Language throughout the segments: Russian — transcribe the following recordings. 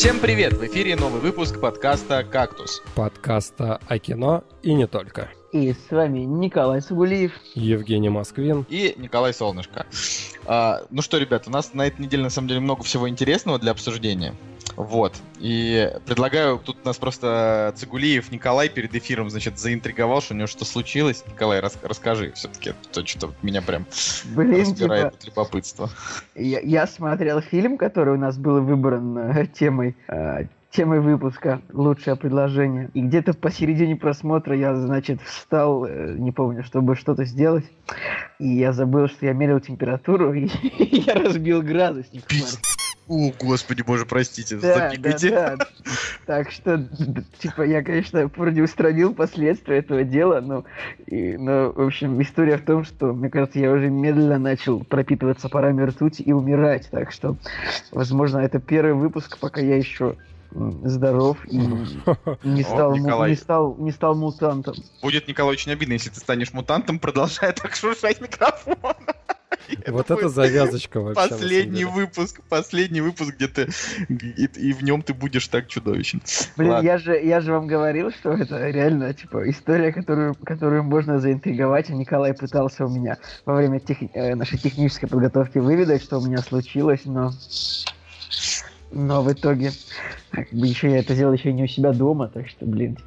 Всем привет! В эфире новый выпуск подкаста «Кактус». Подкаста о кино и не только. И с вами Николай Сугулиев. Евгений Москвин. И Николай Солнышко. А, ну что, ребят, у нас на этой неделе на самом деле много всего интересного для обсуждения. Вот. И предлагаю, тут у нас просто Цигулиев Николай перед эфиром, значит, заинтриговал, что у него что случилось. Николай, рас расскажи все-таки, то, что меня прям Блин, распирает типа, от любопытства. Я, я смотрел фильм, который у нас был выбран э, темой э, темой выпуска «Лучшее предложение». И где-то посередине просмотра я, значит, встал, э, не помню, чтобы что-то сделать. И я забыл, что я мерил температуру, и я разбил градусник. О, господи боже, простите, да, запикайте. Да, да. Так что, типа, я, конечно, вроде устранил последствия этого дела, но, и, но, в общем, история в том, что, мне кажется, я уже медленно начал пропитываться парами ртути и умирать, так что, возможно, это первый выпуск, пока я еще здоров и не стал, О, не, стал, не стал мутантом. Будет, Николай, очень обидно, если ты станешь мутантом, продолжая так шуршать микрофон. Вот это завязочка вообще. Последний выпуск, последний выпуск, где ты и, в нем ты будешь так чудовищен. Блин, я же, я же вам говорил, что это реально типа история, которую, которую можно заинтриговать. А Николай пытался у меня во время э, нашей технической подготовки выведать, что у меня случилось, но но в итоге, как бы еще я это сделал еще не у себя дома, так что, блин.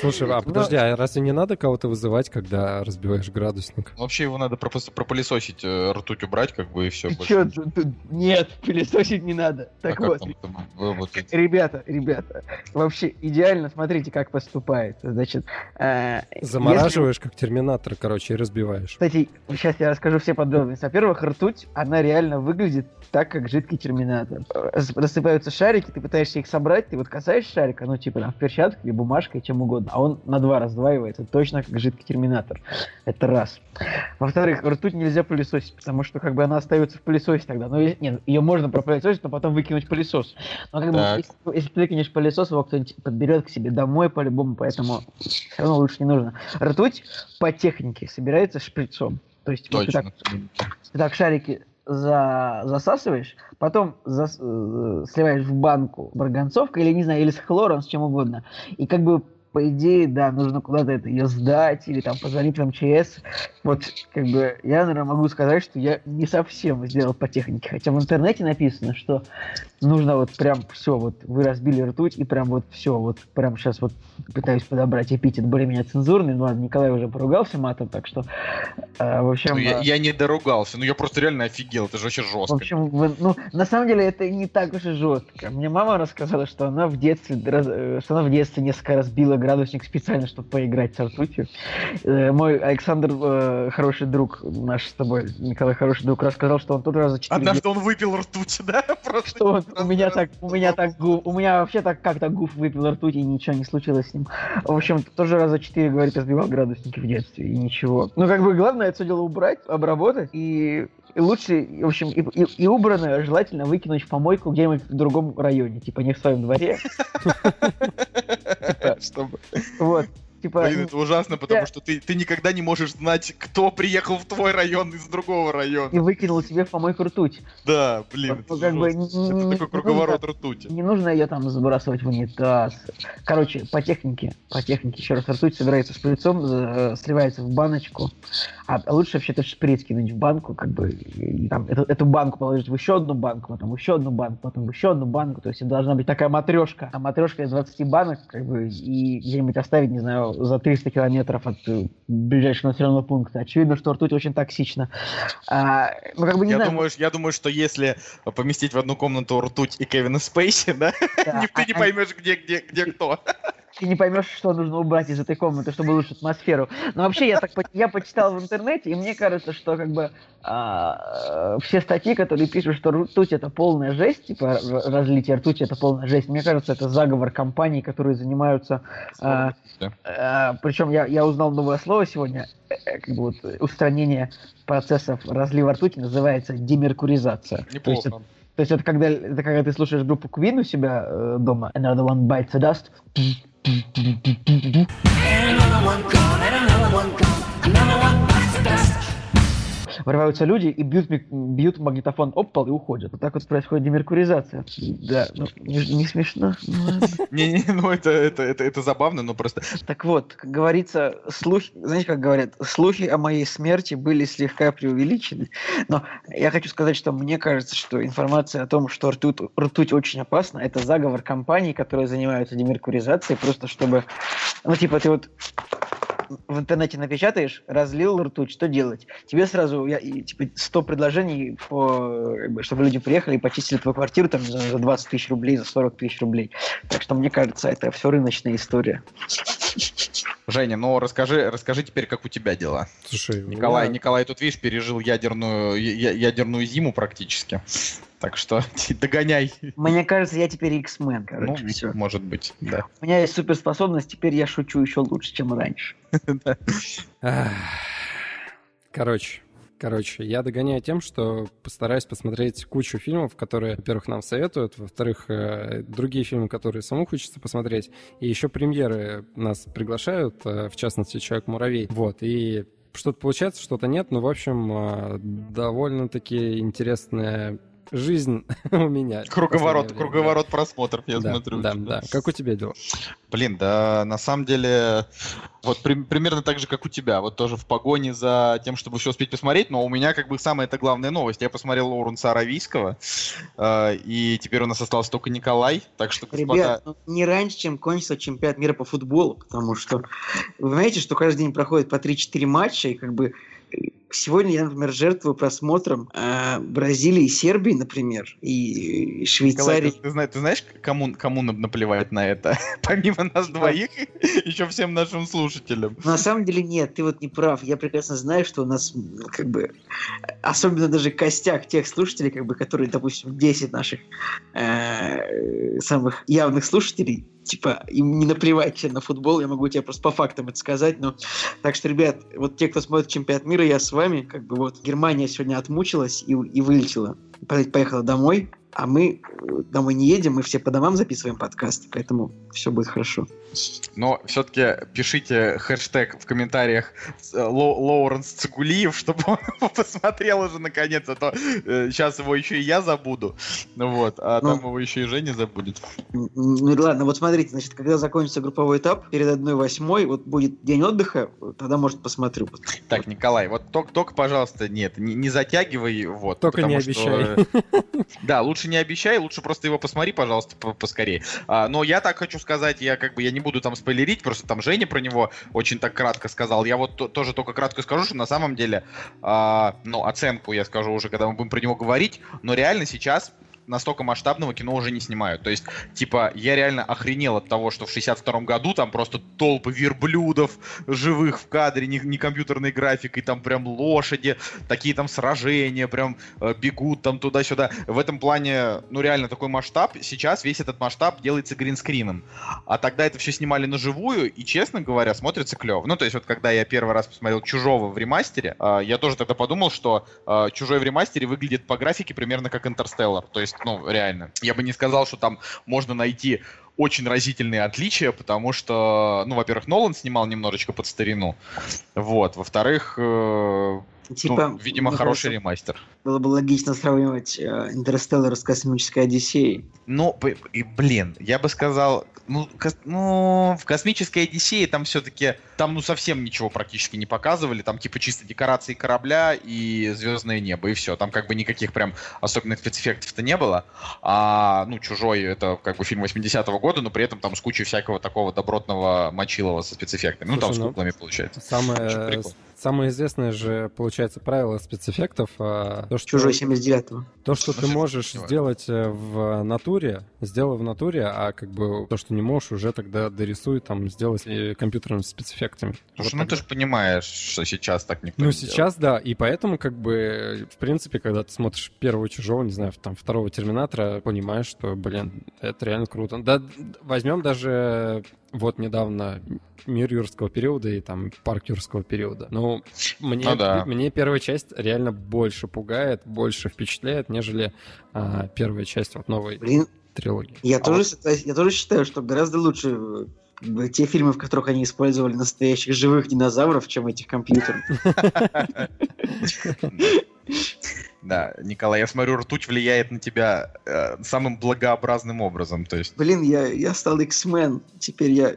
Слушай, а подожди, а разве не надо кого-то вызывать, когда разбиваешь градусник? Вообще его надо просто пропылесосить, э, ртуть убрать, как бы, и все. Че, нет, пылесосить не надо. Так а вот. Ребята, ребята, вообще идеально, смотрите, как поступает. Значит, э, Замораживаешь, как терминатор, короче, и разбиваешь. Кстати, сейчас я расскажу все подробности. Во-первых, ртуть, она реально выглядит так, как жидкий терминатор. Рассыпаются шарики, ты пытаешься их собрать, ты вот касаешься шарика, ну, типа, там, в перчатках или бумажкой, чем угодно а он на два раздваивается, точно как жидкий терминатор. Это раз. Во-вторых, ртуть нельзя пылесосить, потому что как бы она остается в пылесосе тогда. Ну, нет, ее можно пропылесосить, но потом выкинуть пылесос. Но как бы, если, если ты выкинешь пылесос, его кто-нибудь подберет к себе домой по-любому, поэтому все равно лучше не нужно. Ртуть по технике собирается шприцом. То есть Точно. Вот ты, так, ты так шарики за, засасываешь, потом зас, э, сливаешь в банку барганцовка или, не знаю, или с хлором, с чем угодно. И как бы по идее, да, нужно куда-то это ее сдать или там позвонить в МЧС. Вот, как бы, я, наверное, могу сказать, что я не совсем сделал по технике. Хотя в интернете написано, что нужно вот прям все, вот вы разбили ртуть и прям вот все, вот прям сейчас вот пытаюсь подобрать эпитет более-менее цензурный. Ну ладно, Николай уже поругался матом, так что, э, в общем... Ну, я, я не доругался, ну я просто реально офигел, это же очень жестко. В общем, вы, ну, на самом деле это не так уж и жестко. Мне мама рассказала, что она в детстве, э, что она в детстве несколько разбила градусник специально, чтобы поиграть с ртутью. Э, мой Александр, э, хороший друг наш с тобой, Николай, хороший друг, рассказал, что он тот раз за 4 Однажды он выпил ртуть, да? Просто что он, у меня так, у меня так, у меня вообще так как-то гуф выпил ртуть, и ничего не случилось с ним. В общем, тоже раза четыре, говорит, разбивал градусники в детстве, и ничего. Ну, как бы, главное это все дело убрать, обработать, и и лучше, в общем, и, и, и убранное желательно выкинуть в помойку где-нибудь в другом районе, типа не в своем дворе. Чтобы... Вот. Типа, Блин, это ужасно, потому я... что ты, ты никогда не можешь знать, кто приехал в твой район из другого района. И выкинул себе в помойку ртуть. Да, блин, вот, это, как бы, не, это такой круговорот нужно, ртути. Не нужно ее там сбрасывать в унитаз. Короче, по технике, по технике, еще раз, ртуть собирается шприцом, э, сливается в баночку, а лучше вообще этот шприц кинуть в банку, как бы, и, там, эту, эту банку положить в еще одну банку, потом еще одну банку, потом в еще одну банку, то есть это должна быть такая матрешка. А матрешка из 20 банок, как бы, и где-нибудь оставить, не знаю, за 300 километров от э, ближайшего населенного пункта. Очевидно, что ртуть очень токсична. А, ну, как бы, не я, знаю. Думаю, я думаю, что если поместить в одну комнату ртуть и Кевина Спейси, да, да. ты не а, а поймешь, где, где, где кто ты не поймешь, что нужно убрать из этой комнаты, чтобы улучшить атмосферу. Но вообще я так я почитал в интернете, и мне кажется, что как бы а, все статьи, которые пишут, что ртуть это полная жесть, типа разлитие ртути это полная жесть, мне кажется, это заговор компаний, которые занимаются. А, а, причем я, я узнал новое слово сегодня, э, э, как бы вот устранение процессов разлива ртути называется демеркуризация. Неплохо. То есть, это, то есть это когда, это когда ты слушаешь группу Queen у себя э, дома, Another One Bites the Dust, Another one. Врываются люди и бьют, бьют магнитофон об пол и уходят. Вот так вот происходит демеркуризация. Да, ну, не, не смешно. Не-не, ну это, это, это, это забавно, но просто... Так вот, как говорится, слухи, знаете, как говорят, слухи о моей смерти были слегка преувеличены, но я хочу сказать, что мне кажется, что информация о том, что ртуть, ртуть очень опасна, это заговор компаний, которые занимаются демеркуризацией, просто чтобы, ну типа ты вот в интернете напечатаешь, разлил ртуть, что делать? Тебе сразу я, и, типа 100 предложений, по, бы, чтобы люди приехали и почистили твою квартиру там, за, за 20 тысяч рублей, за 40 тысяч рублей. Так что мне кажется, это все рыночная история. Женя, ну расскажи, расскажи теперь, как у тебя дела. Слушай, Николай, меня... Николай тут, видишь, пережил ядерную, ядерную зиму практически. Так что догоняй. Мне кажется, я теперь X-Men, короче. Ну, все. может быть, да. У меня есть суперспособность, теперь я шучу еще лучше, чем раньше. Короче, Короче, я догоняю тем, что постараюсь посмотреть кучу фильмов, которые, во-первых, нам советуют, во-вторых, э, другие фильмы, которые самому хочется посмотреть, и еще премьеры нас приглашают, э, в частности, «Человек-муравей». Вот, и что-то получается, что-то нет, но, в общем, э, довольно-таки интересная жизнь у меня. Круговорот, круговорот просмотров, я да, смотрю. Да, да. Как у тебя дела? Блин, да, на самом деле, вот при, примерно так же, как у тебя. Вот тоже в погоне за тем, чтобы все успеть посмотреть, но у меня как бы самая это главная новость. Я посмотрел Лоуренса Аравийского, э, и теперь у нас остался только Николай, так что, господа... Ребят, ну, не раньше, чем кончится чемпионат мира по футболу, потому что вы знаете, что каждый день проходит по 3-4 матча, и как бы Сегодня я, например, жертвую просмотром э, Бразилии и Сербии, например, и Швейцарии. Николай, ты, ты, знаешь, ты знаешь, кому, кому наплевать на это? Помимо нас двоих, еще всем нашим слушателям. На самом деле нет, ты вот не прав. Я прекрасно знаю, что у нас, как бы, особенно даже костяк тех слушателей, как бы, которые, допустим, 10 наших э, самых явных слушателей, типа, им не наплевать на футбол, я могу тебе просто по фактам это сказать, но... Так что, ребят, вот те, кто смотрит чемпионат мира, я с вами, как бы вот Германия сегодня отмучилась и, и вылетела, поехала домой, а мы э, домой не едем, мы все по домам записываем подкасты, поэтому все будет хорошо. Но все-таки пишите хэштег в комментариях э, Лоуренс Цигулиев, чтобы он посмотрел уже наконец, а то э, сейчас его еще и я забуду. Ну вот, а ну, там его еще и Женя забудет. Ну ладно, вот смотрите, значит, когда закончится групповой этап, перед одной восьмой, вот будет день отдыха, тогда, может, посмотрю. Так, Николай, вот только, только пожалуйста, нет, не, не затягивай, вот. Только не обещай. Да, лучше не обещай, лучше просто его посмотри, пожалуйста, поскорее. А, но я так хочу сказать, я как бы, я не буду там спойлерить, просто там Женя про него очень так кратко сказал. Я вот тоже только кратко скажу, что на самом деле, э, ну, оценку я скажу уже, когда мы будем про него говорить, но реально сейчас настолько масштабного кино уже не снимают. То есть, типа, я реально охренел от того, что в 62 году там просто толпы верблюдов живых в кадре, не, не компьютерной графикой, там прям лошади, такие там сражения, прям э, бегут там туда-сюда. В этом плане, ну реально такой масштаб. Сейчас весь этот масштаб делается гринскрином. А тогда это все снимали на живую, и, честно говоря, смотрится клево. Ну, то есть, вот когда я первый раз посмотрел «Чужого» в ремастере, э, я тоже тогда подумал, что э, «Чужой» в ремастере выглядит по графике примерно как «Интерстеллар». То есть есть, ну, реально. Я бы не сказал, что там можно найти очень разительные отличия, потому что, ну, во-первых, Нолан снимал немножечко под старину, вот, во-вторых, э, Типа, ну, видимо, хороший кажется, ремастер. Было бы логично сравнивать э, Интерстеллар с Космической Одиссеей. Ну, и, блин, я бы сказал, ну, кос, ну, в Космической Одиссее там все-таки, там, ну, совсем ничего практически не показывали, там, типа, чисто декорации корабля и звездное небо, и все. Там, как бы, никаких прям особенных спецэффектов-то не было. А, ну, Чужой, это, как бы, фильм 80-го года, но при этом там с кучей всякого такого добротного мочилого со спецэффектами. Слушай, ну, там с ну, куклами, получается. Самое, самое известное же, получается, правило спецэффектов. А, то, что, Чужой 79-го. То, что ты можешь сделать э, в натуре, сделай в натуре, а как бы то, что не можешь, уже тогда дорисуй, там, сделать компьютерными спецэффектами. Слушай, вот ну тогда. ты же понимаешь, что сейчас так никто Ну, не сейчас, делает. да, и поэтому, как бы, в принципе, когда ты смотришь первого Чужого, не знаю, там, второго Терминатора, понимаешь, что, блин, это реально круто. Да, возьмем даже вот недавно мир юрского периода и там парк юрского периода. Ну, мне, ну, да. мне первая часть реально больше пугает, больше впечатляет, нежели а, первая часть вот новой Блин, трилогии. Я, а тоже, вот... я тоже считаю, что гораздо лучше те фильмы, в которых они использовали настоящих живых динозавров, чем этих компьютеров. Да, Николай, я смотрю, ртуть влияет на тебя э, самым благообразным образом, то есть. Блин, я, я стал X-Men, теперь я,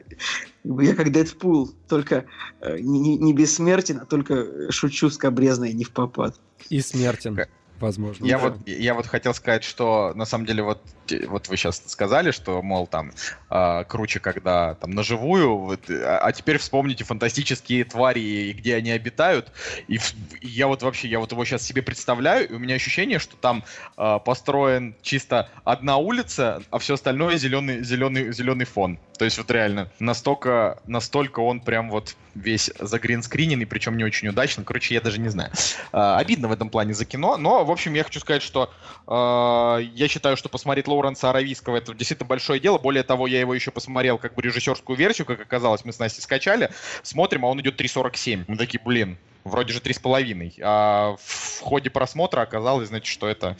я как Дэдпул, только э, не, не бессмертен, а только шучу скобрезно и не в попад. И смертен возможно. Я, да. вот, я вот хотел сказать, что на самом деле вот, вот вы сейчас сказали, что, мол, там э, круче, когда там наживую, вот, а, а теперь вспомните фантастические твари и где они обитают. И, и я вот вообще, я вот его сейчас себе представляю, и у меня ощущение, что там э, построен чисто одна улица, а все остальное зеленый, зеленый, зеленый фон. То есть вот реально настолько, настолько он прям вот весь загринскриненный, причем не очень удачно. Короче, я даже не знаю. Э, обидно в этом плане за кино, но в общем, я хочу сказать, что э, я считаю, что посмотреть Лоуренса Аравийского это действительно большое дело. Более того, я его еще посмотрел как бы режиссерскую версию, как оказалось, мы с Настей скачали. Смотрим, а он идет 3.47. Мы такие, блин, вроде же 3,5. А в ходе просмотра оказалось, значит, что это...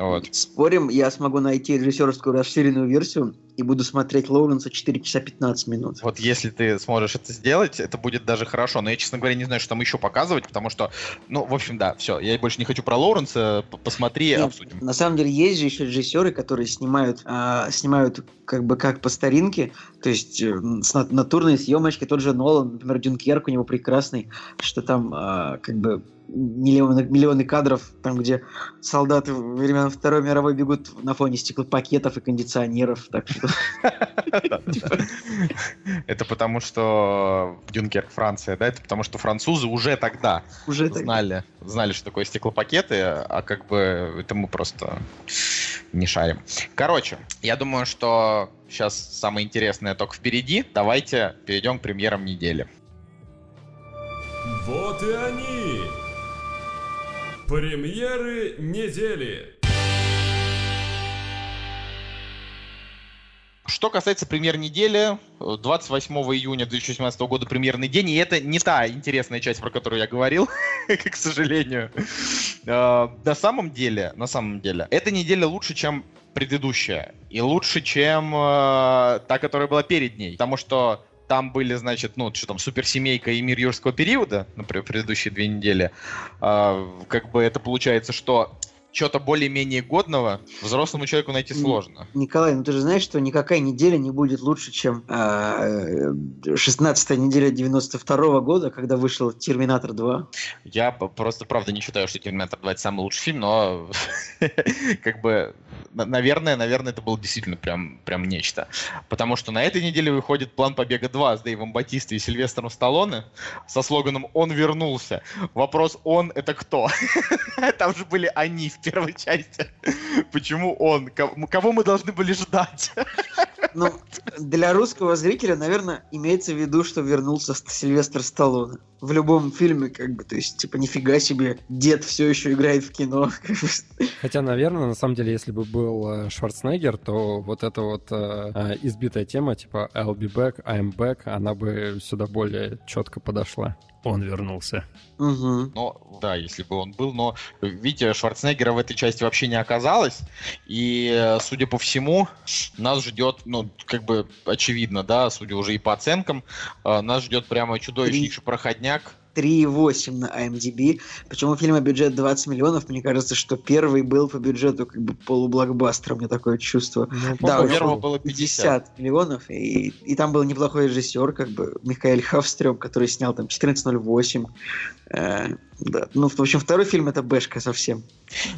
Вот. Спорим, я смогу найти режиссерскую расширенную версию и буду смотреть Лоуренса 4 часа 15 минут. Вот если ты сможешь это сделать, это будет даже хорошо. Но я, честно говоря, не знаю, что там еще показывать, потому что, ну, в общем, да, все. Я больше не хочу про Лоуренса. Посмотри, Нет, обсудим. На самом деле есть же еще режиссеры, которые снимают, а, снимают как бы как по старинке, то есть э, с натурной съемочкой. Тот же Нолан, например, Дюнкерк у него прекрасный, что там а, как бы миллионы, миллионы кадров, там, где солдаты времен Второй мировой бегут на фоне стеклопакетов и кондиционеров. Так что... Это потому, что Дюнкерк Франция, да? Это потому, что французы уже тогда знали, знали, что такое стеклопакеты, а как бы это мы просто не шарим. Короче, я думаю, что сейчас самое интересное только впереди. Давайте перейдем к премьерам недели. Вот и они! Премьеры недели. Что касается премьер недели, 28 июня 2018 года премьерный день, и это не та интересная часть, про которую я говорил, к сожалению. А, на самом деле, на самом деле, эта неделя лучше, чем предыдущая, и лучше, чем э, та, которая была перед ней, потому что там были, значит, ну, что там, суперсемейка и мир юрского периода, например, предыдущие две недели. А, как бы это получается, что что-то более-менее годного взрослому человеку найти сложно. Николай, ну ты же знаешь, что никакая неделя не будет лучше, чем э, 16 неделя 92 -го года, когда вышел «Терминатор 2». Я просто, правда, не считаю, что «Терминатор 2» — это самый лучший фильм, но как бы, наверное, наверное, это было действительно прям, прям нечто. Потому что на этой неделе выходит «План побега 2» с Дэйвом Батистой и Сильвестром Сталлоне со слоганом «Он вернулся». Вопрос «Он» — это кто? Там же были они в первой части. Почему он? Кого мы должны были ждать? Ну, для русского зрителя, наверное, имеется в виду, что вернулся Сильвестр Сталлоне. В любом фильме, как бы, то есть, типа, нифига себе, дед все еще играет в кино. Хотя, наверное, на самом деле, если бы был э, Шварценеггер, то вот эта вот э, э, избитая тема, типа I'll be back, I'm back, она бы сюда более четко подошла он вернулся. Угу. Ну, да, если бы он был, но, видите, Шварценеггера в этой части вообще не оказалось, и, судя по всему, нас ждет, ну, как бы очевидно, да, судя уже и по оценкам, э, нас ждет прямо чудовищнейший проходняк, 3,8 на IMDb. Почему у фильма бюджет 20 миллионов? Мне кажется, что первый был по бюджету как бы полублокбастер, у меня такое чувство. Ну, да, у первого было 50. 50 миллионов, и, и там был неплохой режиссер, как бы Михаил Хавстрем, который снял там 14.08. Э, да. Ну, в общем, второй фильм это бэшка совсем.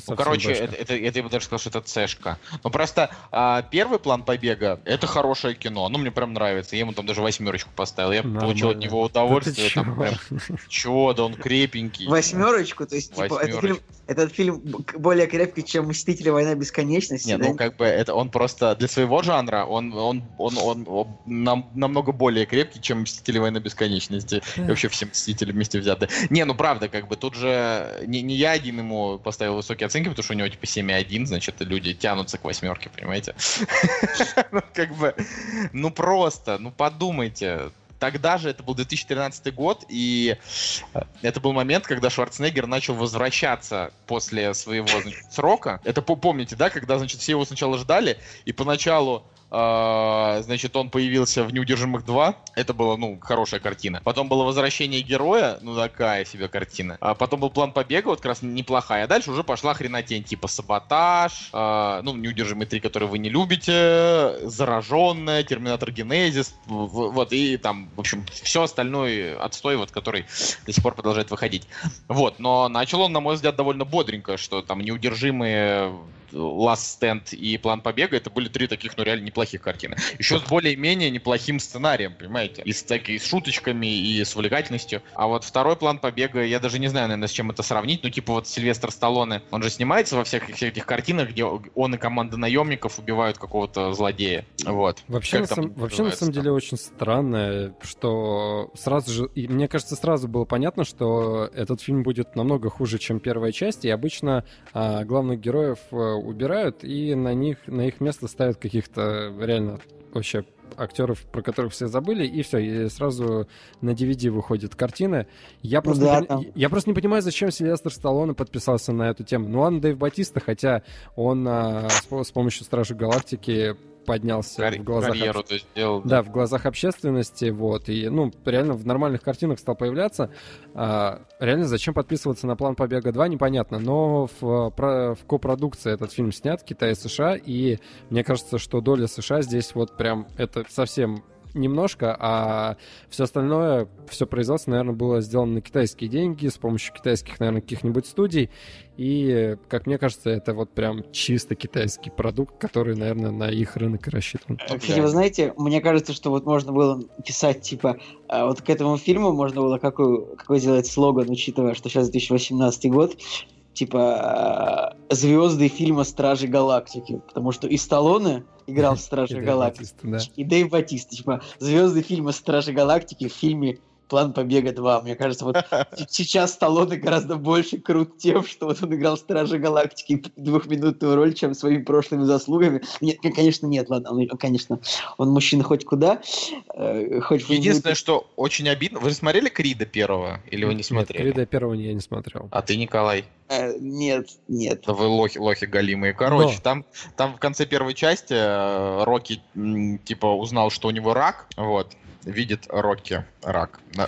Ну, короче, это, это, это я бы даже сказал, что это цешка. Ну, просто а, первый план побега — это хорошее кино. Ну, мне прям нравится. Я ему там даже восьмерочку поставил. Я Нормально. получил от него удовольствие. Да там прям... Чё, да он крепенький. Восьмерочку? То есть, типа, этот фильм, этот фильм более крепкий, чем «Мстители. Война бесконечности», Не, да? ну, как бы, это он просто для своего жанра, он, он, он, он, он нам, намного более крепкий, чем «Мстители. Война бесконечности». И вообще все «Мстители» вместе взяты. Не, ну, правда, как бы, тут же не, не я один ему поставил высокие оценки, потому что у него типа 7,1, значит, люди тянутся к восьмерке, понимаете? Ну, как бы, ну просто, ну подумайте, тогда же, это был 2013 год, и э, это был момент, когда Шварценеггер начал возвращаться после своего значит, срока. Это помните, да, когда, значит, все его сначала ждали, и поначалу значит, он появился в «Неудержимых 2». Это была, ну, хорошая картина. Потом было «Возвращение героя», ну, такая себе картина. А потом был «План побега», вот как раз неплохая. А дальше уже пошла хренотень, типа «Саботаж», а, ну, «Неудержимые 3», который вы не любите, «Зараженная», «Терминатор Генезис», вот, и там, в общем, все остальное отстой, вот, который до сих пор продолжает выходить. Вот, но начал он, на мой взгляд, довольно бодренько, что там «Неудержимые», Last Stand и План побега это были три таких, ну, реально неплохих картины. Еще с более-менее неплохим сценарием, понимаете? И с, так, и с шуточками, и с увлекательностью. А вот второй план побега, я даже не знаю, наверное, с чем это сравнить. Ну, типа вот Сильвестр Сталлоне, он же снимается во всех, всех этих картинах, где он и команда наемников убивают какого-то злодея. Вот. Вообще, на, Как сам- вообще, на самом там? деле, очень странно, что сразу же... И мне кажется, сразу было понятно, что этот фильм будет намного хуже, чем первая часть, и обычно а, главных героев э, убирают, и на них, на их место ставят каких-то реально вообще актеров, про которых все забыли, и все, и сразу на DVD выходит картина. Я Ну просто, да, не, там. я просто не понимаю, зачем Сильвестр Сталлоне подписался на эту тему. Ну ладно, Дэйв Батиста, хотя он а, с, с помощью Стражи Галактики поднялся Карь- в глазах карьеру об- ты сделал. да, в глазах общественности, вот, и, ну, реально в нормальных картинах стал появляться. А, реально, зачем подписываться на план Побега 2, непонятно, но в, про- в копродукции этот фильм снят, Китай и США, и мне кажется, что доля США здесь вот прям, это совсем немножко, а все остальное, все производство, наверное, было сделано на китайские деньги, с помощью китайских, наверное, каких-нибудь студий, и, как мне кажется, это вот прям чисто китайский продукт, который, наверное, на их рынок и рассчитан. Кстати, вы знаете, мне кажется, что вот можно было писать, типа, а, вот к этому фильму можно было какой, какой сделать слоган, учитывая, что сейчас 2018 год, типа, звезды фильма «Стражи Галактики», потому что и Сталлоне играл в И «Стражи Дэйв Галактики», и Дэйв Батиста, типа, звезды фильма «Стражи Галактики» в фильме «План побега 2». Мне кажется, вот сейчас Сталлоне гораздо больше крут тем, что вот он играл в «Стражи Галактики» двухминутную роль, чем своими прошлыми заслугами. Нет, конечно, нет, ладно, он, конечно, он мужчина хоть куда, э, хоть Единственное, что очень обидно... Вы смотрели Крида первого? Или вы не Нет, смотрели? Крида первого я не смотрел. А ты, Николай? Э, нет, нет. Да вы лохи, лохи галимые. Короче, Но. там, там в конце первой части э, Рокки, типа, узнал, что у него рак, вот, видит Рокки рак.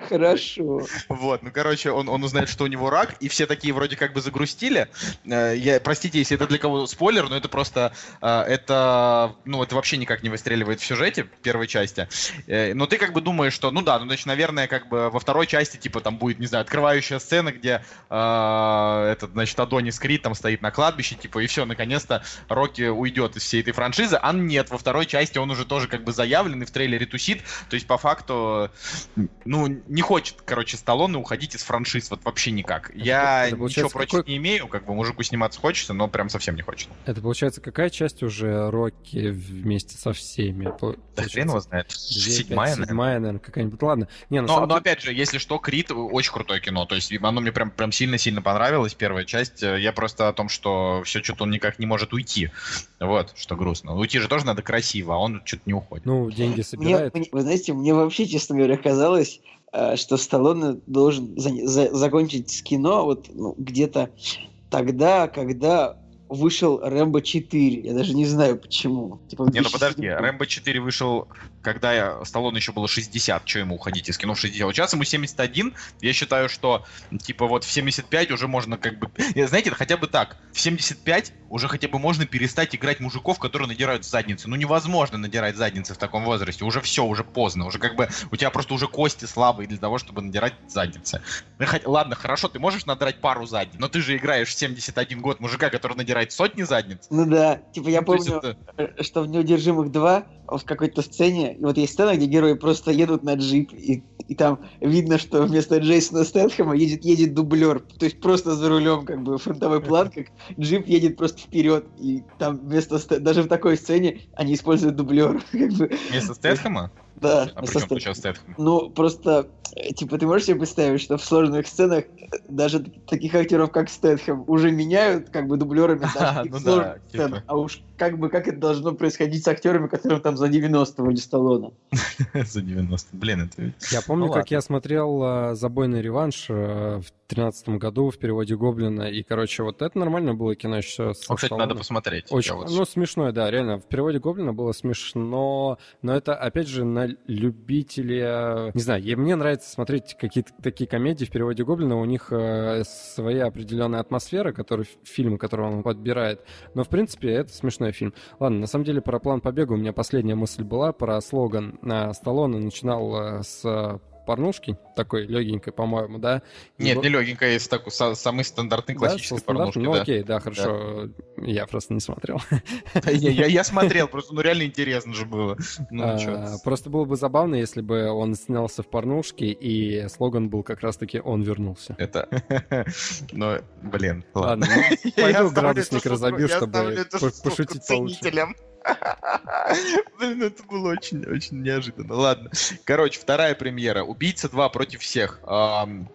Хорошо. Вот, ну, короче, он, он узнает, что у него рак, и все такие вроде как бы загрустили. Э, Я, простите, если это для кого спойлер, но это просто, э, это, ну, это вообще никак не выстреливает в сюжете первой части. Э, Но ты как бы думаешь, что, ну да, ну, значит, наверное, как бы во второй части, типа, там будет, не знаю, открывающая сцена, где этот, значит, Адонис Крид там стоит на кладбище, типа, и все, наконец-то Рокки уйдет из всей этой франшизы, а нет, во второй части он уже тоже как бы заявлен и в трейлере тусит, то есть по факту, ну, не хочет, короче, Сталлоне уходить из франшиз, вот вообще никак. Я это ничего против какой- не имею, как бы мужику сниматься хочется, но прям совсем не хочет. Это получается какая часть уже Рокки вместе со всеми? Да хрен его знает. две, Седьмая, пять, наверное. седьмая, наверное, какая-нибудь. Ладно. Не, Но, но деле- опять же, если что, Крит очень крутое кино. То есть оно мне прям, прям сильно-сильно понравилось, первая часть. Э, Я просто о том, что все что-то он никак не может уйти. Вот, что грустно. Уйти же тоже надо красиво, а он что-то не уходит. ну, деньги собирает. мне- вы знаете, мне вообще, честно говоря, казалось, э, что Сталлоне должен за- за- закончить с кино вот ну, где-то тогда, когда вышел Рэмбо 4. Я даже не знаю почему. Типа, Не, ну подожди, 2007. Рэмбо 4 вышел, когда я- Сталлоне еще было 60, что ему уходить из кино в 60? Вот сейчас ему 71, я считаю, что, типа, вот в 75 уже можно как бы... Знаете, хотя бы так, в 75 уже хотя бы можно перестать играть мужиков, которые надирают задницы. Ну невозможно надирать задницы в таком возрасте, уже все, уже поздно, уже как бы у тебя просто уже кости слабые для того, чтобы надирать задницы. Ну, ладно, хорошо, ты можешь надрать пару задниц, но ты же играешь в 71 год мужика, который надирает сотни задниц. Ну да, типа я Ну, помню, это- э, что в «Неудержимых 2» в какой-то сцене, вот есть сцена, где герои просто едут на джип, и, и там видно, что вместо Джейсона Стэтхэма едет, едет дублер, то есть просто за рулем, как бы фронтовой план, как джип едет просто вперед, и там вместо даже в такой сцене они используют дублер, как бы. Вместо Стэтхэма? Да, А при чем тут сейчас Стэтхэм? Ну, просто, э, типа, ты можешь себе представить, что в сложных сценах э, даже таких актеров, как Стэтхэм, уже меняют, как бы, дублерами даже таких Ну да, типа. А уж как бы, как это должно происходить с актерами, которым там за 90 вроде Сталлоне. За 90. Блин, это... ведь- Я помню, Ну как ладно. я смотрел э, «Забойный реванш» в тринадцатом году в переводе Гоблина, и, короче, вот это нормально было кино еще со О, кстати, надо посмотреть. Очень, вот- ну, смешное, да, реально. В переводе Гоблина было смешно, но это, опять же, на любителя... Не знаю, мне нравится смотреть какие-то такие комедии в переводе Гоблина, у них э, своя определенная атмосфера, который, фильм, который он подбирает, но, в принципе, это смешной фильм. Ладно, на самом деле, про план побега у меня последняя мысль была, про слоган. А, Сталлоне начинал э, с порнушки, такой легенькой, по-моему, да? И Нет, вот- не легенькая, есть такой са- самый стандартный да, классический стандартом? порнушки, Ну, да. окей, да, хорошо. Я просто не смотрел. Я, я- я смотрел, просто ну реально интересно же было. Ну, А, чё. Просто было бы забавно, если бы он снялся в порнушке, и слоган был как раз-таки «Он вернулся». Это... Ну, блин, Ладно, ладно. ну, пойду градусник разобью, чтобы пошутить получше. Блин, это было очень, очень неожиданно. Ладно. Короче, вторая премьера. Убийца 2 против всех.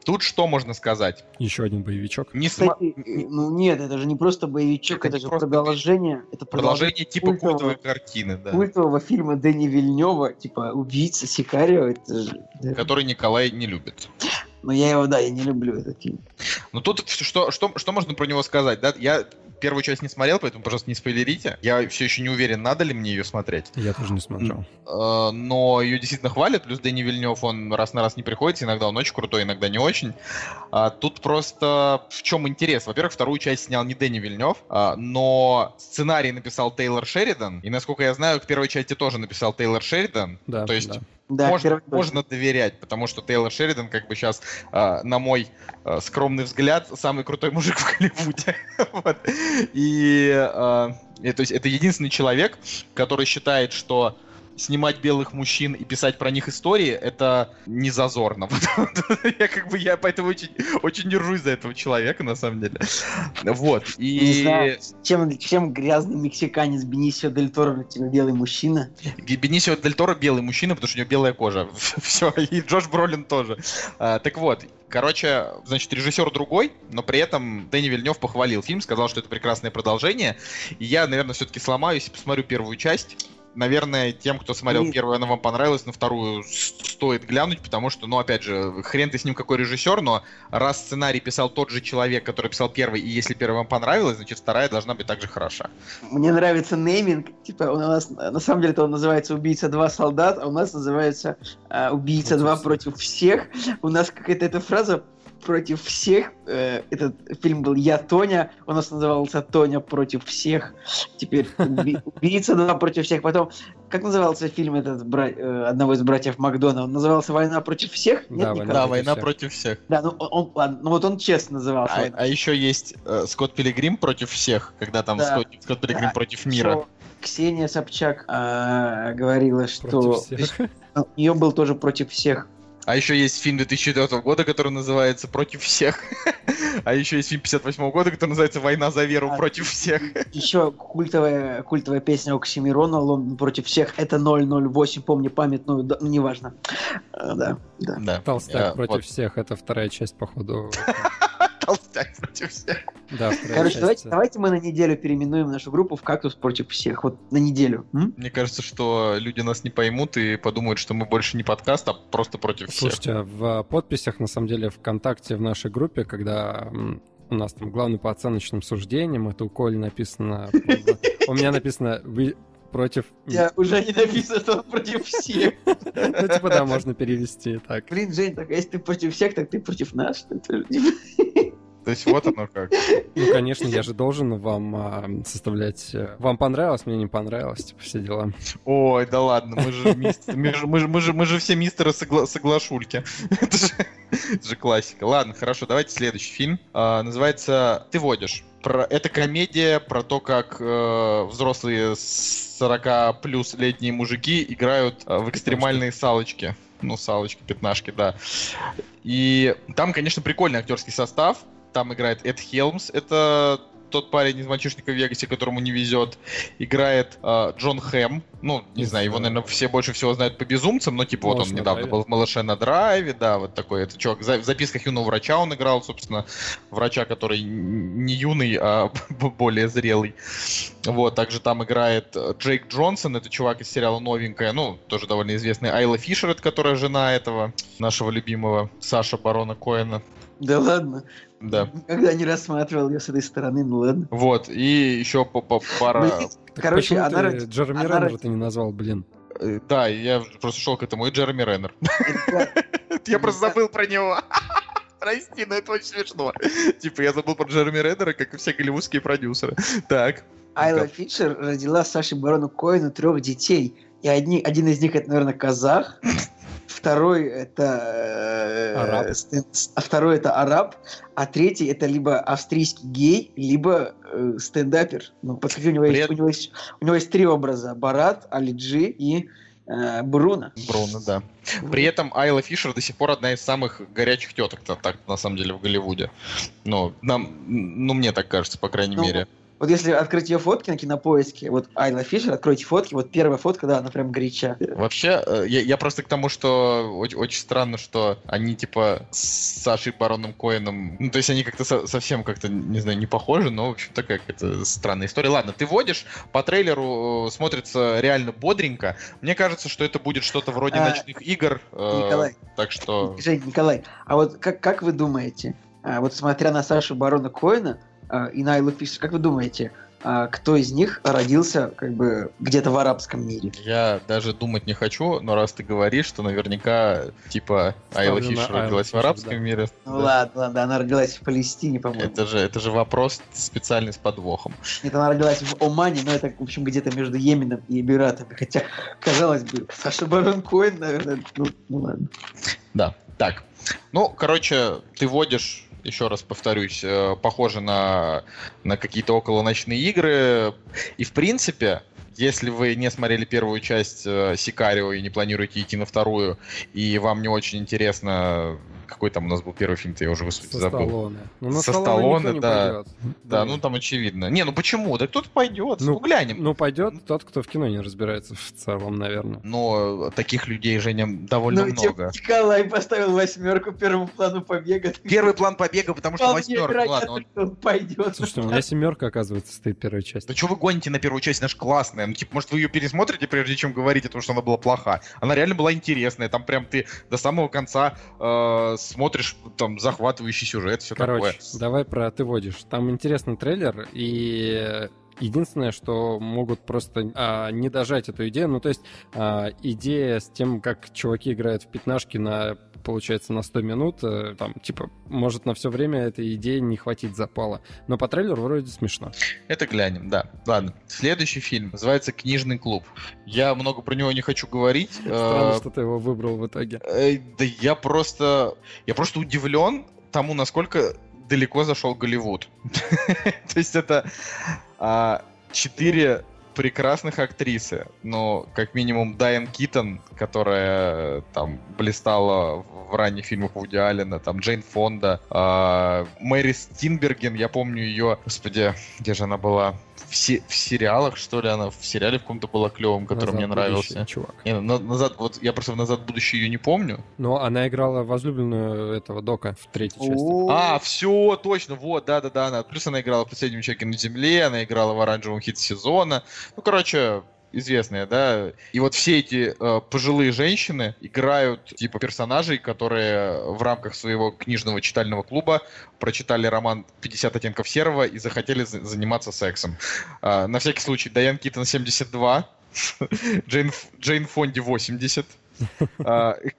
Тут что можно сказать? Еще один боевичок. Не Кстати, ну нет, это же не просто боевичок, Это это же просто продолжение. Это Продолжение типа культового- культовой картины, да. культового фильма Дэни Вильнева, типа «Убийца Сикарио», это же... да. Который Николай не любит. Но я его, да, я не люблю этот фильм. Ну тут что, что, что можно про него сказать, да? Я первую часть не смотрел, поэтому, пожалуйста, не спойлерите. Я все еще не уверен, надо ли мне ее смотреть. Я тоже не смотрел. Э, но ее действительно хвалят, плюс Дэнни Вильнев, он раз на раз не приходится, иногда он очень крутой, иногда не очень. А, тут просто в чем интерес? Во-первых, вторую часть снял не Дэнни Вильнев, а, но сценарий написал Тейлор Шеридан, и, насколько я знаю, к первой части тоже написал Тейлор Шеридан. Да, То есть да. Да, можно, можно доверять, потому что Тейлор Шеридан, как бы сейчас, на мой а, скромный взгляд, самый крутой мужик в Голливуде. Вот. И, а, и, то есть это единственный человек, который считает, что снимать белых мужчин и писать про них истории, это не зазорно. Я как бы, я поэтому очень, очень держусь за этого человека, на самом деле. Вот. Не И знаю, чем, чем грязный мексиканец Бенисио Дель Торо тебя белый мужчина? Бенисио Дель Торо белый мужчина, потому что у него белая кожа. Все, и Джош Бролин тоже. А, так вот, короче, значит, режиссер другой, но при этом Дэнни Вильнев похвалил фильм, сказал, что это прекрасное продолжение. И я, наверное, все-таки сломаюсь и посмотрю первую часть. Наверное, тем, кто смотрел Блин. первую, она вам понравилась, на вторую стоит глянуть, потому что, ну, опять же, хрен ты с ним какой режиссер, но раз сценарий писал тот же человек, который писал первый, и если первая вам понравилась, значит, вторая должна быть также хороша. Мне нравится нейминг. Типа, у нас на самом деле он называется Убийца 2 солдат, а у нас называется а, Убийца Против 2 всех. против всех. У нас какая-то эта фраза против всех. Э, этот фильм был Я Тоня, у нас назывался Тоня против всех. Теперь уби- Убийца 2 против всех. Потом, как назывался фильм этот бра- э, одного из братьев Макдона? Он назывался Война против всех? Да, Нет, «Война никак? Да, против война всех». против всех. Да, ну он, ладно, ну вот он честно назывался. А, а еще есть э, Скотт Пилигрим против всех, когда там Да. Скотт, Скотт Пилигрим Да, против мира. Ксения Собчак а, говорила, что Против всех. у нее был тоже против всех. А еще есть фильм 2004 года, который называется «Против всех». А еще есть фильм 58 года, который называется «Война за веру А, против всех». Еще культовая, культовая песня Оксимирона «Лондон против всех». Это 008, помни памятную, да, ну неважно. А, Да, да. Да. Толстяк Э, против вот. всех. Это вторая часть, походу. Толстяк против всех. Да, Короче, давайте, давайте мы на неделю переименуем нашу группу в «Кактус против всех». Вот на неделю. м? Мне кажется, что люди нас не поймут и подумают, что мы больше не подкаст, а просто против всех. Слушайте, в подписях, на самом деле, ВКонтакте в нашей группе, когда у нас там главный по оценочным суждениям, это у Коли написано... У меня написано «Вы против...» Тебя уже не написано, что он против всех. Ну, типа, да, можно перевести так. Блин, Жень, так а если ты против всех, так ты против нас, что ли? То есть вот оно как. Ну, конечно, я же должен вам а, составлять... э, Вам понравилось, мне не понравилось, типа, все дела. Ой, да ладно, мы же, мис- мы же, мы же, мы же, мы же все мистеры согла- соглашульки. Это же, это же классика. Ладно, хорошо, давайте следующий фильм. А, называется «Ты водишь». Про, это комедия про то, как э, взрослые 40 плюс летние мужики играют э, в экстремальные салочки. Ну, салочки, пятнашки, да. И там, конечно, прикольный актерский состав. Там играет Эд Хелмс. Это тот парень из «Мальчишника в Вегасе», которому не везет. Играет э, Джон Хэм. Ну, не Из, знаю, его, наверное, все больше всего знают по «Безумцам», но, типа, вот он «Малыш недавно драйве». был в «Малыше на драйве», да, вот такой. Это чувак. В «Записках юного врача» он играл, собственно, врача, который не юный, а более зрелый. Вот, также там играет э, Джейк Джонсон, это чувак из сериала «Новенькая», ну, тоже довольно известный. Айла Фишер, это которая жена этого нашего любимого Саша Барона Коэна. Да ладно. Да. Никогда не рассматривал ее с этой стороны, ну ладно. Вот, и еще по, по- пара... Так Короче, она ты Джереми она Реннера ты не назвал, блин? э, Да, я просто шел к этому, и Джереми Реннер. Я просто забыл про него. Прости, но это очень смешно. Типа, я забыл про Джереми Реннера, как и все голливудские продюсеры. Так. Айла. Фишер родила Саше Барону Коину трех детей. И одни, один из них это, наверное, казах. Второй это... э, а второй это араб. А третий это либо австрийский гей, либо э, стендапер. Ну, посмотри, у него, есть, у, него есть, у него есть три образа. Барат, Алиджи и э, Бруно. Бруно, да. При этом Айла Фишер до сих пор одна из самых горячих теток, то так на самом деле в Голливуде. Ну, нам, ну мне так кажется, по крайней Ну, мере. Вот если открыть ее фотки на кинопоиске, вот Айла Фишер, откройте фотки, вот первая фотка, да, она прям горяча. Вообще, э, я, я просто к тому, что очень, очень странно, что они типа с Сашей Бароном Коэном, ну то есть они как-то со- совсем как-то, не знаю, не похожи, но в общем такая какая-то странная история. Ладно, ты водишь, по трейлеру э, смотрится реально бодренько. Мне кажется, что это будет что-то вроде А, ночных игр. э, Николай. Так что... Жень, Николай, а вот как, как вы думаете, а, вот смотря на Сашу Барона Коэна а, и на Фишер, как вы думаете, а, кто из них родился как бы где-то в арабском мире? Я даже думать не хочу, но раз ты говоришь, что наверняка, типа, Айла Айлу родилась в Фишер, арабском да. мире. Ну Да. ладно, ладно, она родилась в Палестине, по-моему. Это же, это же вопрос специальный с подвохом. Нет, она родилась в Омане, но это, в общем, где-то между Йеменом и Эмиратами. Хотя, казалось бы, Саша Барон Коэн, наверное, ну, ну ладно. Да, так. Ну, короче, ты водишь, еще раз повторюсь, э, похоже на, на какие-то около ночные игры. И, в принципе, если вы не смотрели первую часть э, Сикарио и не планируете идти на вторую, и вам не очень интересно, какой там у нас был первый фильм, я уже господи, Со забыл. Сталлоне. Ну, на Со Сталлоне да. пойдет. Да, ну там очевидно. Не, ну почему? Да кто-то пойдет, Ну, ну, глянем. Ну, пойдет тот, кто в кино не разбирается в целом, наверное. Но таких людей, Женя, довольно Ну, много. Николай поставил восьмерку первому плану побега. Первый план побега, потому что восьмерка. Ну ладно, он- он пойдет. Слушайте, у меня семерка, оказывается, стоит первая часть. Да что вы гоните на первую часть, она же классная. Ну, типа, может, вы ее пересмотрите, прежде чем говорить о том, что она была плоха. Она реально была интересная. Там прям ты до самого конца э, смотришь там захватывающий сюжет, все Короче, такое. давай про «Ты водишь». Там интересный трейлер, и единственное, что могут просто а, не дожать эту идею. Ну, то есть а, идея с тем, как чуваки играют в пятнашки на получается, на 100 минут, э, там, типа, может на все время этой идеи не хватить запала. Но по трейлеру вроде смешно. Это глянем, да. Ладно. Следующий фильм называется «Книжный клуб». Я много про него не хочу говорить. Странно, Э, что ты его выбрал в итоге. э, Да я просто... Я просто удивлен тому, насколько далеко зашел Голливуд. То есть это а, четыре прекрасных актрисы. Ну, как минимум, Дайан Китон, которая там блистала в в ранних фильмах Вуди Аллена, там Джейн Фонда, а, Мэри Стинберген, я помню ее, господи, где же она была? В, се- в сериалах, что ли, она в сериале в каком-то была клевым, который Назад мне будущее, нравился. Чувак. Не, на- назад, вот я просто в назад в будущее ее не помню. Но она играла возлюбленную этого Дока в третьей части. А, все, точно, вот, да-да-да, она. Плюс она играла в «Последнем человеке на земле», она играла в «Оранжевом хит сезона». Ну, короче, известная, да. И вот все эти э, пожилые женщины играют типа персонажей, которые в рамках своего книжного читального клуба прочитали роман «50 оттенков серого» и захотели за- заниматься сексом. А, на всякий случай, Дайан Китон 72, Джейн, Фонди 80, а,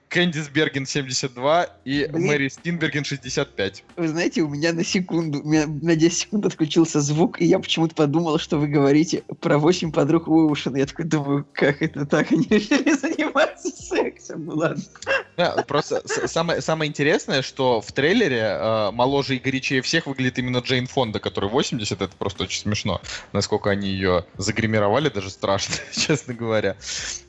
Кэндис Берген 72 и Блин. Мэри Стинберген 65. Вы знаете, у меня на секунду, у меня на 10 секунд отключился звук, и я почему-то подумал, что вы говорите про 8 подруг Оушена. Я такой думаю, как это так? Они решили заниматься сексом. Ну ладно. Просто самое, самое интересное, что в трейлере э, моложе и горячее всех выглядит именно Джейн Фонда, который 80, это просто очень смешно, насколько они ее загримировали, даже страшно, честно говоря.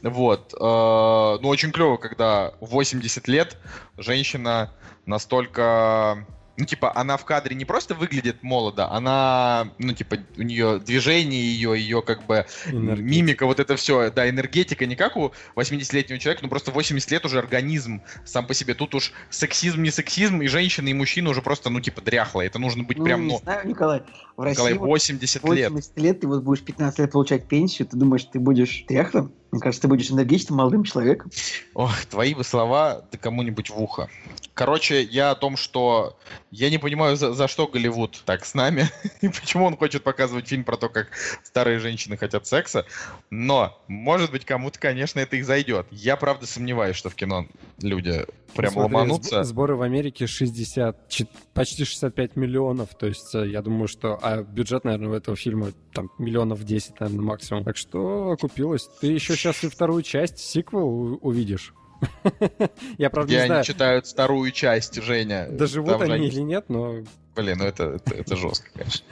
Вот. э, ну, очень клево, когда в 80 лет женщина настолько ну, типа, она в кадре не просто выглядит молодо, она, ну, типа, у нее движение ее, ее, как бы, Энергетика. мимика, вот это все, да, энергетика, не как у 80-летнего человека, ну, просто 80 лет уже организм сам по себе. Тут уж сексизм, не сексизм, и женщины, и мужчины уже просто, ну, типа, дряхлые. Это нужно быть Ну, прям, не ну, знаю, Николай, в России Николай, вот 80 лет. 80 лет, ты вот будешь 15 лет получать пенсию, ты думаешь, ты будешь тряхлым? Мне кажется, ты будешь энергичным молодым человеком. Ох, твои бы слова да кому-нибудь в ухо. Короче, я о том, что я не понимаю, за, за что Голливуд так с нами, и почему он хочет показывать фильм про то, как старые женщины хотят секса, но, может быть, кому-то, конечно, это и зайдет. Я, правда, сомневаюсь, что в кино люди прям Смотри, ломанутся. сб- Сборы в Америке 60, чет- почти 65 миллионов. То есть э, я думаю, что... А бюджет, наверное, у этого фильма там миллионов 10, наверное, максимум. Так что окупилось. Ты еще сейчас и вторую часть, сиквел увидишь. Я, правда, Где не они знаю, читают вторую часть, Женя. доживут они или нет, но Блин, ну это, это, это жестко, конечно.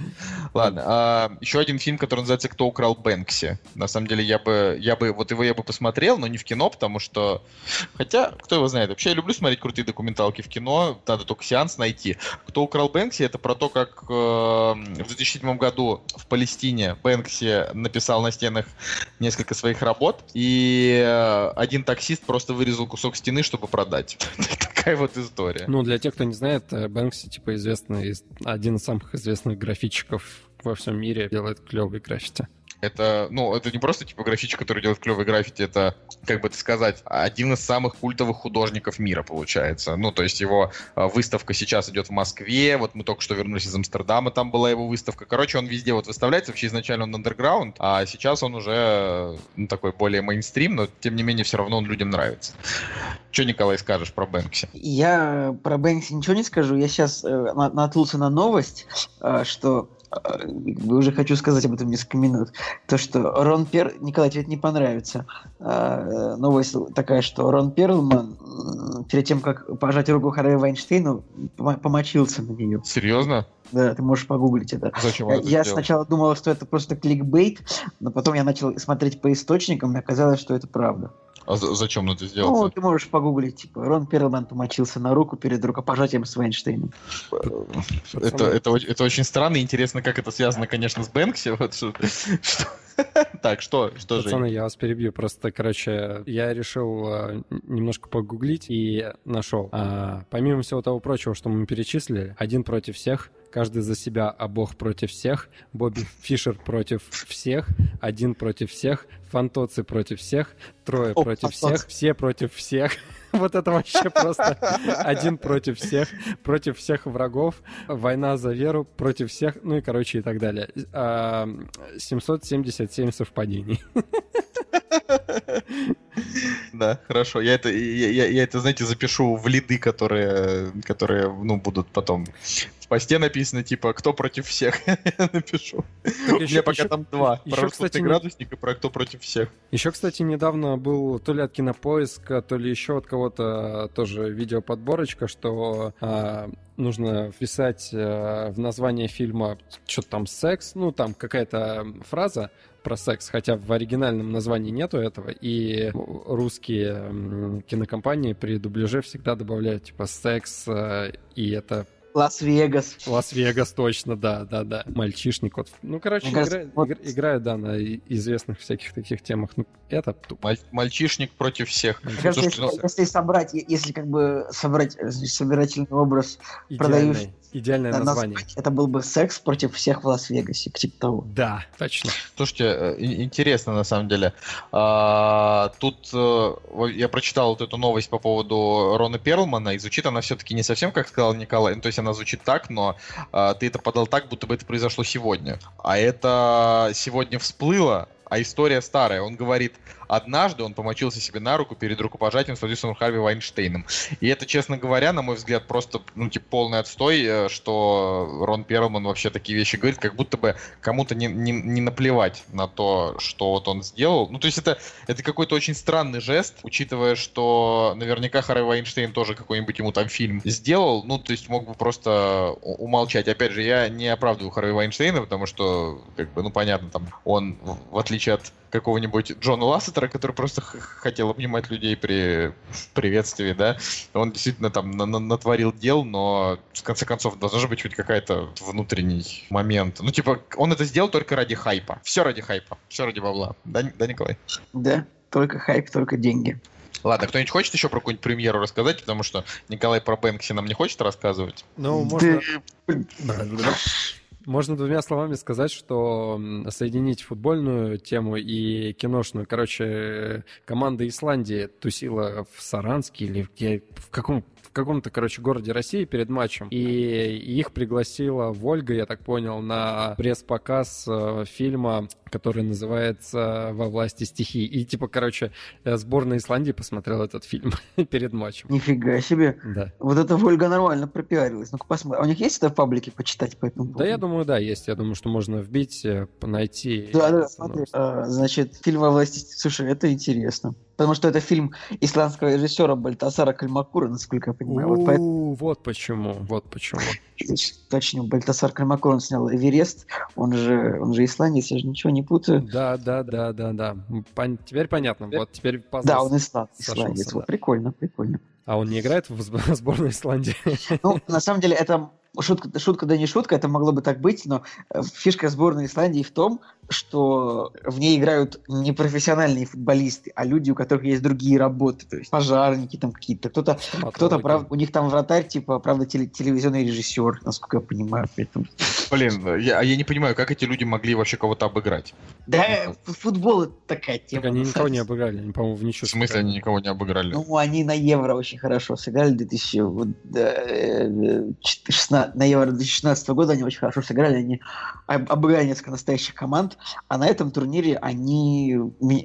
Ладно, а, еще один фильм, который называется «Кто украл Бэнкси». На самом деле, я бы, я бы, вот его я бы посмотрел, но не в кино, потому что... Хотя, кто его знает. Вообще, я люблю смотреть крутые документалки в кино, надо только сеанс найти. «Кто украл Бэнкси» — это про то, как э, в 2007 году в Палестине Бэнкси написал на стенах несколько своих работ, и э, один таксист просто вырезал кусок стены, чтобы продать. Такая вот история. Ну, для тех, кто не знает, э, Бэнкси, типа, известный, из- один из самых известных графичиков во всем мире, делает клевые граффити. Это, ну, это не просто типа графичик, который делает клевые граффити, это, как бы это сказать, один из самых культовых художников мира, получается. Ну, то есть его а, выставка сейчас идет в Москве, вот мы только что вернулись из Амстердама, там была его выставка. Короче, он везде вот выставляется, вообще изначально он андерграунд, а сейчас он уже, ну, такой более мейнстрим, но, тем не менее, все равно он людям нравится. Что, Николай, скажешь про Бэнкси? Я про Бэнкси ничего не скажу. Я сейчас наткнулся на новость, э, что э, уже хочу сказать об этом несколько минут. То, что Рон Пер... Николай, тебе это не понравится. А, э, Новость такая, что Рон Перлман перед тем, как пожать руку Харви Вайнштейну, помо- помочился на нее. Серьезно? Да, ты можешь погуглить это. Зачем он это Я сначала думал, что это просто кликбейт, но потом я начал смотреть по источникам, и оказалось, что это правда. А за- зачем он это сделал? Ну, ты можешь погуглить, типа, Рон Перлман помочился на руку перед рукопожатием с Вайнштейном. Это, это, это очень странно и интересно, как это связано, конечно, с Бэнкси. Вот что- что- Так, что, что же? Пацаны, я вас перебью. Просто, короче, я решил э, немножко погуглить и нашел. А, помимо всего того прочего, что мы перечислили, один против всех, каждый за себя, а бог против всех, Бобби Фишер против всех, один против всех, фантоцы против всех, трое О, против фантоцы. всех, все против всех. Вот это вообще просто один против всех, против всех врагов, война за веру против всех, ну и, короче, и так далее. А, 777 совпадений. Да, хорошо. Я это, я, я- я это, знаете, запишу в лиды, которые, которые, ну, будут потом в посте написано, типа, кто против всех. Напишу. У еще- меня пока еще- там два. еще, Про кстати, градусник и про кто против всех. Еще, кстати, недавно был то ли от Кинопоиска, то ли еще от кого-то тоже видеоподборочка, что а, нужно вписать а, в название фильма что-то там секс, ну там какая-то фраза про секс, хотя в оригинальном названии нету этого, и русские кинокомпании при дубляже всегда добавляют типа секс, а, и это Лас-Вегас. Лас-Вегас точно, да, да, да. Мальчишник. Вот. Ну, короче, Мне кажется, игра- вот- игр- играют, да, на известных всяких таких темах. Ну, это тупо. Маль- мальчишник против всех. Мне кажется, Слушайте, если, ну, если собрать, если как бы собрать э, собирательный образ, продающий- идеальное название. это был бы секс против всех в Лас-Вегасе, типа того. Да, точно. Слушайте, э, ин- интересно на самом деле. А, Тут э, я прочитал вот эту новость по поводу Рона Перлмана, и звучит она все-таки не совсем, как сказал Николай. Ну, то есть она звучит так, но а, ты это подал так, будто бы это произошло сегодня. А это сегодня всплыло, а история старая. Он говорит, однажды он помочился себе на руку перед рукопожатием с продюсером Харви Вайнштейном. И это, честно говоря, на мой взгляд, просто, ну, типа, полный отстой, э, что Рон Перлман вообще такие вещи говорит, как будто бы кому-то не, не, не наплевать на то, что вот он сделал. Ну, то есть это, это какой-то очень странный жест, учитывая, что наверняка Харви Вайнштейн тоже какой-нибудь ему там фильм сделал, ну, то есть мог бы просто умолчать. Опять же, я не оправдываю Харви Вайнштейна, потому что, как бы, ну, понятно, там, он, в отличие от какого-нибудь Джона Лассетера, который просто хотел обнимать людей при приветствии, да, он действительно там на- на- натворил дел, но в конце концов должна же быть хоть какая-то внутренний момент. Ну, типа, он это сделал только ради хайпа. Все ради хайпа, все ради бабла. Да, да Николай? Да, только хайп, только деньги. Ладно, кто-нибудь хочет еще про какую-нибудь премьеру рассказать, потому что Николай про Бэнкси нам не хочет рассказывать. Ну, можно... Можно двумя словами сказать, что соединить футбольную тему и киношную. Короче, э, команда Исландии тусила в Саранске или в, в каком каком-то, короче, городе России перед матчем. И их пригласила Вольга, я так понял, на пресс-показ э, фильма, который называется «Во власти стихий». И, типа, короче, э, сборная Исландии посмотрела этот фильм перед матчем. Нифига себе. Да. Вот эта Вольга нормально пропиарилась. Ну-ка посмотрим. А у них есть это в паблике почитать по этому Да, я поводу? думаю, да, есть. Я думаю, что можно вбить, э, найти. Да, да, смотри. А, значит, фильм во власти... Слушай, это интересно. Потому что это фильм исландского режиссера Бальтасара Кальмакура, насколько я понимаю. Вот поэтому, Вот почему, вот почему. точнее, Бальтасар Кальмакур, он снял Эверест, он же, он же исландец, я же ничего не путаю. Да, да, да, да, да. Пон- Теперь понятно. Вот теперь пазл Да, он исланд, исландец. Вот, да. прикольно, прикольно. А он не играет в сб- сборной Исландии? Ну, на самом деле, это шутка, шутка да не шутка, это могло бы так быть, но э, фишка сборной Исландии в том, что в ней играют не профессиональные футболисты, а люди, у которых есть другие работы, то есть пожарники там какие-то, кто-то, кто-то, правда, у них там вратарь, типа, правда, теле- телевизионный режиссер, насколько я понимаю. Поэтому... Блин, я, а я не понимаю, как эти люди могли вообще кого-то обыграть. Да, ф- футбол это такая тема. Так они никого не обыграли, они, по-моему, в В ничью. смысле, они никого не обыграли? Ну, они на Евро очень хорошо сыграли 2016, на Евро 2016 года они очень хорошо сыграли, они об- обыграли несколько настоящих команд, а на этом турнире они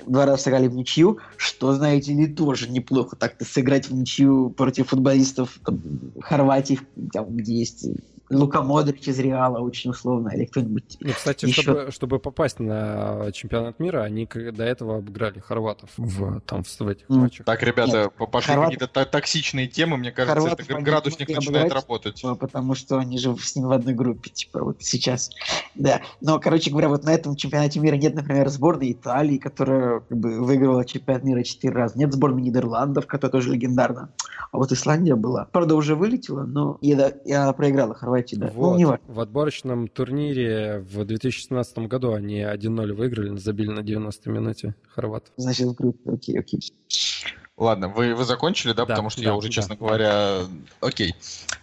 два раза сыграли в ничью, что, знаете ли, тоже неплохо. Так-то сыграть в ничью против футболистов там, Хорватии, там, где есть Лука Модрич из Реала, очень условно, или кто-нибудь Ну, кстати, Еще- чтобы, чтобы попасть на чемпионат мира, они до этого обыграли хорватов в, там, в этих М. матчах. Так, ребята, по- пошли Хорват- какие-то токсичные темы, мне кажется, Хорватов это градусник начинает обыграть. работать. Потому что они же с ним в одной группе, типа, вот сейчас. Да, но, короче говоря, вот на этом чемпионате мира нет, например, сборной Италии, которая как бы выигрывала чемпионат мира четыре раза. Нет сборной Нидерландов, которая тоже легендарна. А вот Исландия была. Правда, уже вылетела, но и она проиграла Хорватии, да. Ну, Вот. не важно. В отборочном турнире в 2017 году они 1-0 выиграли, забили на 90 минуте хорватов. Значит, в группе, окей, окей. Ладно, вы, вы закончили, да? Да, Потому что да, я уже, да, честно да. говоря... Окей.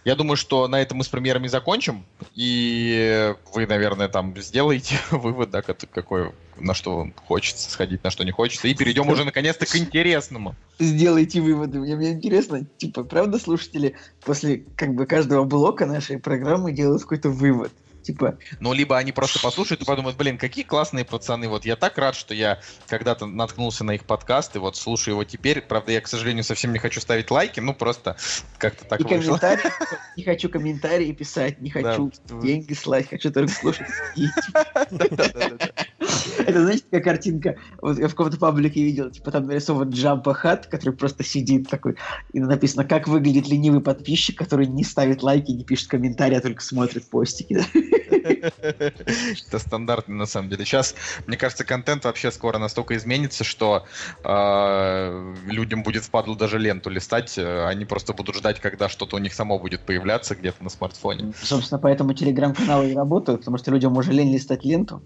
Я думаю, что на этом мы с премьерами закончим. И вы, наверное, там сделаете вывод, да, как- какой, на что хочется сходить, на что не хочется. И перейдем уже наконец-то к интересному. Сделайте выводы. Мне, мне интересно, типа, правда слушатели после как бы каждого блока нашей программы делают какой-то вывод? Типа, Ну, либо они просто послушают и подумают, блин, какие классные пацаны. Вот я так рад, что я когда-то наткнулся на их подкаст, и вот слушаю его теперь. Правда, я, к сожалению, совсем не хочу ставить лайки, ну, просто как-то так и вышло. комментарии, не хочу комментарии писать, не хочу Да. деньги слать, хочу только слушать. Это, знаете, такая картинка, вот я в каком-то паблике видел, типа там нарисован Джампа Хат, который просто сидит такой, и написано, как выглядит ленивый подписчик, который не ставит лайки, не пишет комментарии, а только смотрит постики. Это стандартно, на самом деле. Сейчас, мне кажется, контент вообще скоро настолько изменится, что э, людям будет впадло даже ленту листать. э, Они просто будут ждать, когда что-то у них само будет появляться где-то на смартфоне. Собственно, поэтому телеграм-каналы и работают, потому что людям уже лень листать ленту.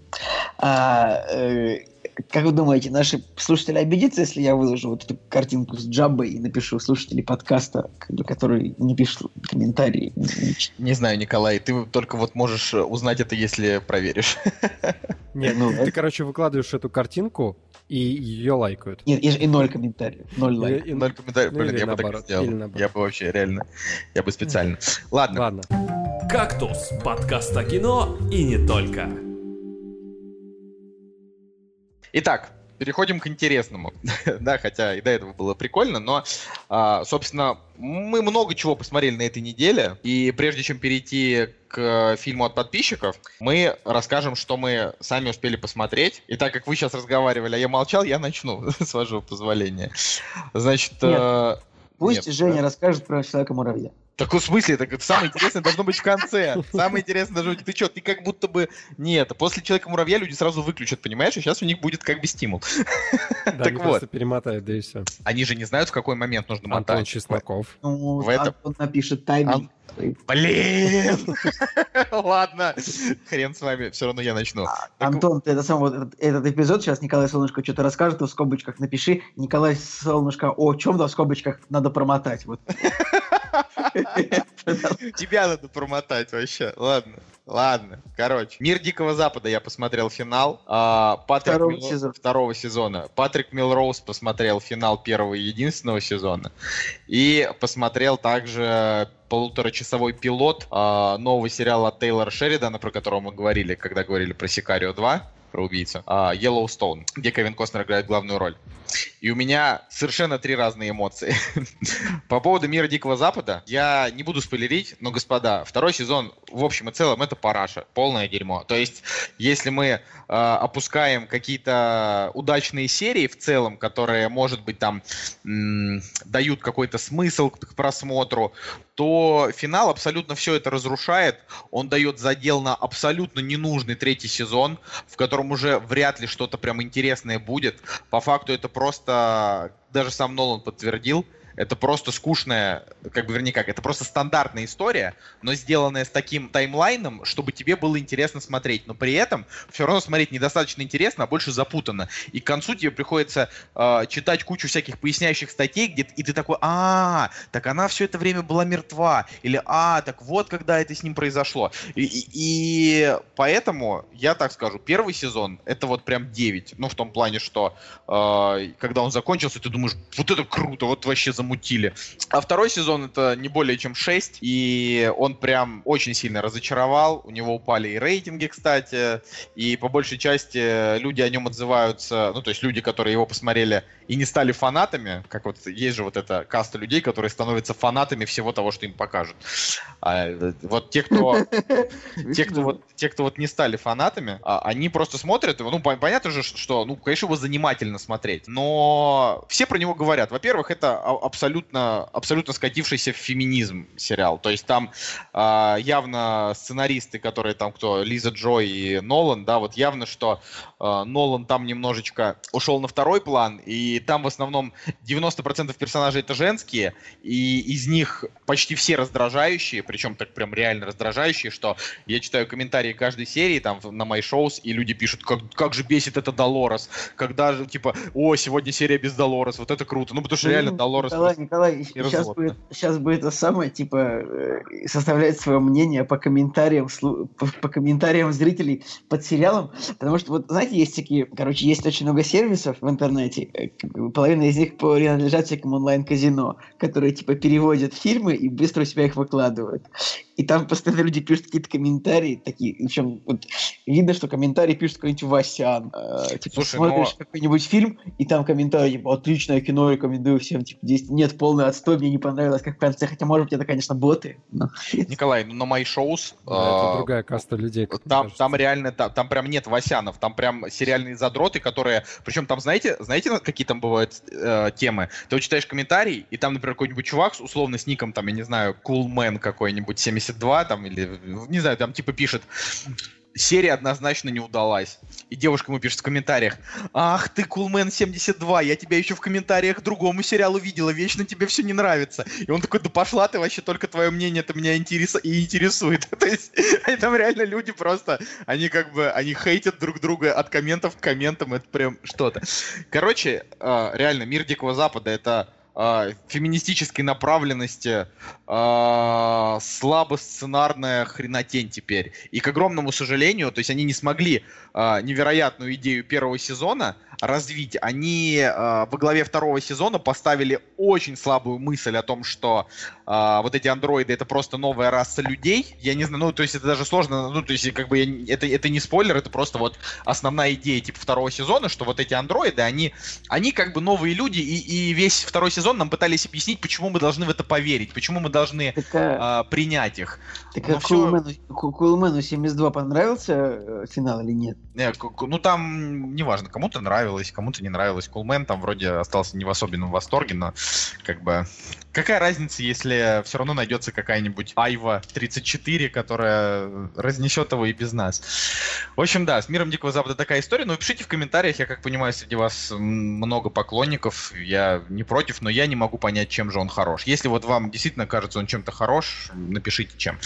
А, э, как вы думаете, наши слушатели обидятся, если я выложу вот эту картинку с Джабой и напишу слушатели подкаста, которые не пишут комментарии? Не знаю, Николай, ты только вот можешь узнать это, если проверишь. Нет, Ну, ты, короче, выкладываешь эту картинку, и ее лайкают. Нет, и, и ноль комментариев, ноль лайков. И- и- Ноль комментариев. ну Блин, я бы так наоборот, сделал. наоборот. Я бы вообще реально, я бы специально. Ладно, Ладно. «Кактус» — подкаст о кино и не только. Итак, переходим к интересному. да, хотя и до этого было прикольно, но, а, собственно, мы много чего посмотрели на этой неделе. И прежде чем перейти к фильму от подписчиков, мы расскажем, что мы сами успели посмотреть. И так как вы сейчас разговаривали, а я молчал, я начну, с вашего позволения. Значит, Нет. э, Пусть нет, Женя да. расскажет про Человека-муравья. Так в смысле, так это самое интересное должно быть в конце. Самое интересное должно быть, ты что, ты как будто бы... Нет, после Человека-муравья люди сразу выключат, понимаешь? И сейчас у них будет как бы стимул. Да, Так они вот, просто перемотают, да и все. они же не знают, в какой момент нужно Антон мотать. Чесноков. Ну, В этом- Антон напишет тайминг. Блин! Ладно, хрен с вами, все равно я начну. Так Антон, ты это сам вот этот, этот эпизод сейчас Николай Солнышко что-то расскажет, в скобочках напиши. Николай Солнышко, о чем да в скобочках надо промотать. Вот. Тебя надо промотать вообще. Ладно. Ладно, короче. Мир Дикого Запада я посмотрел финал. А, Патрик Второго Мил- сезона. второго сезона. Патрик Милроуз посмотрел финал первого и единственного сезона. И посмотрел также полуторачасовой пилот а, нового сериала от Тейлора Шеридана, про которого мы говорили, когда говорили про Сикарио 2, про убийцу, а, Yellowstone, где Кевин Костнер играет главную роль. И у меня совершенно три разные эмоции. По поводу мира Дикого Запада, я не буду спойлерить, но, господа, второй сезон в общем и целом это параша, полное дерьмо. То есть, если мы э, опускаем какие-то удачные серии в целом, которые, может быть, там м, дают какой-то смысл к просмотру, то финал абсолютно все это разрушает. Он дает задел на абсолютно ненужный третий сезон, в котором уже вряд ли что-то прям интересное будет. По факту это просто, даже сам Нолан подтвердил, это просто скучная, как бы, вернее как, это просто стандартная история, но сделанная с таким таймлайном, чтобы тебе было интересно смотреть. Но при этом все равно смотреть недостаточно интересно, а больше запутанно. И к концу тебе приходится э, читать кучу всяких поясняющих статей, где и ты такой, а, так она все это время была мертва. Или, а, так вот, когда это с ним произошло. И, и- и поэтому, я так скажу, первый сезон, это вот прям 9. Ну, в том плане, что э, когда он закончился, ты думаешь, вот это круто, вот вообще замутили. А второй сезон это не более чем 6, и он прям очень сильно разочаровал. У него упали и рейтинги, кстати, и по большей части люди о нем отзываются, ну, то есть люди, которые его посмотрели и не стали фанатами, как вот есть же вот эта каста людей, которые становятся фанатами всего того, что им покажут. А, вот те, кто те, кто вот, те, кто вот не стали фанатами, а, они просто смотрят его. Ну, пон- понятно же, что, ну, конечно, его занимательно смотреть. Но все про него говорят. Во-первых, это абсолютно, абсолютно скатившийся в феминизм сериал. То есть там а, явно сценаристы, которые там кто, Лиза Джой и Нолан, да, вот явно, что а, Нолан там немножечко ушел на второй план, и там в основном 90% персонажей это женские, и из них почти все раздражающие, причем так прям реально раздражающие, что я читаю комментарии каждой серии там на мои шоус, и люди пишут, как, как же бесит это Долорес, когда же, типа, о, сегодня серия без Долорес, вот это круто. Ну, потому что реально Долорес... Николай, Николай, сейчас будет, сейчас будет это самое, типа, э, составлять свое мнение по комментариям, по, по комментариям зрителей под сериалом, потому что, вот, знаете, есть такие, короче, есть очень много сервисов в интернете, э, половина из них принадлежат всяким онлайн-казино, которые, типа, переводят фильмы и быстро у себя их выкладывают. И там постоянно люди пишут какие-то комментарии, такие, причем вот, видно, что комментарии пишет какой-нибудь Васян. Э, типа, Слушай, смотришь но- какой-нибудь фильм, и там комментарий, типа, отличное кино, рекомендую всем, типа, здесь нет, полный отстой, мне не понравилось, как в конце, хотя, может быть, это, конечно, боты, но... Николай, ну на мои шоус... Да, это а, другая каста людей. Там, там реально, там, там прям нет Васянов, там прям сериальные задроты, которые... Причем там, знаете, знаете, на- какие там бывают э, темы? Ты вот читаешь комментарий, и там, например, какой-нибудь чувак с условно с ником, там, я не знаю, Coolman какой-нибудь, 72, там, или, не знаю, там типа пишет, серия однозначно не удалась. И девушка ему пишет в комментариях, ах ты, Coolman 72, я тебя еще в комментариях другому сериалу видела, вечно тебе все не нравится. И он такой, да пошла ты вообще, только твое мнение это меня интерес- и интересует. То есть, там реально люди просто, они как бы, они хейтят друг друга от комментов к комментам, это прям что-то. Короче, э, реально, мир Дикого Запада это феминистической направленности э, слабосценарная хренотень теперь. И к огромному сожалению, то есть они не смогли э, невероятную идею первого сезона развить. Они во главе второго сезона поставили очень слабую мысль о том, что вот эти андроиды это просто новая раса людей. Я не знаю, ну то есть это даже сложно, ну то есть как бы это, это не спойлер, это просто вот основная идея типа второго сезона, что вот эти андроиды, они, они как бы новые люди, и, и весь второй сезон нам пытались объяснить, почему мы должны в это поверить, почему мы должны Так, а, а, принять их. так ну а Кулмену, Ку- Кулмену 72 понравился э, финал или нет? Э, к- к- Ну там, неважно, кому-то нравилось, кому-то не нравилось. Кулмен там вроде остался не в особенном восторге, но как бы... Какая разница, если все равно найдется какая-нибудь Айва 34, которая разнесет его и без нас. В общем, да, с миром Дикого Запада такая история. Ну, пишите в комментариях, я как понимаю, среди вас много поклонников, я не против, но я не могу понять, чем же он хорош. Если вот вам действительно кажется он чем-то хорош, напишите чем.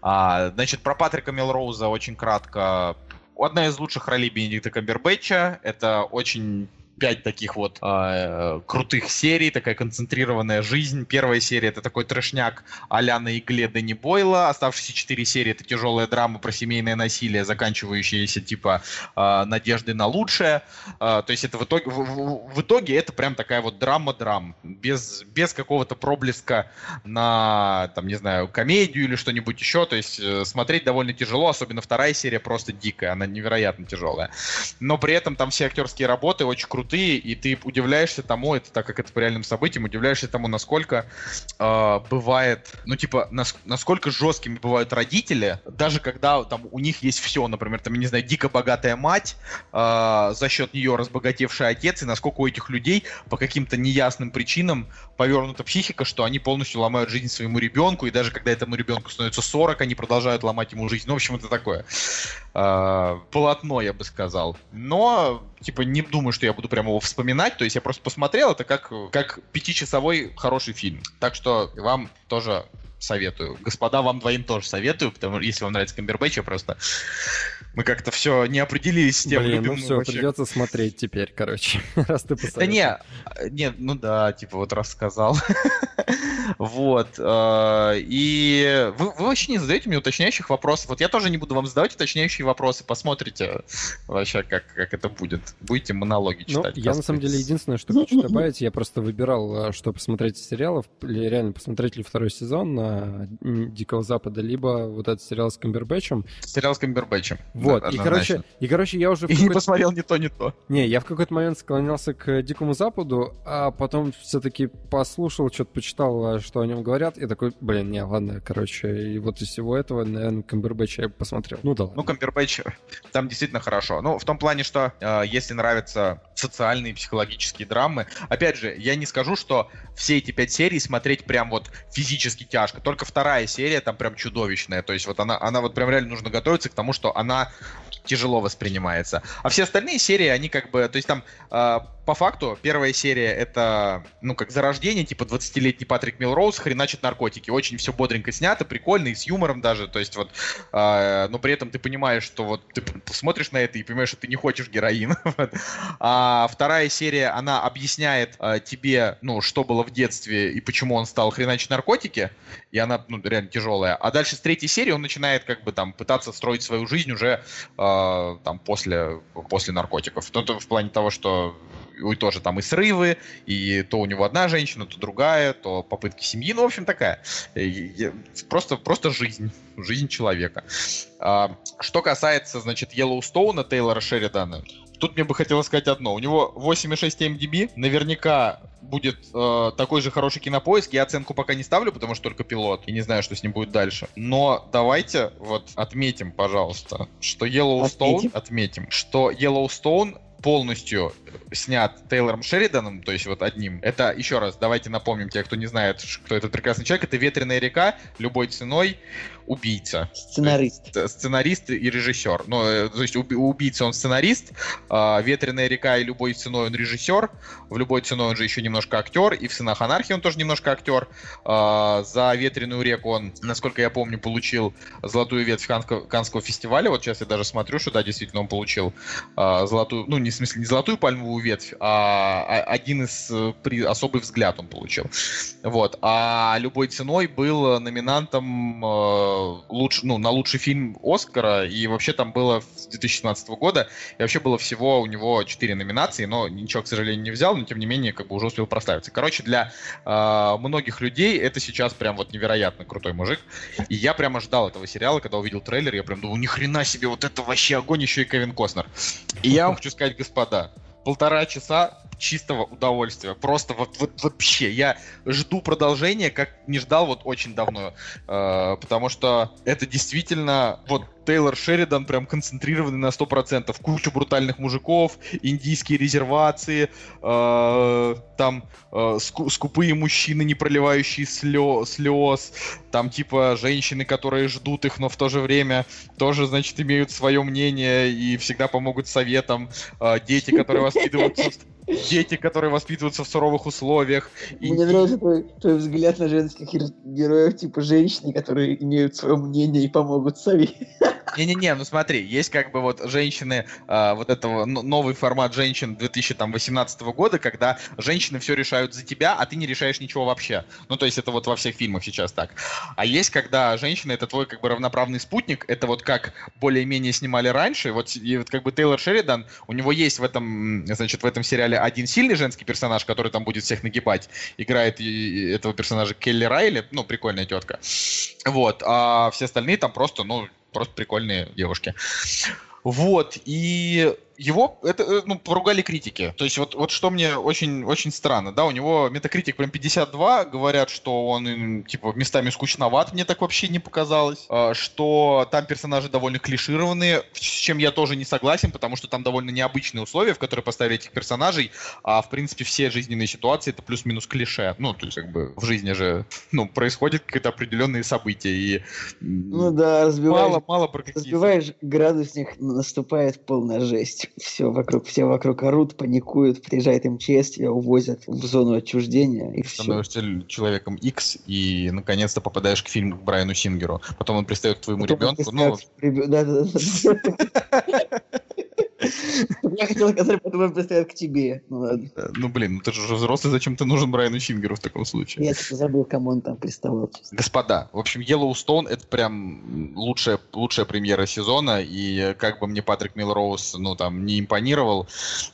А, значит, про Патрика Мелроуза очень кратко. Одна из лучших ролей Бенедикта Камбербэтча. Это очень пять таких вот э, крутых серий, такая концентрированная жизнь. Первая серия это такой трешняк а-ля на Дэнни Бойла. Оставшиеся четыре серии это тяжелая драма про семейное насилие, заканчивающаяся типа э, надежды на лучшее. Э, то есть это в итоге, в, в, итоге это прям такая вот драма-драм. Без, без какого-то проблеска на, там, не знаю, комедию или что-нибудь еще. То есть э, смотреть довольно тяжело, особенно вторая серия просто дикая, она невероятно тяжелая. Но при этом там все актерские работы очень крутые крутые, и ты удивляешься тому, это так как это по реальным событиям, удивляешься тому, насколько э, бывает, ну типа, нас, насколько жесткими бывают родители, даже когда там у них есть все, например, там, я не знаю, дико богатая мать, э, за счет нее разбогатевший отец, и насколько у этих людей по каким-то неясным причинам повернута психика, что они полностью ломают жизнь своему ребенку, и даже когда этому ребенку становится 40, они продолжают ломать ему жизнь. Ну, в общем, это такое э, полотно, я бы сказал. Но, типа, не думаю, что я буду прямо его вспоминать, то есть я просто посмотрел, это как, как пятичасовой хороший фильм. Так что вам тоже советую. Господа, вам двоим тоже советую, потому что если вам нравится Камбербэтч, я просто... Мы как-то все не определились с тем, Блин, ну все, вообще... придется смотреть теперь, короче, раз ты посоветовал. Да не, не, ну да, типа вот рассказал. вот. Э, и вы, вы вообще не задаете мне уточняющих вопросов. Вот я тоже не буду вам задавать уточняющие вопросы. Посмотрите вообще, как, как это будет. Будете монологи ну, читать. Ну, я на самом деле единственное, что хочу добавить, я просто выбирал, э, что посмотреть из сериалов, реально посмотреть ли второй сезон на Дикого Запада, либо вот этот сериал с Камбербэтчем. Сериал с Камбербэтчем. Вот. Да, и, короче, и, короче, я уже... И не посмотрел ни то, ни то. Не, я в какой-то момент склонялся к Дикому Западу, а потом все-таки послушал, что-то почитал что о нем говорят, и такой, блин, не, ладно, короче, и вот из всего этого, наверное, Камбербэтч я посмотрел. Ну да ладно. Ну, Камбербэтч там действительно хорошо. Ну, в том плане, что э, если нравятся социальные, психологические драмы, опять же, я не скажу, что все эти пять серий смотреть прям вот физически тяжко. Только вторая серия там прям чудовищная. То есть вот она, она вот прям реально нужно готовиться к тому, что она тяжело воспринимается. А все остальные серии, они как бы, то есть там э, по факту первая серия это, ну, как зарождение, типа 20-летний Патрик Милроуз хреначит наркотики. Очень все бодренько снято, прикольно и с юмором даже, то есть вот, э, но при этом ты понимаешь, что вот ты смотришь на это и понимаешь, что ты не хочешь героин. а вторая серия, она объясняет э, тебе, ну, что было в детстве и почему он стал хреначить наркотики, и она, ну, реально тяжелая. А дальше с третьей серии он начинает как бы там пытаться строить свою жизнь уже э, там после, после наркотиков. Ну, то в плане того, что и тоже там и срывы, и то у него одна женщина, то другая, то попытки семьи, ну, в общем, такая. Просто, просто жизнь, жизнь человека. А, что касается, значит, Йеллоустоуна Тейлора Шеридана, Тут мне бы хотелось сказать одно. У него 8,6 MDB. Наверняка будет э, такой же хороший кинопоиск. Я оценку пока не ставлю, потому что только пилот. И не знаю, что с ним будет дальше. Но давайте вот отметим, пожалуйста, что Yellowstone... Отметим, отметим что Yellowstone полностью снят Тейлором Шериданом, то есть вот одним. Это, еще раз, давайте напомним те, кто не знает, кто этот прекрасный человек, это «Ветреная река», любой ценой убийца. Сценарист. Есть, сценарист и режиссер. Ну, э, то есть убийца он сценарист, а «Ветреная река» и любой ценой он режиссер, в любой ценой он же еще немножко актер, и в «Сынах анархии» он тоже немножко актер. А, за «Ветреную реку» он, насколько я помню, получил золотую ветвь Канского, фестиваля. Вот сейчас я даже смотрю, что да, действительно он получил а, золотую, ну, не в смысле не золотую пальмовую ветвь, а, один из э, при, особый взгляд он получил. Вот. А любой ценой был номинантом э, луч, ну, на лучший фильм Оскара, и вообще там было с 2017 года, и вообще было всего у него 4 номинации, но ничего, к сожалению, не взял, но тем не менее, как бы уже успел проставиться. Короче, для э, многих людей это сейчас прям вот невероятно крутой мужик, и я прямо ждал этого сериала, когда увидел трейлер, я прям думал, ни хрена себе, вот это вообще огонь, еще и Кевин Костнер. И я вам хочу сказать, господа, полтора часа чистого удовольствия. Просто вот, вот вообще, я жду продолжения, как не ждал вот очень давно. Э, потому что это действительно вот Тейлор Шеридан прям концентрированный на 100%. Кучу брутальных мужиков, индийские резервации, э, там э, ску- скупые мужчины, не проливающие слё- слез, там типа женщины, которые ждут их, но в то же время тоже, значит, имеют свое мнение и всегда помогут советам. Э, дети, которые воспитываются дети, которые воспитываются в суровых условиях. И... Мне нравится твой, твой взгляд на женских героев, типа женщины, которые имеют свое мнение и помогут советам. Не-не-не, ну смотри, есть как бы вот женщины, э, вот этого новый формат женщин 2018 года, когда женщины все решают за тебя, а ты не решаешь ничего вообще. Ну, то есть это вот во всех фильмах сейчас так. А есть, когда женщина это твой как бы равноправный спутник, это вот как более-менее снимали раньше, вот, и вот как бы Тейлор Шеридан, у него есть в этом, значит, в этом сериале один сильный женский персонаж, который там будет всех нагибать, играет этого персонажа Келли Райли, ну, прикольная тетка. Вот, а все остальные там просто, ну, просто прикольные девушки. Вот, и его это, э, ну, поругали критики. То есть вот, вот что мне очень, очень странно, да, у него метакритик прям 52, говорят, что он типа местами скучноват, мне так вообще не показалось, а, что там персонажи довольно клишированные, с чем я тоже не согласен, потому что там довольно необычные условия, в которые поставили этих персонажей, а в принципе все жизненные ситуации это плюс-минус клише. Ну, то есть как бы в жизни же, ну, происходят какие-то определенные события и... Ну да, разбиваешь, мало, мало про разбиваешь градусник, наступает полная жесть все вокруг, все вокруг орут, паникуют, приезжает МЧС, тебя увозят в зону отчуждения, и все. Становишься человеком X, и наконец-то попадаешь к фильму к Брайану Сингеру. Потом он пристает к твоему Потом ребенку. Ну... Да, да, да. Я хотел сказать, потом пристает к тебе. Ну ладно. Э, ну блин, ну ты же уже взрослый, зачем ты нужен Брайану Сингеру в таком случае? Я забыл, кому он там приставал. Господа, в общем, Yellowstone это прям лучшая, лучшая премьера сезона, и как бы мне Патрик Милроуз, ну там, не импонировал,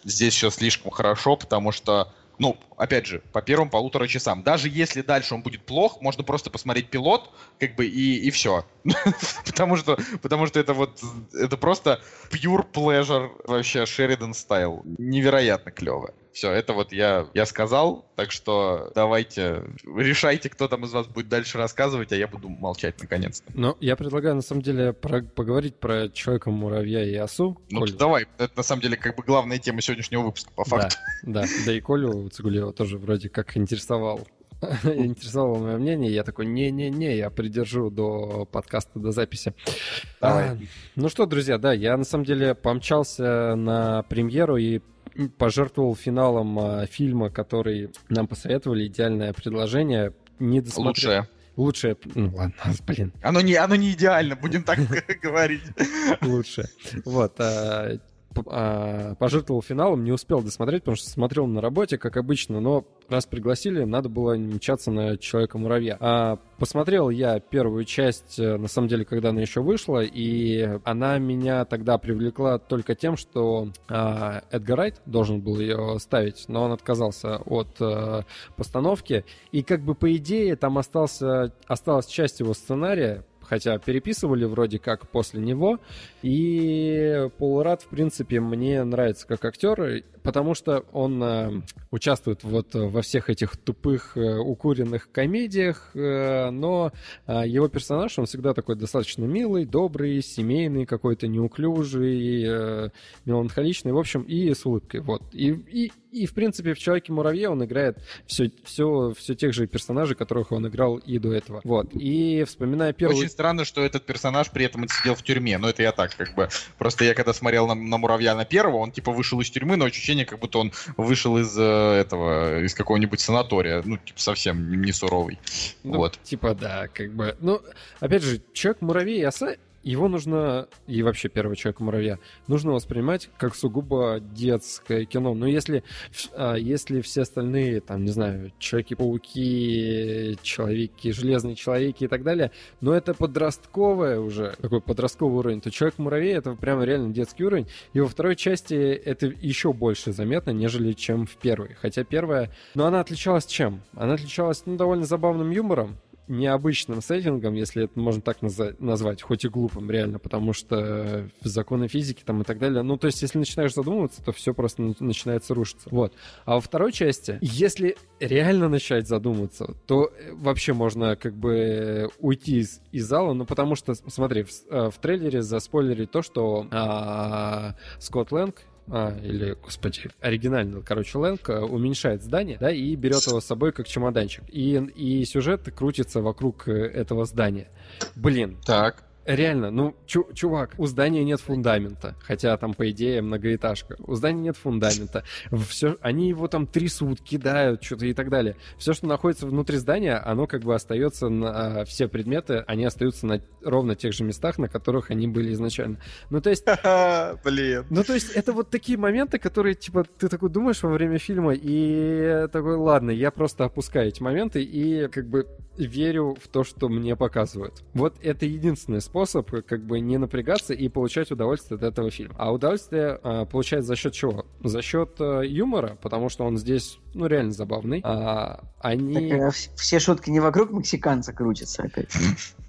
здесь все слишком хорошо, потому что ну, опять же, по первым полутора часам. Даже если дальше он будет плох, можно просто посмотреть пилот, как бы, и, и все. потому, что, потому что это вот, это просто pure pleasure вообще Шеридан стайл. Невероятно клево. Все, это вот я, я сказал, так что давайте решайте, кто там из вас будет дальше рассказывать, а я буду молчать наконец-то. Ну, я предлагаю на самом деле про, поговорить про Человека-муравья и Осу. Ну, Коль. давай, это на самом деле как бы главная тема сегодняшнего выпуска, по факту. Да, да, да и Колю Цигулева тоже вроде как интересовал интересовало мое мнение, я такой, не-не-не, я придержу до подкаста, до записи. Давай. А, ну что, друзья, да, я на самом деле помчался на премьеру и пожертвовал финалом а, фильма, который нам посоветовали. Идеальное предложение. Не досмотрел. Лучшее. Лучшее... Ну ладно, блин. Оно не, оно не идеально, будем так говорить. Лучше. Вот. А, пожертвовал финалом, не успел досмотреть, потому что смотрел на работе, как обычно, но раз пригласили, надо было мчаться на Человека-муравья. А посмотрел я первую часть, э, на самом деле, когда она еще вышла, и она меня тогда привлекла только тем, что а, Эдгар Райт должен был ее ставить, но он отказался от а, постановки, и как бы по идее там остался, осталась часть его сценария, хотя переписывали вроде как после него. И Пол Рад, в принципе, мне нравится как актер, потому что он э, участвует вот во всех этих тупых э, укуренных комедиях, э, но э, его персонаж, он всегда такой достаточно милый, добрый, семейный, какой-то неуклюжий, э, меланхоличный, в общем, и с улыбкой. Вот. И, и, и, в принципе, в Человеке-муравье он играет все, все, все тех же персонажей, которых он играл и до этого. Вот. И вспоминая первый... Очень странно, что этот персонаж при этом сидел в тюрьме. Но это я так, как бы... Просто я когда смотрел на, на Муравья на первого, он типа вышел из тюрьмы, но ощущение как будто он вышел из э, этого, из какого-нибудь санатория, ну, типа, совсем не суровый. Ну, вот. Типа, да, как бы. Ну, опять же, Человек-муравей оса его нужно, и вообще первого Человека-муравья, нужно воспринимать как сугубо детское кино. Но если, а, если все остальные, там, не знаю, Человеки-пауки, Человеки, Железные Человеки и так далее, но это подростковое уже, такой подростковый уровень, то Человек-муравей — это прямо реально детский уровень. И во второй части это еще больше заметно, нежели чем в первой. Хотя первая... Но она отличалась чем? Она отличалась, ну, довольно забавным юмором, необычным сеттингом, если это можно так назвать, хоть и глупым реально, потому что законы физики там и так далее. Ну, то есть, если начинаешь задумываться, то все просто на- начинается рушиться. Вот. А во второй части, если реально начать задуматься, то э, вообще можно как бы уйти из, из зала, ну, потому что, смотри, в, э, в трейлере заспойлерили то, что а, Скотт Лэнг, а, или, господи, оригинальный, короче, Лэнг э, уменьшает здание, да, и берет его с собой как чемоданчик. И, и сюжет крутится вокруг э, этого здания. Блин, Так. Реально, ну, чу- чувак, у здания нет фундамента, хотя там, по идее, многоэтажка. У здания нет фундамента. Все, они его там трясут, кидают, что-то и так далее. Все, что находится внутри здания, оно как бы остается на... а, Все предметы, они остаются на ровно тех же местах, на которых они были изначально. Ну, то есть, Блин. ну, то есть, это вот такие моменты, которые, типа, ты такой думаешь во время фильма, и такой, ладно, я просто опускаю эти моменты и, как бы, верю в то, что мне показывают. Вот это единственный способ, как бы, не напрягаться и получать удовольствие от этого фильма. А удовольствие а, получать за счет чего? За счет а, юмора, потому что он здесь, ну, реально забавный. А, они... Так, э, вс- все шутки не вокруг мексиканца крутятся опять.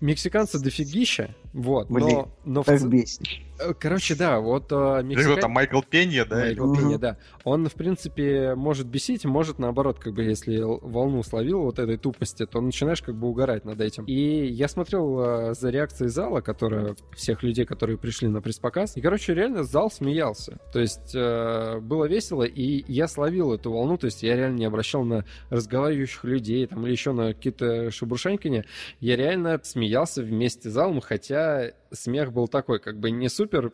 Мексиканцы дофигища, вот, Блин, но, но в Так бесит. э, Короче, да, вот мексиканцы... кто там, Майкл Пенья, да? Майкл Пенья, Мгм. да. Он, в принципе, может бесить, может, наоборот, как бы, если волну словил вот этой тупости, то начинаешь как бы угорать над этим. И я смотрел э, за реакцией зала, которая всех людей, которые пришли на пресс-показ, и, короче, реально зал смеялся. То есть э, было весело, и я словил эту волну, то есть я реально не обращал на разговаривающих людей там или еще на какие-то шебуршаньканье. Я реально смеялся вместе с залом, хотя смех был такой, как бы не супер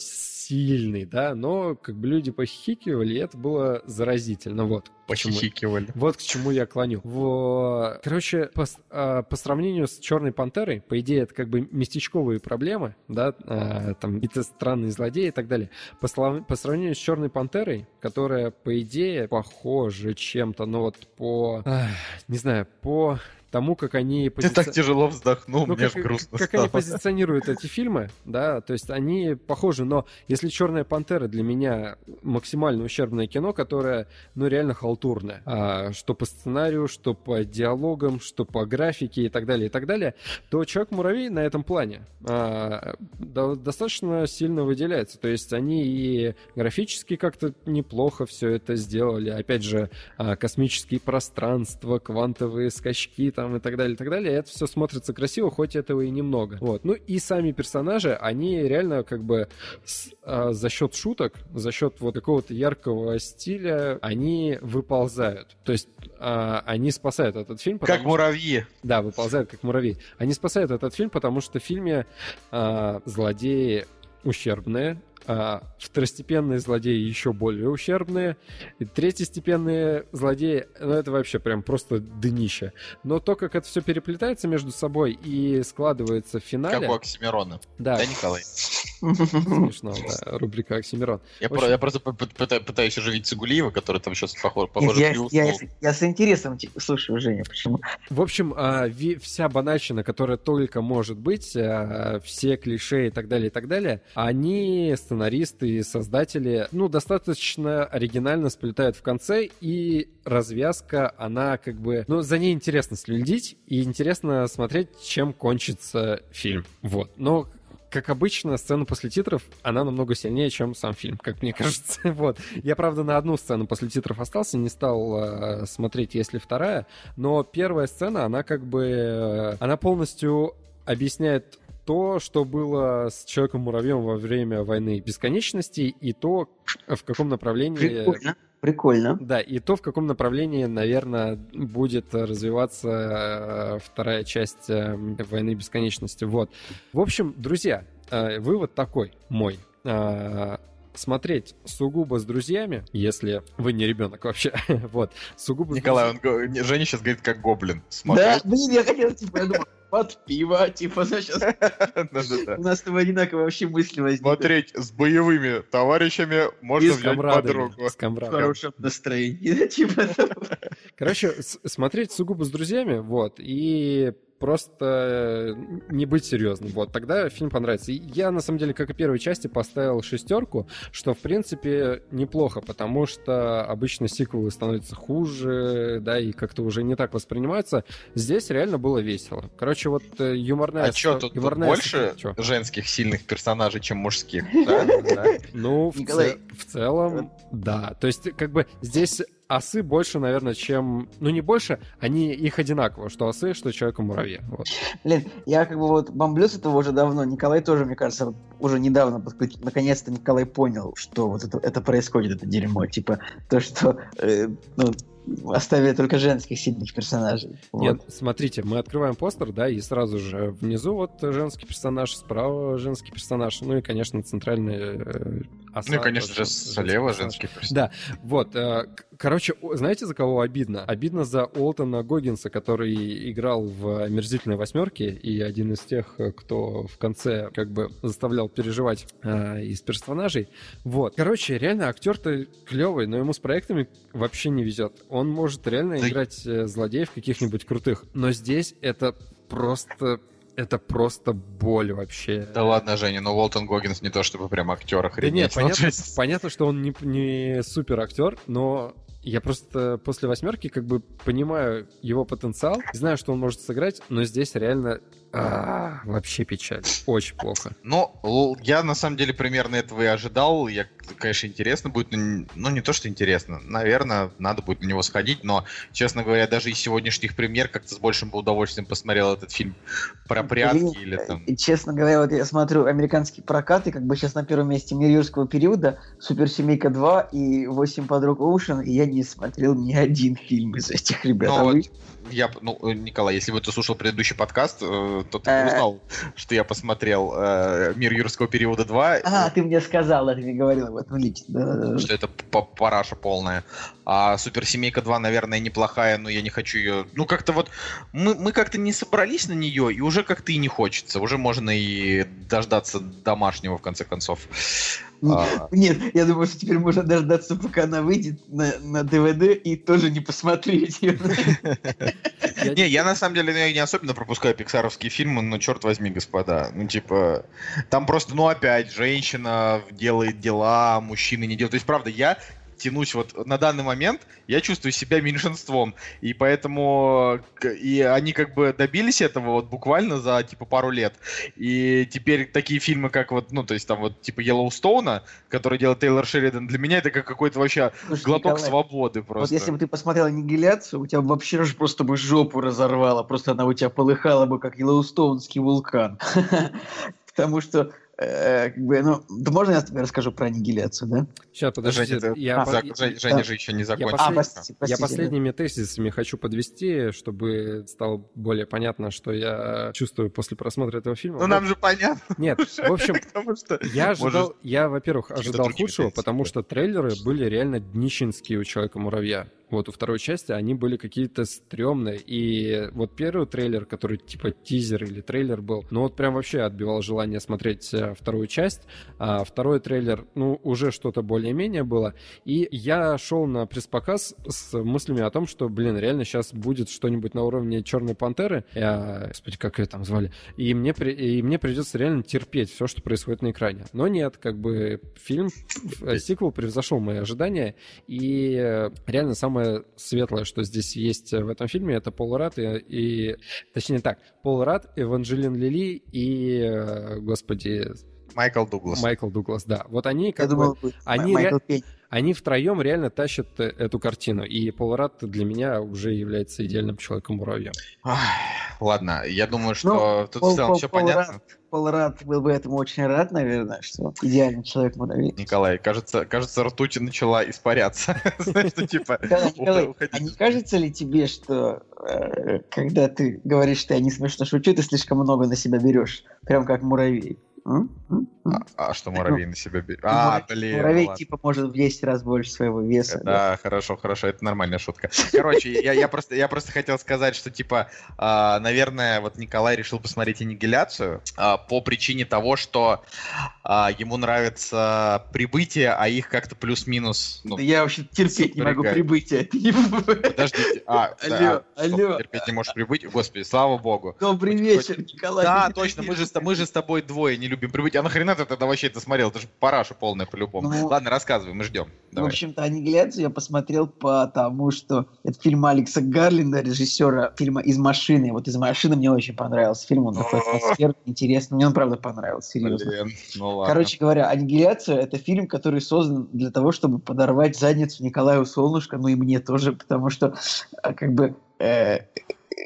сильный, да, но как бы люди похихикивали, и это было заразительно, вот. почему- Похихикивали. Вот к чему я клоню. В... Короче, по, а, по сравнению с Черной Пантерой, по идее, это как бы местечковые проблемы, да, а, там какие-то странные злодеи и так далее. По, слав- по сравнению с Черной Пантерой, которая, по идее, похожа чем-то, но вот по, ах, не знаю, по тому, как они... Ты позици- так тяжело вздохнул, ну, мне как, грустно как стало. они позиционируют эти фильмы, да, то есть они похожи, но если Черная пантера для меня максимально ущербное кино, которое, ну, реально халтурное, а, что по сценарию, что по диалогам, что по графике и так далее, и так далее, то Человек-муравей на этом плане а, до- достаточно сильно выделяется. То есть они и графически как-то неплохо все это сделали. Опять же, а, космические пространства, квантовые скачки там и так далее, и так далее. Это все смотрится красиво, хоть этого и немного. Вот. Ну и сами персонажи, они реально как бы с- а, за счет шуток, за счет вот какого-то яркого стиля, они выползают. То есть а, они спасают этот фильм. Как что- муравьи. да, выползают как муравьи. Они спасают этот фильм, потому что в фильме а, злодеи ущербные, второстепенные злодеи еще более ущербные, и третьестепенные злодеи, ну это вообще прям просто днище. Но то, как это все переплетается между собой и складывается в финале... Как у Оксимирона. Да, Да, Николай? смешно, да, рубрика Оксимирон. Я, общем- про- я просто пытаюсь оживить Цигулиева, который там сейчас похож, похоже, Я, я- ну, я с интересом слушаю, Женя, почему? В общем, а, вся банальщина, которая только может быть, а, все клише и так далее, и так далее, они, сценаристы и создатели, ну, достаточно оригинально сплетают в конце, и развязка, она как бы... Ну, за ней интересно следить, и интересно смотреть, чем кончится фильм. Вот. Но как обычно, сцена после титров, она намного сильнее, чем сам фильм, как мне кажется. Вот. Я, правда, на одну сцену после титров остался, не стал э, смотреть, есть ли вторая, но первая сцена, она как бы... э, она полностью объясняет то, что было с Человеком-муравьем во время войны бесконечности, и то, в каком направлении... Прикольно, прикольно. Да, и то, в каком направлении, наверное, будет развиваться э, вторая часть э, «Войны бесконечности». Вот. В общем, друзья, э, вывод такой мой. Смотреть сугубо с друзьями, если вы не ребенок вообще, вот, сугубо с Николай, он, Женя сейчас говорит как гоблин. Да, Смотреть. блин, я хотел, типа, я думал, под пиво, типа, ну, сейчас Да-да-да. у нас с тобой одинаковые вообще мысли возникли. Смотреть с боевыми товарищами можно взять подругу. с хорошем настроении, да, типа. Короче, смотреть сугубо с друзьями, вот, и просто не быть серьезным. Вот, тогда фильм понравится. И я, на самом деле, как и первой части, поставил шестерку, что, в принципе, неплохо, потому что обычно сиквелы становятся хуже, да, и как-то уже не так воспринимаются. Здесь реально было весело. Короче, вот э, юморная... А что, тут, тут юморная больше чё? женских сильных персонажей, чем мужских? Ну, в целом, да. То есть, как бы здесь осы больше, наверное, чем... Ну, не больше, они их одинаково, что осы, что человека-муравья. Вот. Блин, я как бы вот бомблю с этого уже давно. Николай тоже, мне кажется, уже недавно подключ- Наконец-то Николай понял, что вот это, это происходит, это дерьмо. Типа, то, что э, ну, оставили только женских сильных персонажей. Вот. Нет, смотрите, мы открываем постер, да, и сразу же внизу вот женский персонаж, справа женский персонаж, ну и, конечно, центральный э, оса Ну и, конечно же, женский слева персонаж. женский персонаж. Да, вот. э, Короче, знаете, за кого обидно? Обидно за Олтона Гоггинса, который играл в «Омерзительной восьмерке» и один из тех, э, кто в конце как бы заставлял переживать э, из персонажей. Вот. Короче, реально актер-то клевый, но ему с проектами вообще не везет. Он может реально Да- играть э, злодеев каких-нибудь крутых, но здесь это просто... Это просто боль вообще. Да ладно, Женя, но Уолтон Гоггинс не то чтобы прям актер Да охренеть. нет, Ну, понятно, понятно, что он не, не супер актер, но я просто после восьмерки как бы понимаю его потенциал, знаю, что он может сыграть, но здесь реально а, вообще печаль. Очень плохо. Ну, л- я на самом деле примерно этого и ожидал. Я, конечно, интересно будет, но ну не то, что интересно. Наверное, надо будет на него сходить, но, честно говоря, даже из сегодняшних премьер как-то с большим бы удовольствием посмотрел этот фильм про прятки Блин, или там... И, честно говоря, вот я смотрю американский прокат, и как бы сейчас на первом месте «Мир юрского периода», «Суперсемейка 2» и «Восемь подруг Оушен», и я не смотрел ни один фильм из этих ребят. Ну, А вот вы? Я, ну, э, Николай, если бы ты слушал предыдущий подкаст, э, то ты Э. узнал, что я посмотрел «Мир юрского периода 2», А, ты мне сказал, ты мне говорил об этом лично. Что это параша полная. А Суперсемейка 2, наверное, неплохая, но я не хочу ее... Ну, как-то вот... Мы, мы как-то не собрались на нее, и уже как-то и не хочется. Уже можно и дождаться домашнего, в конце концов. А, Нет, я думаю, что теперь можно дождаться, пока она выйдет на, на ДВД и тоже не посмотреть ее. Не, я на самом деле я не особенно пропускаю пиксаровские фильмы, но черт возьми, господа. Ну, типа, там просто, ну, опять, женщина делает дела, мужчины не делают. То есть, правда, я тянусь вот на данный момент, я чувствую себя меньшинством. И поэтому и они как бы добились этого вот буквально за типа пару лет. И теперь такие фильмы, как вот, ну, то есть там вот типа Йеллоустоуна, который делает Тейлор Шеридан, для меня это как какой-то вообще Слушай, глоток Николай, свободы Вот просто. если бы ты посмотрел аннигиляцию, у тебя вообще же просто бы жопу разорвало, просто она у тебя полыхала бы, как Йеллоустоунский вулкан. Потому что, э, как бы, ну, да можно я тебе расскажу про аннигиляцию, да? Сейчас, подождите. Женя, ты- я, А, по- Зак- я- Жень- Женя да. же еще не Я закончил. А, послед- простите, Я простите, да. последними тезисами хочу подвести, чтобы стало более понятно, что я чувствую после просмотра этого фильма. Ну, нам же понятно. Нет, в общем, Потому что... Я ожидал, Может, я, во-первых, ожидал худшего, потому да. что трейлеры были реально днищенские у Человека-муравья. Вот у второй части они были какие-то стрёмные. И вот первый трейлер, который типа тизер или трейлер был, ну вот прям вообще отбивал желание смотреть э, вторую часть. А второй трейлер, ну, уже что-то более-менее было. И я шел на пресс-показ с мыслями о том, что, блин, реально сейчас будет что-нибудь на уровне Черной Пантеры. Я, господи, как ее там звали? И мне, при- и мне придется реально терпеть все, что происходит на экране. Но нет, как бы фильм, э, сиквел превзошел мои ожидания. И э, реально самое светлое, что здесь есть в этом фильме, это Пол Рад и, и- Точнее так, Пол Рад, Эванжелин Лили и, э, господи, Майкл Дуглас. Майкл Дуглас, да. Вот они Я как бы... думал, они Майкл ре- Пень. Они втроем реально тащат э, эту картину. И Пол Рад для меня уже является идеальным человеком-муравьем. Ладно, я думаю, что тут в Пол- целом Пол- все Пол понятно. Рад. Пол Рад был бы этому очень рад, наверное, что идеальный человек муравей. Николай, кажется, кажется, ртуть начала испаряться. Типа... Николай, Николай, уходить. а не кажется ли тебе, что э, когда ты говоришь, что я не смешно шучу, ты слишком много на себя берешь, прям как муравей? А, а что муравей на себя берет? А, Муравей- блин, Муравей ну ладно. типа может в 10 раз больше своего веса. да. Да, хорошо, хорошо, это нормальная шутка. Короче, я, я просто, я просто хотел сказать, что, типа, а, наверное, вот Николай решил посмотреть «Аннигиляцию» а, по причине того, что а, ему нравится прибытие, а их как-то плюс-минус... Ну, Да я вообще терпеть не могу бывает. подождите, а, Алло, а, алло. терпеть не можешь прибыть? Господи, слава богу. Добрый вечер, Николай. Да, точно, мы же, мы же с тобой двое не любим прибыть. А нахрена ты тогда вообще это смотрел? Это же параша полная по-любому. Ну, Ладно, рассказывай, мы ждем. В Давай. общем-то, «Аннигиляцию» я посмотрел потому, что это фильм Алекса Гарлинда, режиссера фильма «Из машины». Вот «Из машины» мне очень понравился фильм, он такой атмосферный, интересный. Мне он, правда, понравился, серьезно. Блин, ну ладно. Короче говоря, «Аннигиляция» — это фильм, который создан для того, чтобы подорвать задницу Николаю Солнышко, ну и мне тоже, потому что, а, как бы, э, э,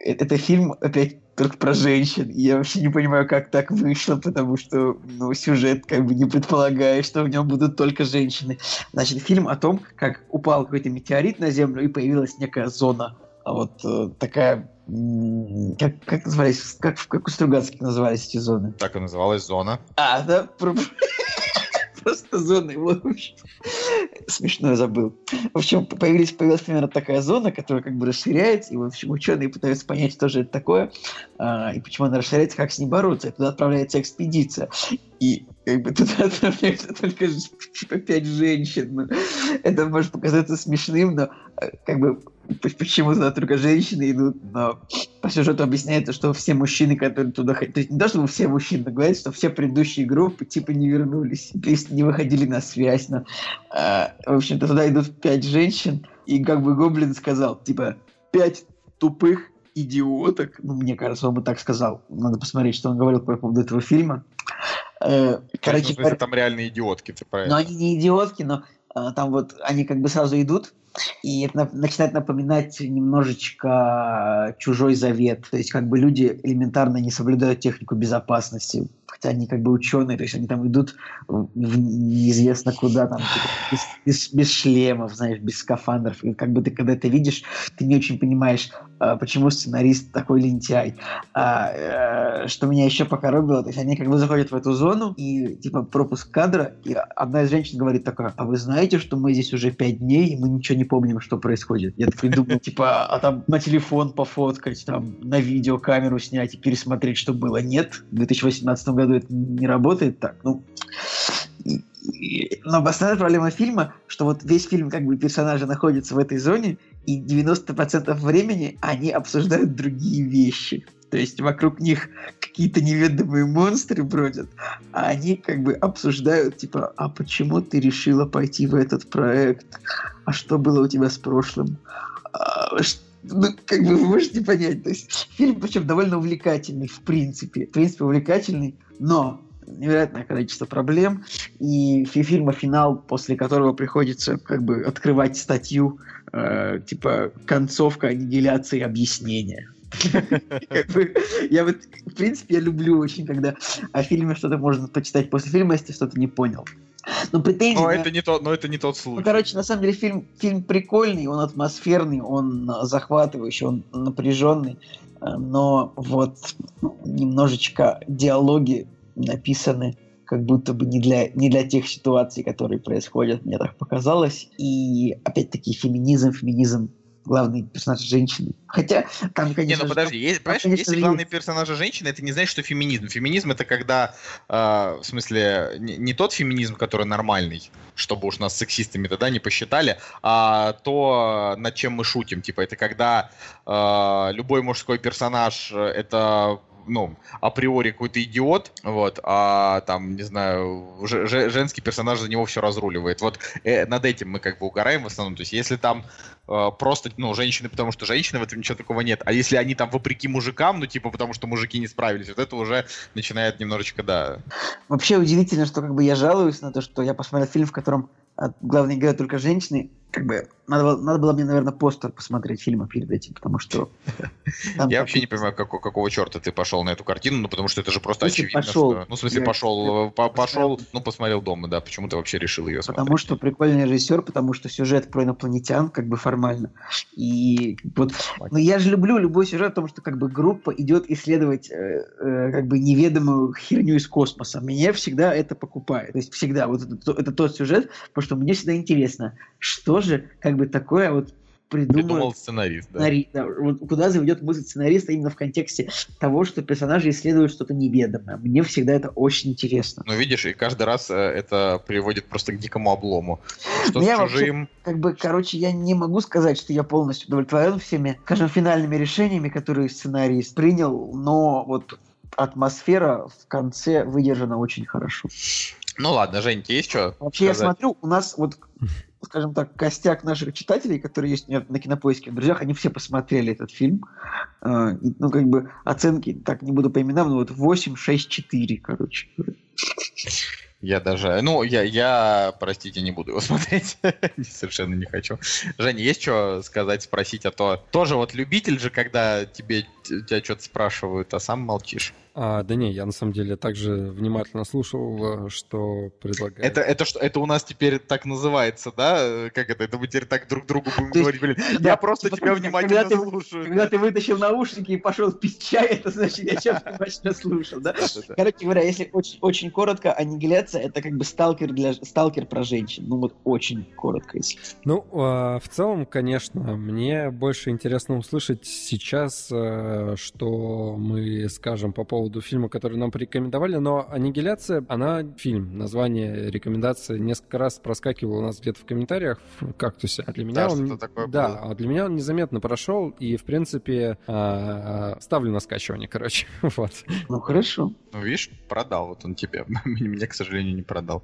это фильм опять только про женщин. И я вообще не понимаю, как так вышло, потому что ну, сюжет как бы не предполагает, что в нем будут только женщины. Значит, фильм о том, как упал какой-то метеорит на Землю и появилась некая зона. А вот э, такая... Как, как назывались? Как, как у Стругацких назывались эти зоны? Так и называлась зона. А, да? Про- Просто его вообще. Смешно я забыл. В общем, появились, появилась примерно такая зона, которая как бы расширяется, и в общем ученые пытаются понять, что же это такое, а, и почему она расширяется, как с ней бороться. И туда отправляется экспедиция. И как бы туда отправляются только типа пять женщин. Ну, Это может показаться смешным, но э, как бы почему туда только женщины идут, но по сюжету объясняется, что все мужчины, которые туда ходили, то есть не то, чтобы все мужчины, но говорят, что все предыдущие группы типа не вернулись, то есть не выходили на связь. Но, а, в общем-то, туда идут пять женщин, и как бы Гоблин сказал, типа, пять тупых идиоток, ну, мне кажется, он бы так сказал, надо посмотреть, что он говорил по поводу этого фильма. Э, Короче, смысле, там реальные идиотки, ты про но это. они не идиотки, но а, там вот они как бы сразу идут, и это на- начинает напоминать немножечко чужой завет. То есть как бы люди элементарно не соблюдают технику безопасности, хотя они как бы ученые, то есть они там идут в неизвестно куда, там типа, без, без- без шлемов, знаешь, без скафандров. И как бы ты когда это видишь, ты не очень понимаешь, а, почему сценарист такой лентяй. А, э, что меня еще покоробило, то есть они как бы заходят в эту зону, и типа пропуск кадра, и одна из женщин говорит такая, а вы знаете, что мы здесь уже пять дней, и мы ничего не помним, что происходит? Я такой думаю, типа, а там на телефон пофоткать, там на видеокамеру снять и пересмотреть, что было. Нет, в 2018 году это не работает так. Ну, и- и- но основная проблема фильма, что вот весь фильм как бы персонажи находятся в этой зоне, и 90% времени они обсуждают другие вещи. То есть вокруг них какие-то неведомые монстры бродят, а они как бы обсуждают, типа, а почему ты решила пойти в этот проект? А что было у тебя с прошлым? А, ну, как бы вы можете понять. То есть фильм, причем довольно увлекательный, в принципе. В принципе, увлекательный, но невероятное количество проблем. И фи- фильма финал, после которого приходится как бы открывать статью, э, типа концовка аннигиляции объяснения. Как Я вот, в принципе, я люблю очень, когда о фильме что-то можно почитать после фильма, если что-то не понял. Но претензии... Но на- это не тот, но это не тот ну, случай. короче, на самом деле фильм, фильм прикольный, он атмосферный, он э, захватывающий, он напряженный, э, но вот ну, немножечко диалоги написаны как будто бы не для, не для тех ситуаций, которые происходят, мне так показалось. И опять-таки феминизм, феминизм главный персонаж женщины. Хотя там, Не, конечно, ну же, подожди, есть, понимаешь, конечно если же, главные есть. персонажи женщины, это не значит, что феминизм. Феминизм это когда, э, в смысле, не, не тот феминизм, который нормальный, чтобы уж нас сексистами тогда не посчитали, а то, над чем мы шутим. Типа, это когда э, любой мужской персонаж это ну, априори какой-то идиот, вот, а там, не знаю, же- же- женский персонаж за него все разруливает. Вот э, над этим мы как бы угораем в основном. То есть, если там просто, ну, женщины, потому что женщины, в этом ничего такого нет. А если они там вопреки мужикам, ну, типа, потому что мужики не справились, вот это уже начинает немножечко, да. Вообще удивительно, что как бы я жалуюсь на то, что я посмотрел фильм, в котором а, главные герои только женщины. Как бы надо, было- надо было мне, наверное, постер посмотреть фильма перед этим, потому что... Я вообще не понимаю, какого, какого черта ты пошел на эту картину, ну, потому что это же просто очевидно, пошел? что... Ну, в смысле, Я- пошел, э, пошел, ну, посмотрел дома, да, почему ты вообще решил ее смотреть? Потому что прикольный режиссер, потому что сюжет про инопланетян, как бы формат нормально. И вот, но я же люблю любой сюжет о том, что как бы группа идет исследовать э, э, как бы неведомую херню из космоса. Меня всегда это покупает. То есть всегда вот это, это тот сюжет, потому что мне всегда интересно, что же как бы такое вот придумал, Придумал сценарист, да. сценари- да, вот куда заведет мысль сценариста именно в контексте того, что персонажи исследуют что-то неведомое. Мне всегда это очень интересно. Ну, видишь, и каждый раз э, это приводит просто к дикому облому. Что Ну, я с вообще- чужим... Как бы, короче, я не могу сказать, что я полностью удовлетворен всеми, скажем, финальными решениями, которые сценарист принял, но вот атмосфера в конце выдержана очень хорошо. Ну ладно, Жень, тебе есть что Вообще, я сказать? смотрю, у нас вот, скажем так, костяк наших читателей, которые есть у меня на кинопоиске в друзьях, они все посмотрели этот фильм. И, Ну, как бы оценки, так не буду по именам, но вот 8, 6, 4, короче. Я даже... Ну, я, я, простите, не буду его смотреть. Совершенно не хочу. Женя, есть что сказать, спросить? А то тоже вот любитель же, когда тебе тебя что-то спрашивают, а сам молчишь. А, да не, я на самом деле также внимательно слушал, э, что предлагает. Это, это, что, это у нас теперь так называется, да? Э, Как это? Это мы теперь так друг другу будем То говорить, блин. да, Я просто типа, тебя когда внимательно ты- слушаю. Когда ты вытащил наушники и пошел пить чай, это значит, я тебя внимательно слушал, да? Короче говоря, если очень, очень коротко, аннигиляция это как бы сталкер для сталкер про женщин. Ну вот очень коротко, если. Ну, а, в целом, конечно, мне больше интересно услышать сейчас, э, что мы скажем по поводу фильма, который нам порекомендовали, но «Аннигиляция», она фильм. Название рекомендации несколько раз проскакивало у нас где-то в комментариях в «Кактусе», а для меня Да, он... такое да, было. а для меня он незаметно прошел, и, в принципе, а, ставлю на скачивание, короче. Вот. Ну хорошо. Ну, видишь, продал вот он тебе. Мне, к сожалению, не продал.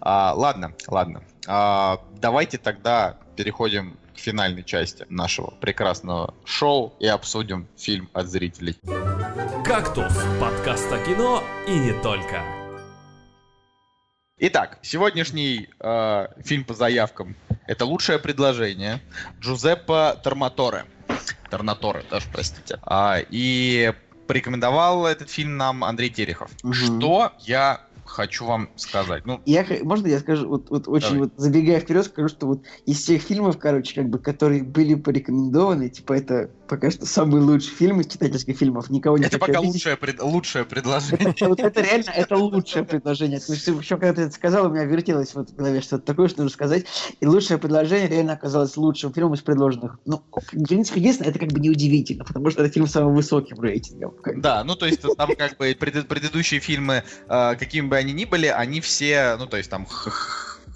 А, ладно, ладно. А, давайте тогда переходим к финальной части нашего прекрасного шоу и обсудим фильм от зрителей. «Кактус» — подкаст о кино и не только. Итак, сегодняшний э, фильм по заявкам это лучшее предложение Джузеппе Торнаторе. Торнаторе, даже простите. А, и порекомендовал этот фильм нам Андрей Терехов. Мгм. Что я хочу вам сказать? Ну, Я, можно я скажу, вот, вот очень Давай. вот забегая вперед, скажу, что вот из всех фильмов, короче, как бы, которые были порекомендованы, типа это пока что самый лучший фильм из читательских фильмов. Никого не это пока обидеть. лучшее, пред- лучшее предложение. Это, вот это реально, это лучшее предложение. Еще когда ты это сказал, у меня вертелось вот в голове что-то такое, что нужно сказать. И лучшее предложение реально оказалось лучшим фильмом из предложенных. Ну, в принципе, единственное, это как бы неудивительно, потому что это фильм с самым высоким рейтингом. Бы. Да, ну то есть там как бы пред- предыдущие фильмы, э, какими они ни были, они все, ну то есть там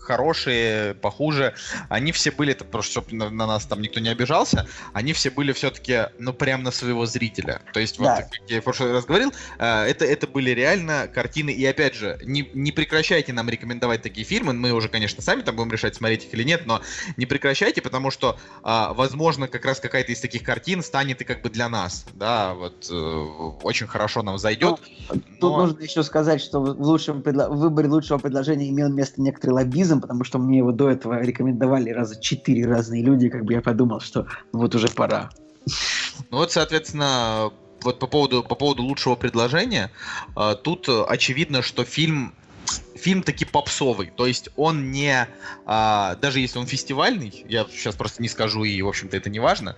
хорошие, похуже, они все были, это просто чтобы на, на нас там никто не обижался, они все были все-таки, ну прям на своего зрителя. То есть вот, Да. как я в прошлый раз говорил, э, это, это были реально картины, и опять же, не, не прекращайте нам рекомендовать такие фильмы, мы уже, конечно, сами там будем решать, смотреть их или нет, но не прекращайте, потому что, а, возможно, как раз какая-то из таких картин станет и как бы для нас, да, вот э, очень хорошо нам зайдет. Тут но- нужно еще сказать, что в, лучшем предло- выборе лучшего предложения имел место некоторый лоббизм, потому что мне его до этого рекомендовали раза четыре разные люди, как бы я подумал, что вот уже пора. Ну вот, соответственно, вот по поводу, по поводу лучшего предложения, э, тут э, очевидно, что фильм фильм таки попсовый, то есть он не, а, даже если он фестивальный, я сейчас просто не скажу и, в общем-то, это не важно,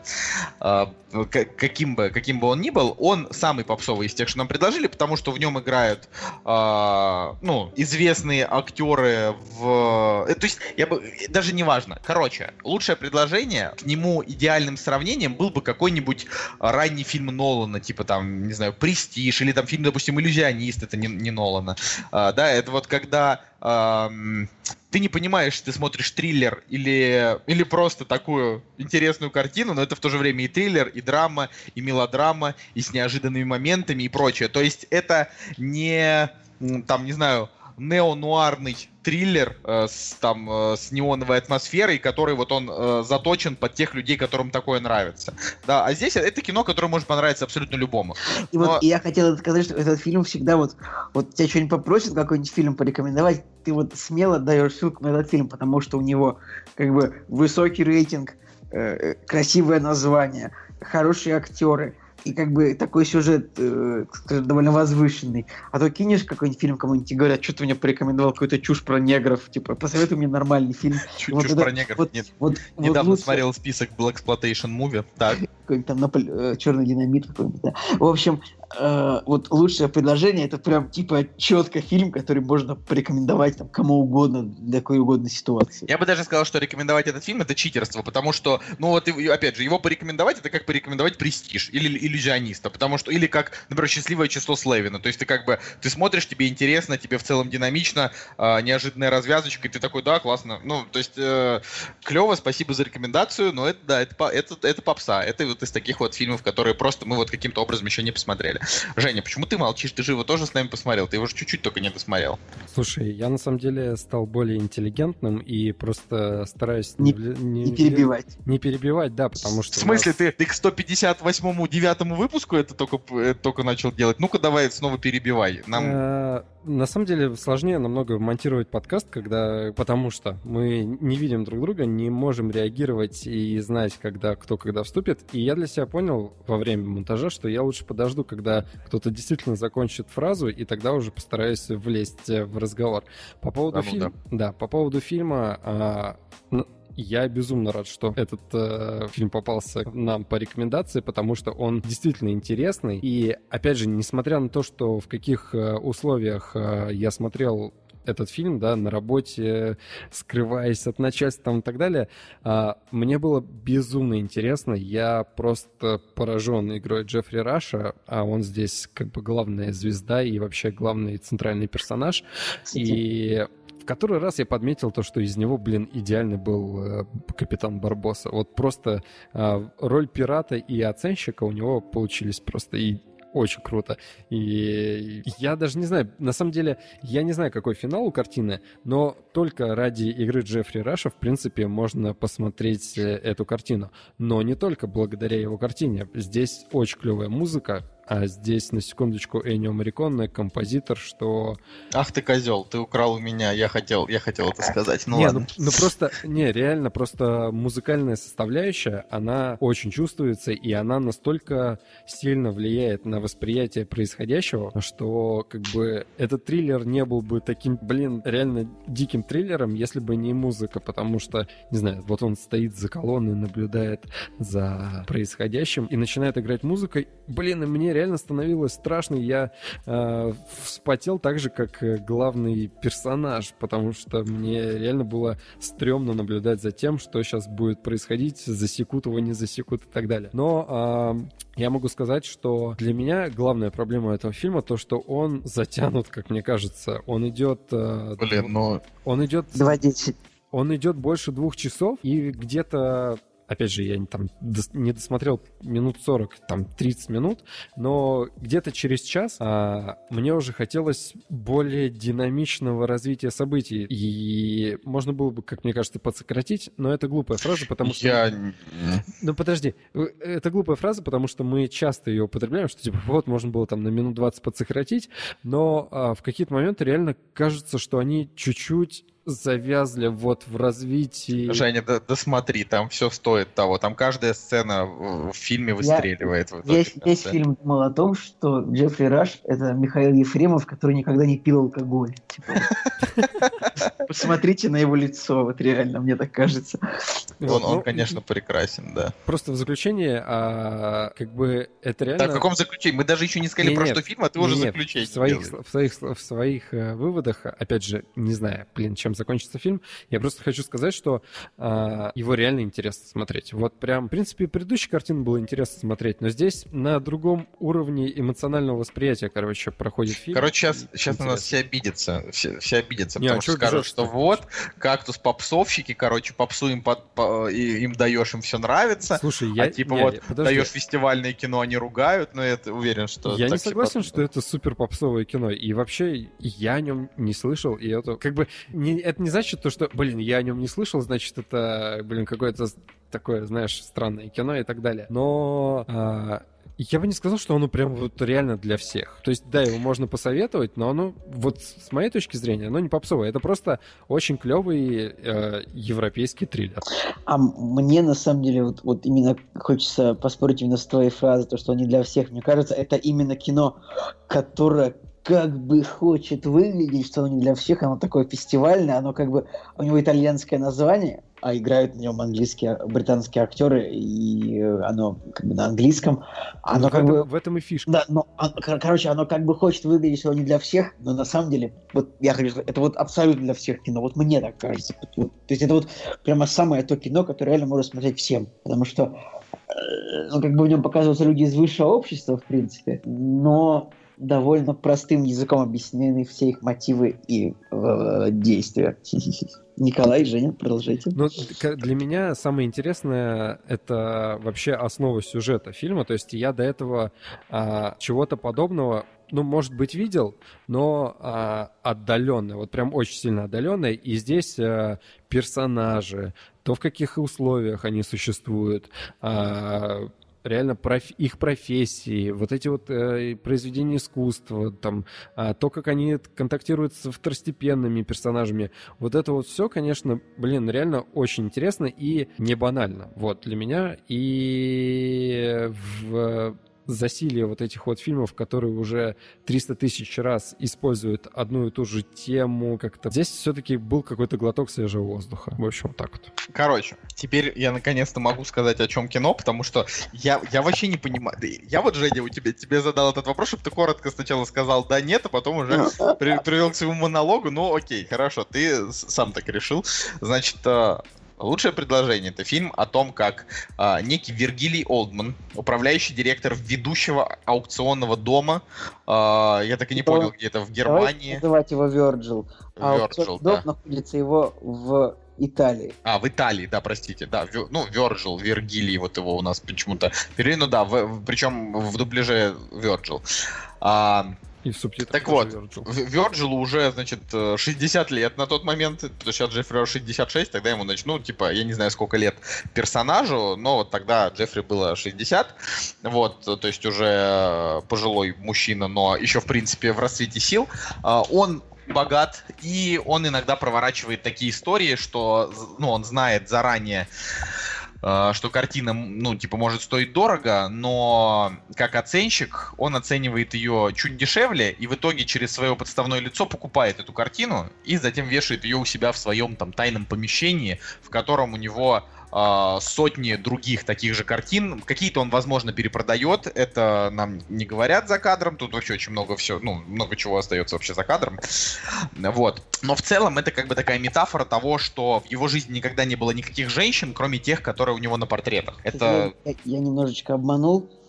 а, каким бы, каким бы он ни был, он самый попсовый из тех, что нам предложили, потому что в нем играют, а, ну, известные актеры в... э, То есть, я бы... Даже не важно. Короче, лучшее предложение, к нему идеальным сравнением был бы какой-нибудь ранний фильм Нолана, типа там, не знаю, «Престиж», или там фильм, допустим, «Иллюзионист», это не, не Нолана. А, да, это вот когда ам, ты не понимаешь, ты смотришь триллер или, или просто такую интересную картину, но это в то же время и триллер, и драма, и мелодрама, и с неожиданными моментами и прочее. То есть это не, там, не знаю, неонуарный триллер э, с, там, э, с неоновой атмосферой, который вот он э, заточен под тех людей, которым такое нравится. Да, а здесь это кино, которое может понравиться абсолютно любому. И вот Но- и я хотел сказать, что этот фильм всегда вот, вот тебя что-нибудь попросят, какой-нибудь фильм порекомендовать, ты вот смело даешь ссылку на этот фильм, потому что у него как бы высокий рейтинг, э, э, красивое название, хорошие актеры, и как бы такой сюжет э, скажем, довольно возвышенный. А то кинешь какой-нибудь фильм кому-нибудь и говорят, что ты мне порекомендовал какую-то чушь про негров, типа, посоветуй мне нормальный фильм. Вот чушь про негров. вот- Нет. Вот, Недавно вот лучше смотрел список Black Exploitation Movie. Так. какой-нибудь там Наполе- черный динамит какой-нибудь. да. В общем, э, вот лучшее предложение это прям типа четко фильм, который можно порекомендовать там кому угодно для какой угодно ситуации. Я бы даже сказал, что рекомендовать этот фильм это читерство, потому что, ну вот, опять же, его порекомендовать это как порекомендовать престиж или иллюзиониста, потому что, или как, например, счастливое число Слевина. То есть ты как бы, ты смотришь, тебе интересно, тебе в целом динамично, а, неожиданная развязочка, и ты такой, да, классно. Ну, то есть, э, клево, спасибо за рекомендацию, но это, да, это, это, это попса. Это вот из таких вот фильмов, которые просто мы вот каким-то образом еще не посмотрели. Женя, почему ты молчишь? Ты же его тоже с нами посмотрел, ты его же чуть-чуть только не досмотрел. Слушай, я на самом деле стал более интеллигентным и просто стараюсь Не- вли- Не перебивать. Не перебивать, да, потому что... В смысле, нас- ты, ты к 158-му, 9 выпуску это только, это только начал делать? Ну-ка давай снова перебивай. Нам... На самом деле сложнее намного монтировать подкаст, когда, потому что мы не видим друг друга, не можем реагировать и знать, когда кто когда вступит. И я для себя понял во время монтажа, что я лучше подожду, когда кто-то действительно закончит фразу, и тогда уже постараюсь влезть э, в разговор. По поводу Да ну фильма, да, по поводу фильма. Я безумно рад, что этот э, фильм попался нам по рекомендации, потому что он действительно интересный. И, опять же, несмотря на то, что в каких э, условиях э, я смотрел этот фильм, да, на работе, скрываясь от начальства там и так далее, а, мне было безумно интересно. Я просто поражен игрой Джеффри Раша, а он здесь как бы главная звезда и вообще главный центральный персонаж. И в который раз я подметил то, что из него, блин, идеальный был э, капитан Барбоса. Вот просто э, роль пирата и оценщика у него получились просто и очень круто. И я даже не знаю, на самом деле, я не знаю, какой финал у картины, но только ради игры Джеффри Раша, в принципе, можно посмотреть э, эту картину. Но не только благодаря его картине. Здесь очень клевая музыка, а здесь, на секундочку, Энио Мариконне, композитор, что Ах ты козел, ты украл у меня, я хотел, я хотел это сказать. Ну не, ладно. ну, ну просто, не, реально, просто музыкальная составляющая, она очень чувствуется, и она настолько сильно влияет на восприятие происходящего, что как бы этот триллер не был бы таким, блин, реально диким триллером, если бы не музыка, потому что, не знаю, вот он стоит за колонной, наблюдает за происходящим и начинает играть музыкой. Блин, и мне реально становилось страшно, я э, вспотел так же, как э, главный персонаж, потому что мне реально было стрёмно наблюдать за тем, что сейчас будет происходить, засекут его, не засекут и так далее. Но а, я могу сказать, что для меня главная проблема этого фильма то, что он затянут, как мне кажется. Он идет... э, Блин, ну... Он идет... 2.10. Он идет больше двух часов, и где-то опять же, я там не досмотрел минут 40, там 30 минут, но где-то через час а, мне уже хотелось более динамичного развития событий. И можно было бы, как мне кажется, подсократить, но это глупая фраза, потому что... Я... Ну подожди, э, это глупая фраза, потому что мы часто ее употребляем, что типа вот можно было там на минут 20 подсократить, но а, в какие-то моменты реально кажется, что они чуть-чуть завязли вот в развитии. Женя, да, досмотри, там все стоит того. Там каждая сцена в, фильме выстреливает. в итоге Весь, весь фильм думал о том, что Джеффри Раш — это Михаил Ефремов, который никогда не пил алкоголь. Типа, Посмотрите на его лицо, вот реально, мне так кажется. Вот, Он, он, ну, конечно, прекрасен, да. Просто в заключение, а, как бы это реально... Так, в каком заключении? Мы даже еще не сказали про нет, что фильм, а ты уже заключение В своих, в своих, в своих э, выводах, опять же, не знаю, блин, чем закончится фильм, я просто хочу сказать, что а, его реально интересно смотреть. Вот прям, в принципе, предыдущая картина было интересно смотреть, но здесь на другом уровне эмоционального восприятия, короче, проходит фильм. Короче, сейчас, сейчас на нас Интересно. все обидятся. Все, все обидятся, Не, а потому что чё скажут, обижаться-то? что вот, кактус попсовщики, короче, попсу им, под, по- им даешь, им все нравится. Слушай, я... а типа не, вот подожди. даешь фестивальное кино, они ругают, но я уверен, что... Я не согласен, под- что это супер попсовое кино. И вообще я о нем не слышал. И это как бы не, это не значит то, что, блин, я о нем не слышал, значит, это, блин, какое-то такое, знаешь, странное кино и так далее. Но а, Я бы не сказал, что оно прям вот реально для всех. То есть, да, его можно посоветовать, но оно, вот с моей точки зрения, оно не попсовое. Это просто очень клевый э, европейский триллер. А мне, на самом деле, вот, вот именно хочется поспорить именно с твоей фразой, то, что он не для всех. Мне кажется, это именно кино, которое как бы хочет выглядеть, что оно не для всех, оно такое фестивальное, оно как бы, у него итальянское название, а играют на нем английские, британские актеры, и оно как бы на английском. Оно Ну, в, как этом, бы... в этом и фишка. Да, но, а, кор- короче, оно как бы хочет выглядеть, что не для всех, но на самом деле, вот я хочу сказать, это вот абсолютно для всех кино, вот мне так кажется. Вот- то есть это вот прямо самое то кино, которое реально можно смотреть всем, потому что, э, ну, как бы в нем показываются люди из высшего общества, в принципе, но довольно простым языком объяснены все их мотивы и э, действия. Николай, Женя, продолжайте. Ну, для меня самое интересное — это вообще основа сюжета фильма. То есть я до этого а, чего-то подобного, ну, может быть, видел, но а, отдаленно, вот прям очень сильно отдаленно. И здесь а, персонажи, то, в каких условиях они существуют, а, реально проф- их профессии, вот эти вот э, произведения искусства, там, а, то, как они контактируют с второстепенными персонажами, вот это вот все, конечно, блин, реально очень интересно и не банально. Вот для меня и в засилие вот этих вот фильмов, которые уже 300 тысяч раз используют одну и ту же тему как-то. Здесь все-таки был какой-то глоток свежего воздуха. В общем, так вот. Короче, теперь я наконец-то могу сказать, о чем кино, потому что я, я вообще не понимаю. Да Я вот, Женя, у тебя, тебе задал этот вопрос, чтобы ты коротко сначала сказал да, нет, а потом уже при- привел к своему монологу. Ну, окей, хорошо, ты сам так решил. Значит, э, лучшее предложение это фильм о том, как э, некий Вергилий Олдман, управляющий директор ведущего аукционного дома, э, я так и не понял, где это в Давайте Германии. называть его Virgil. А Virgil, дом да. находится его в Италии. А, в Италии, да, простите, да, Вё- ну, Вирджил, Вергилий, вот его у нас почему-то перевели, ну да, в- причем в дубляже Вирджил. А, И в субтитрах Так вот, Virgil. В- Вёрджилу уже, значит, э, 60 лет на тот момент, сейчас Джеффри Роуз 66, тогда ему, значит, ну, типа, я не знаю, сколько лет персонажу, но вот тогда Джеффри было 60, вот, э, то есть уже э, пожилой мужчина, но еще, в принципе, в расцвете сил. А, Он богат, и он иногда проворачивает такие истории, что, ну, он знает заранее, э, что картина, ну, типа, может стоить дорого, но как оценщик он оценивает ее чуть дешевле и в итоге через свое подставное лицо покупает эту картину и затем вешает ее у себя в своем там тайном помещении, в котором у него э, сотни других таких же картин. Какие-то он, возможно, перепродает, это нам не говорят за кадром, тут вообще очень много все, ну, много чего остается вообще за кадром. Вот. Но в целом это как бы такая метафора того, что в его жизни никогда не было никаких женщин, кроме тех, которые у него на портретах. Это... Я, я немножечко обманул, а,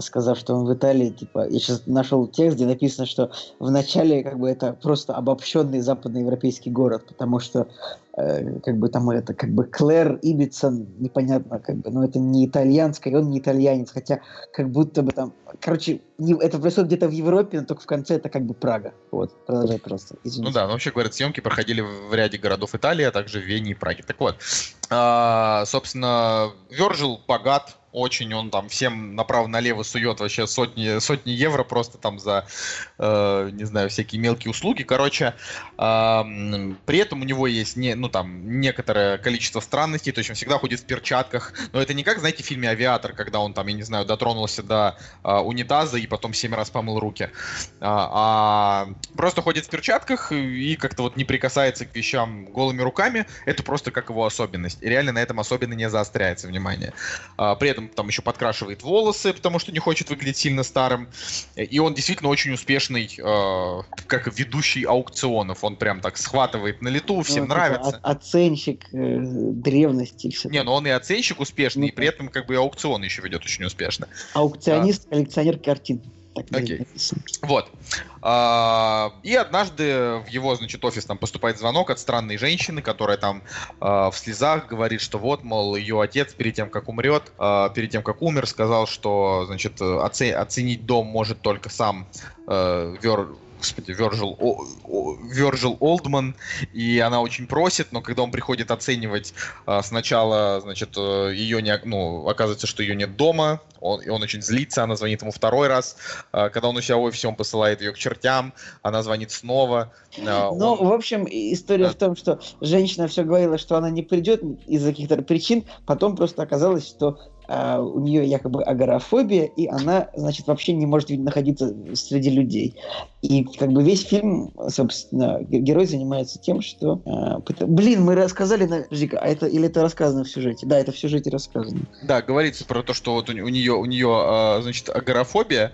сказав, что он в Италии, типа, я сейчас нашел текст, где написано, что в начале как бы это просто обобщенный западноевропейский город, потому что э, как бы там это как бы Клэр Ибисон, непонятно, как бы, но это не итальянское, и он не итальянец, хотя как будто бы там, короче, не- это происходит где-то в Европе, но только в конце это как бы Прага. Вот, продолжай просто, извините. Ну да, ну вообще, говорят, съемки проходили в ряде городов Италии, а также в Вене и Праге. Так вот, а, собственно, Вержил богат, очень он там всем направо-налево сует вообще сотни, сотни евро просто там за, э, не знаю, всякие мелкие услуги. Короче, м, при этом у него есть не, ну, там, некоторое количество странностей, то есть он всегда ходит в перчатках, но это не как, знаете, в фильме «Авиатор», когда он там, я не знаю, дотронулся до а, унитаза и потом семь раз помыл руки. А, а просто ходит в перчатках и как-то вот не прикасается к вещам голыми руками. Это просто как его особенность. И реально на этом особенно не заостряется внимание. А, при этом там еще подкрашивает волосы, потому что не хочет выглядеть сильно старым. И он действительно очень успешный, э, как ведущий аукционов. Он прям так схватывает на лету, всем Ну, нравится. о- оценщик э, древности все Не, но он и оценщик успешный, Ну и при этом как бы и аукцион еще ведет очень успешно. Аукционист, коллекционер картин. Так Окей. написано. Вот. А, И однажды в его, значит, офис там поступает звонок от странной женщины, которая там а, в слезах говорит, что вот, мол, ее отец перед тем, как умрет, а, перед тем, как умер, сказал, что, значит, оце- оценить дом может только сам э, Вер- господи, Вержил, О- О- Вержил Олдман, и она очень просит, но когда он приходит оценивать а, сначала, значит, э, ее не, ну, оказывается, что ее нет дома, он, и он очень злится, она звонит ему второй раз, а, когда он у себя в офисе, он посылает ее к чертям, она звонит снова. а, Ну, он- в общем, история Да. в том, что женщина все говорила, что она не придет из-за каких-то причин, потом просто оказалось, что а, у нее якобы агорафобия, и она, значит, вообще не может находиться среди людей. И как бы весь фильм, собственно, ге- герой занимается тем, что... а, Блин, мы рассказали на... Подожди-ка, а это или это рассказано в сюжете? Да, это в сюжете рассказано. Да, говорится про то, что вот у, нее, у нее, значит, агорафобия,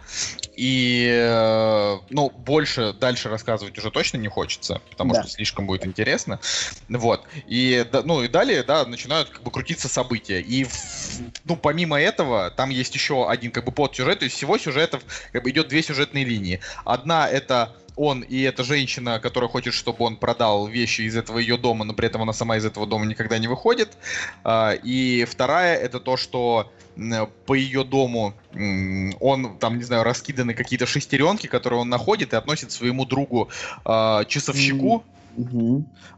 и, э, ну, больше дальше рассказывать уже точно не хочется, потому Да. что слишком будет интересно, вот, и, ну, и далее, да, начинают как бы крутиться события, и, ну, помимо этого, там есть еще один как бы подсюжет, то есть всего сюжетов как бы идет две сюжетные линии. Одна это он и эта женщина, которая хочет, чтобы он продал вещи из этого ее дома, но при этом она сама из этого дома никогда не выходит. А, И вторая это то, что по ее дому он там, не знаю, раскиданы какие-то шестеренки, которые он находит и относит своему другу а, часовщику.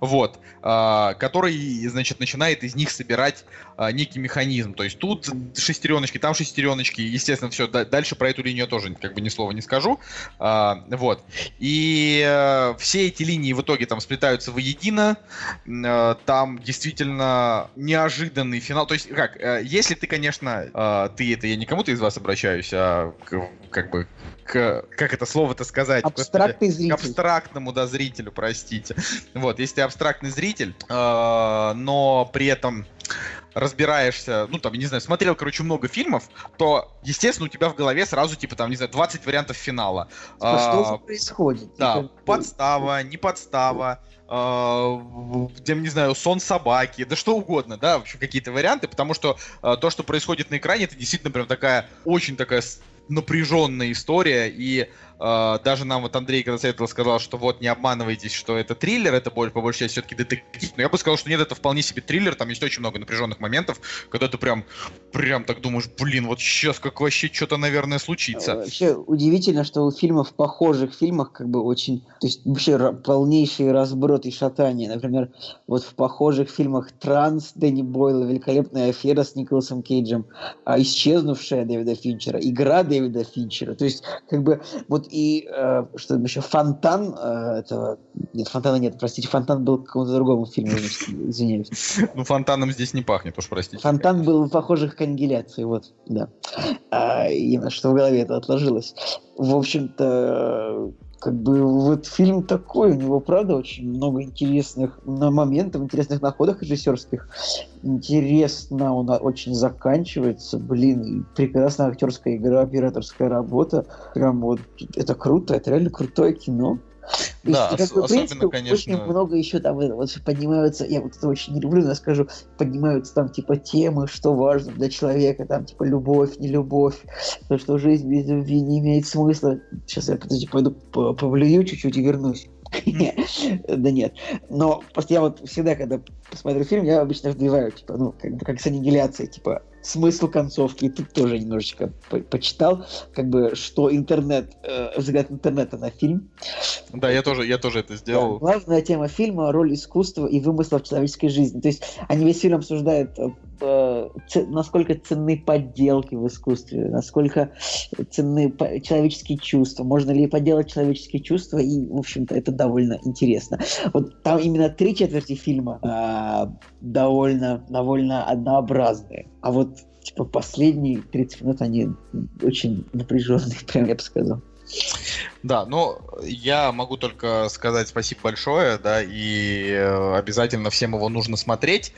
Вот, а, который, значит, начинает из них собирать а, некий механизм. То есть тут шестереночки, там шестереночки, естественно, все. дальше про эту линию тоже как бы ни слова не скажу. А, вот. И э, все эти линии в итоге там сплетаются воедино. Э, там действительно неожиданный финал. То есть, как, э, если ты, конечно, ты это я не кому-то из вас обращаюсь, а к- как бы к, как это слово-то сказать? Господи Абстрактный к зритель. абстрактному, да, зрителю, простите. Вот, если ты абстрактный зритель, э, но при этом разбираешься, ну, там, не знаю, смотрел, короче, много фильмов, то, естественно, у тебя в голове сразу, типа, там, не знаю, 20 вариантов финала. Типа, что А, же происходит? да, Типа, подстава, не подстава, э, где, не знаю, сон собаки, да что угодно, да, в общем, какие-то варианты, потому что э, то, что происходит на экране, это действительно прям такая, очень такая напряженная история, и даже нам вот Андрей, когда советовал, сказал, что вот не обманывайтесь, что это триллер, это боль, по большей части все-таки детектив, но я бы сказал, что нет, это вполне себе триллер, там есть очень много напряженных моментов, когда ты прям, прям так думаешь, блин, вот сейчас как вообще что-то, наверное, случится. Вообще удивительно, что у фильмов, похожих фильмах, как бы очень, то есть вообще полнейший разброд и шатание. Например, вот в похожих фильмах «Транс» Дэнни Бойла, «Великолепная афера» с Николасом Кейджем, а «Исчезнувшая» Дэвида Финчера, «Игра» Дэвида Финчера. То есть, как бы, вот и, э, что еще, «Фонтан» э, этого... Нет, «Фонтана» нет, простите, «Фонтан» был к какому-то другому фильму, извиняюсь. Ну, фонтаном здесь не пахнет, уж простите. Фонтан был в похожих к аннигиляции, вот, да. А, именно что в голове это отложилось. В общем-то, как бы вот фильм такой, у него, правда, очень много интересных моментов, интересных находок режиссерских. Интересно, он очень заканчивается, блин, прекрасная актерская игра, операторская работа. Прям вот, это круто, это реально крутое кино. Да, как ос- бы, особенно, принципе, конечно- Очень много еще там э, вот поднимаются, я вот это очень не люблю, но я скажу, поднимаются там типа темы, что важно для человека, там типа любовь, не любовь, то, что жизнь без любви не имеет смысла. Сейчас я, подожди, пойду по- повлюю чуть-чуть и вернусь. Да нет. Но просто я вот всегда, когда посмотрю фильм, я обычно вбиваю, типа, ну, как бы как с аннигиляцией, типа, смысл концовки. И тут тоже немножечко по- почитал, как бы, что интернет, э, взгляд интернета на фильм. Да, я тоже, я тоже это Да, сделал. Главная тема фильма — роль искусства и вымысла в человеческой жизни. То есть они весь фильм обсуждают, э, э, насколько ценны подделки в искусстве, насколько ценны человеческие чувства, можно ли подделать человеческие чувства, и, в общем-то, это довольно интересно. Вот там именно три четверти фильма а, довольно, довольно однообразные, а вот типа последние 30 минут они очень напряженные, прям я бы сказал. Да, ну, я могу только сказать спасибо большое, да, и э, обязательно всем его нужно смотреть.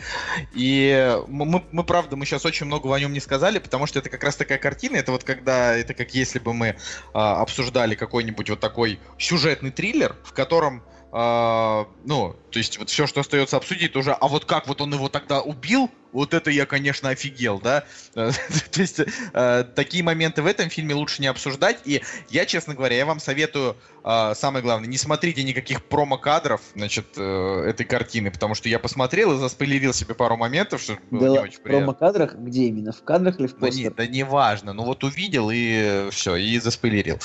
И мы, мы, правда, мы сейчас очень многого о нем не сказали, потому что это как раз такая картина, это вот когда, это как если бы мы а, обсуждали какой-нибудь вот такой сюжетный триллер, в котором а, ну, то есть вот все, что остается обсудить, уже, а вот как вот он его тогда убил, вот это я, конечно, офигел, да? То есть э, такие моменты в этом фильме лучше не обсуждать. И я, честно говоря, я вам советую, э, самое главное, не смотрите никаких промо-кадров, значит, э, этой картины, потому что я посмотрел и заспойлерил себе пару моментов, что было Да не очень в приятно. промо-кадрах где именно? В кадрах или в Да не, постерах? да не важно, ну вот увидел и все, и заспойлерил.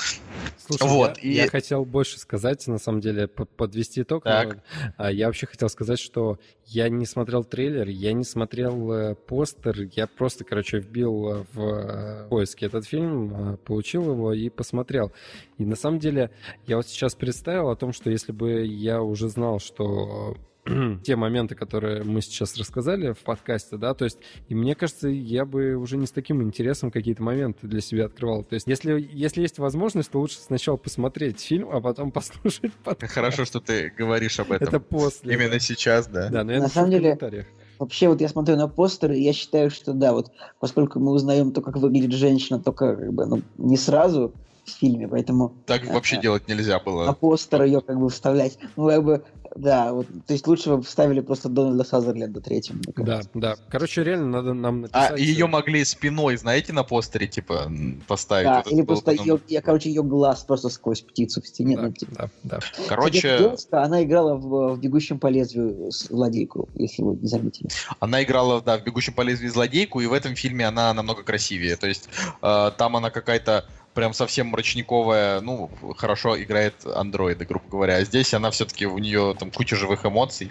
Слушай, Вот, я, и- я хотел больше сказать, на самом деле, по- подвести итог. но, Так. а, я вообще хотел сказать, что я не смотрел трейлер, я не смотрел э, постер, я просто, короче, вбил э, в э, поиске этот фильм, э, получил его и посмотрел. И на самом деле я вот сейчас представил о том, что если бы я уже знал, что те моменты, которые мы сейчас рассказали в подкасте, да, то есть, и мне кажется, я бы уже не с таким интересом какие-то моменты для себя открывал. То есть, если, если есть возможность, то лучше сначала посмотреть фильм, а потом послушать подкаст. Хорошо, что ты говоришь об этом. Это после. Именно да. сейчас, да. Да, но я На самом в деле, комментариях. Вообще, вот я смотрю на постеры, и я считаю, что да, вот поскольку мы узнаем то, как выглядит женщина, только как бы, ну, не сразу в фильме, поэтому Так вообще Ага. делать нельзя на было. постер ее как бы вставлять. Ну, как бы, да, вот, то есть лучше бы вставили просто Дональда Сазерленда третьим. Да, да. Короче, реально надо нам написать... А ее э, могли спиной, знаете, на постере, типа, поставить. Да, Вот или просто ну, ее, я, короче, ее глаз просто сквозь птицу в стене. Да, ну, типа. да, да. Короче, девушка, она играла в, в «Бегущем по лезвию» злодейку, если вы не заметили. она играла, да, в «Бегущем по лезвию» злодейку, и в этом фильме она намного красивее. То есть э, там она какая-то прям совсем мрачниковая, ну, хорошо играет андроиды, грубо говоря. А здесь она все-таки, у нее там куча живых эмоций.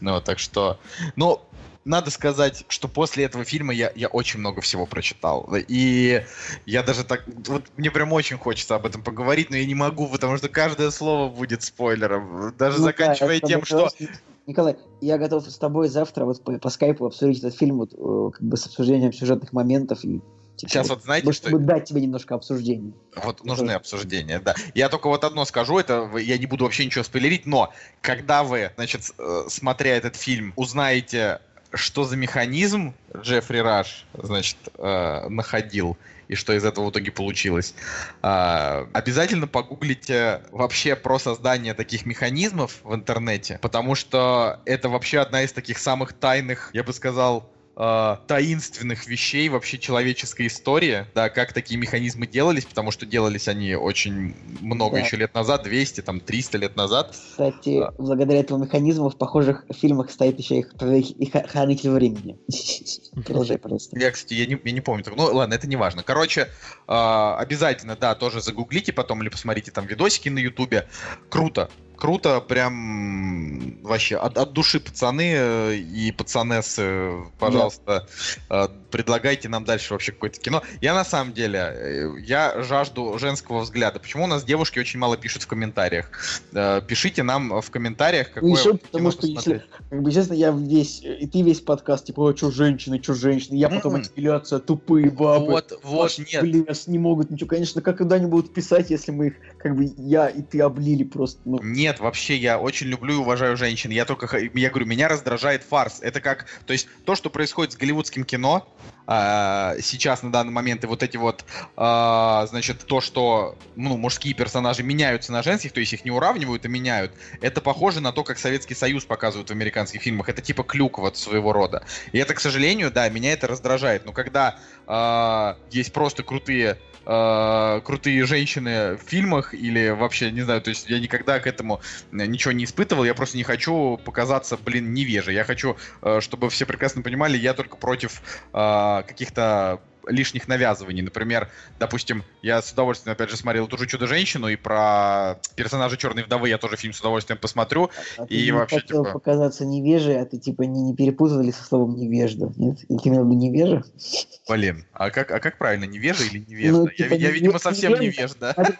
Ну, так что... Ну, надо сказать, что после этого фильма я, я очень много всего прочитал. И я даже так... Вот мне прям очень хочется об этом поговорить, но я не могу, потому что каждое слово будет спойлером. Даже Ну да, заканчивая это тем, что... Николай, я готов с тобой завтра вот по, по скайпу обсудить этот фильм вот, э, как бы с обсуждением сюжетных моментов и типа, Сейчас вот, знаете, чтобы что... дать тебе немножко обсуждений. Вот нужны обсуждения, да. Я только вот одно скажу, это я не буду вообще ничего спойлерить, но когда вы, значит, э, смотря этот фильм, узнаете, что за механизм Джеффри Раш, значит, э, находил, и что из этого в итоге получилось, а, обязательно погуглите вообще про создание таких механизмов в интернете, потому что это вообще одна из таких самых тайных, я бы сказал, э, таинственных вещей вообще человеческой истории, да, как такие механизмы делались, потому что делались они очень много Да. еще лет назад, 200, там, 300 лет назад. Кстати, Да. благодаря этому механизму в похожих фильмах стоит еще их, их хранитель времени. Продолжай, пожалуйста. Я, кстати, я не, я не помню. Ну, ладно, это не важно. Короче, э, обязательно, да, тоже загуглите потом или посмотрите там видосики на ютубе. Круто. Круто, прям вообще от, от души пацаны э, и пацанессы, пожалуйста, э, предлагайте нам дальше вообще какое-то кино. Я на самом деле, э, я жажду женского взгляда. Почему у нас девушки очень мало пишут в комментариях? Пишите нам в комментариях, какое Ну, еще потому что если, как бы, честно, я весь, и ты весь подкаст, типа, что женщины, что женщины, я потом отделяться, тупые бабы. Вот, вот, нет. Блес, не могут ничего. Конечно, как когда они будут писать, если мы их, как бы, я и ты облили просто, ну, Нет, вообще, я очень люблю и уважаю женщин. Я только, я говорю, меня раздражает фарс. Это как, то есть, то, что происходит с голливудским кино а, сейчас на данный момент, и вот эти вот, а, значит, то, что, ну, мужские персонажи меняются на женских, то есть их не уравнивают, а меняют, это похоже на то, как Советский Союз показывают в американских фильмах. Это типа клюк вот своего рода. И это, к сожалению, да, меня это раздражает. Но когда а, есть просто крутые э, крутые женщины в фильмах или вообще, не знаю, то есть я никогда к этому э, ничего не испытывал, я просто не хочу показаться, блин, невежей. Я хочу, э, чтобы все прекрасно понимали, я только против э, каких-то лишних навязываний. Например, допустим, я с удовольствием, опять же, смотрел ту же «Чудо-женщину», и про персонажа «Черной вдовы» я тоже фильм с удовольствием посмотрю. а ты И не вообще, хотел типа- показаться невежей, а ты, типа, не, не перепутал ли со словом невежда, нет? Или ты имел виду невежа? Блин, а как, а как правильно, невежа или невежда? Ну, я, типа, я, не- видимо, не- совсем невежда. невежда.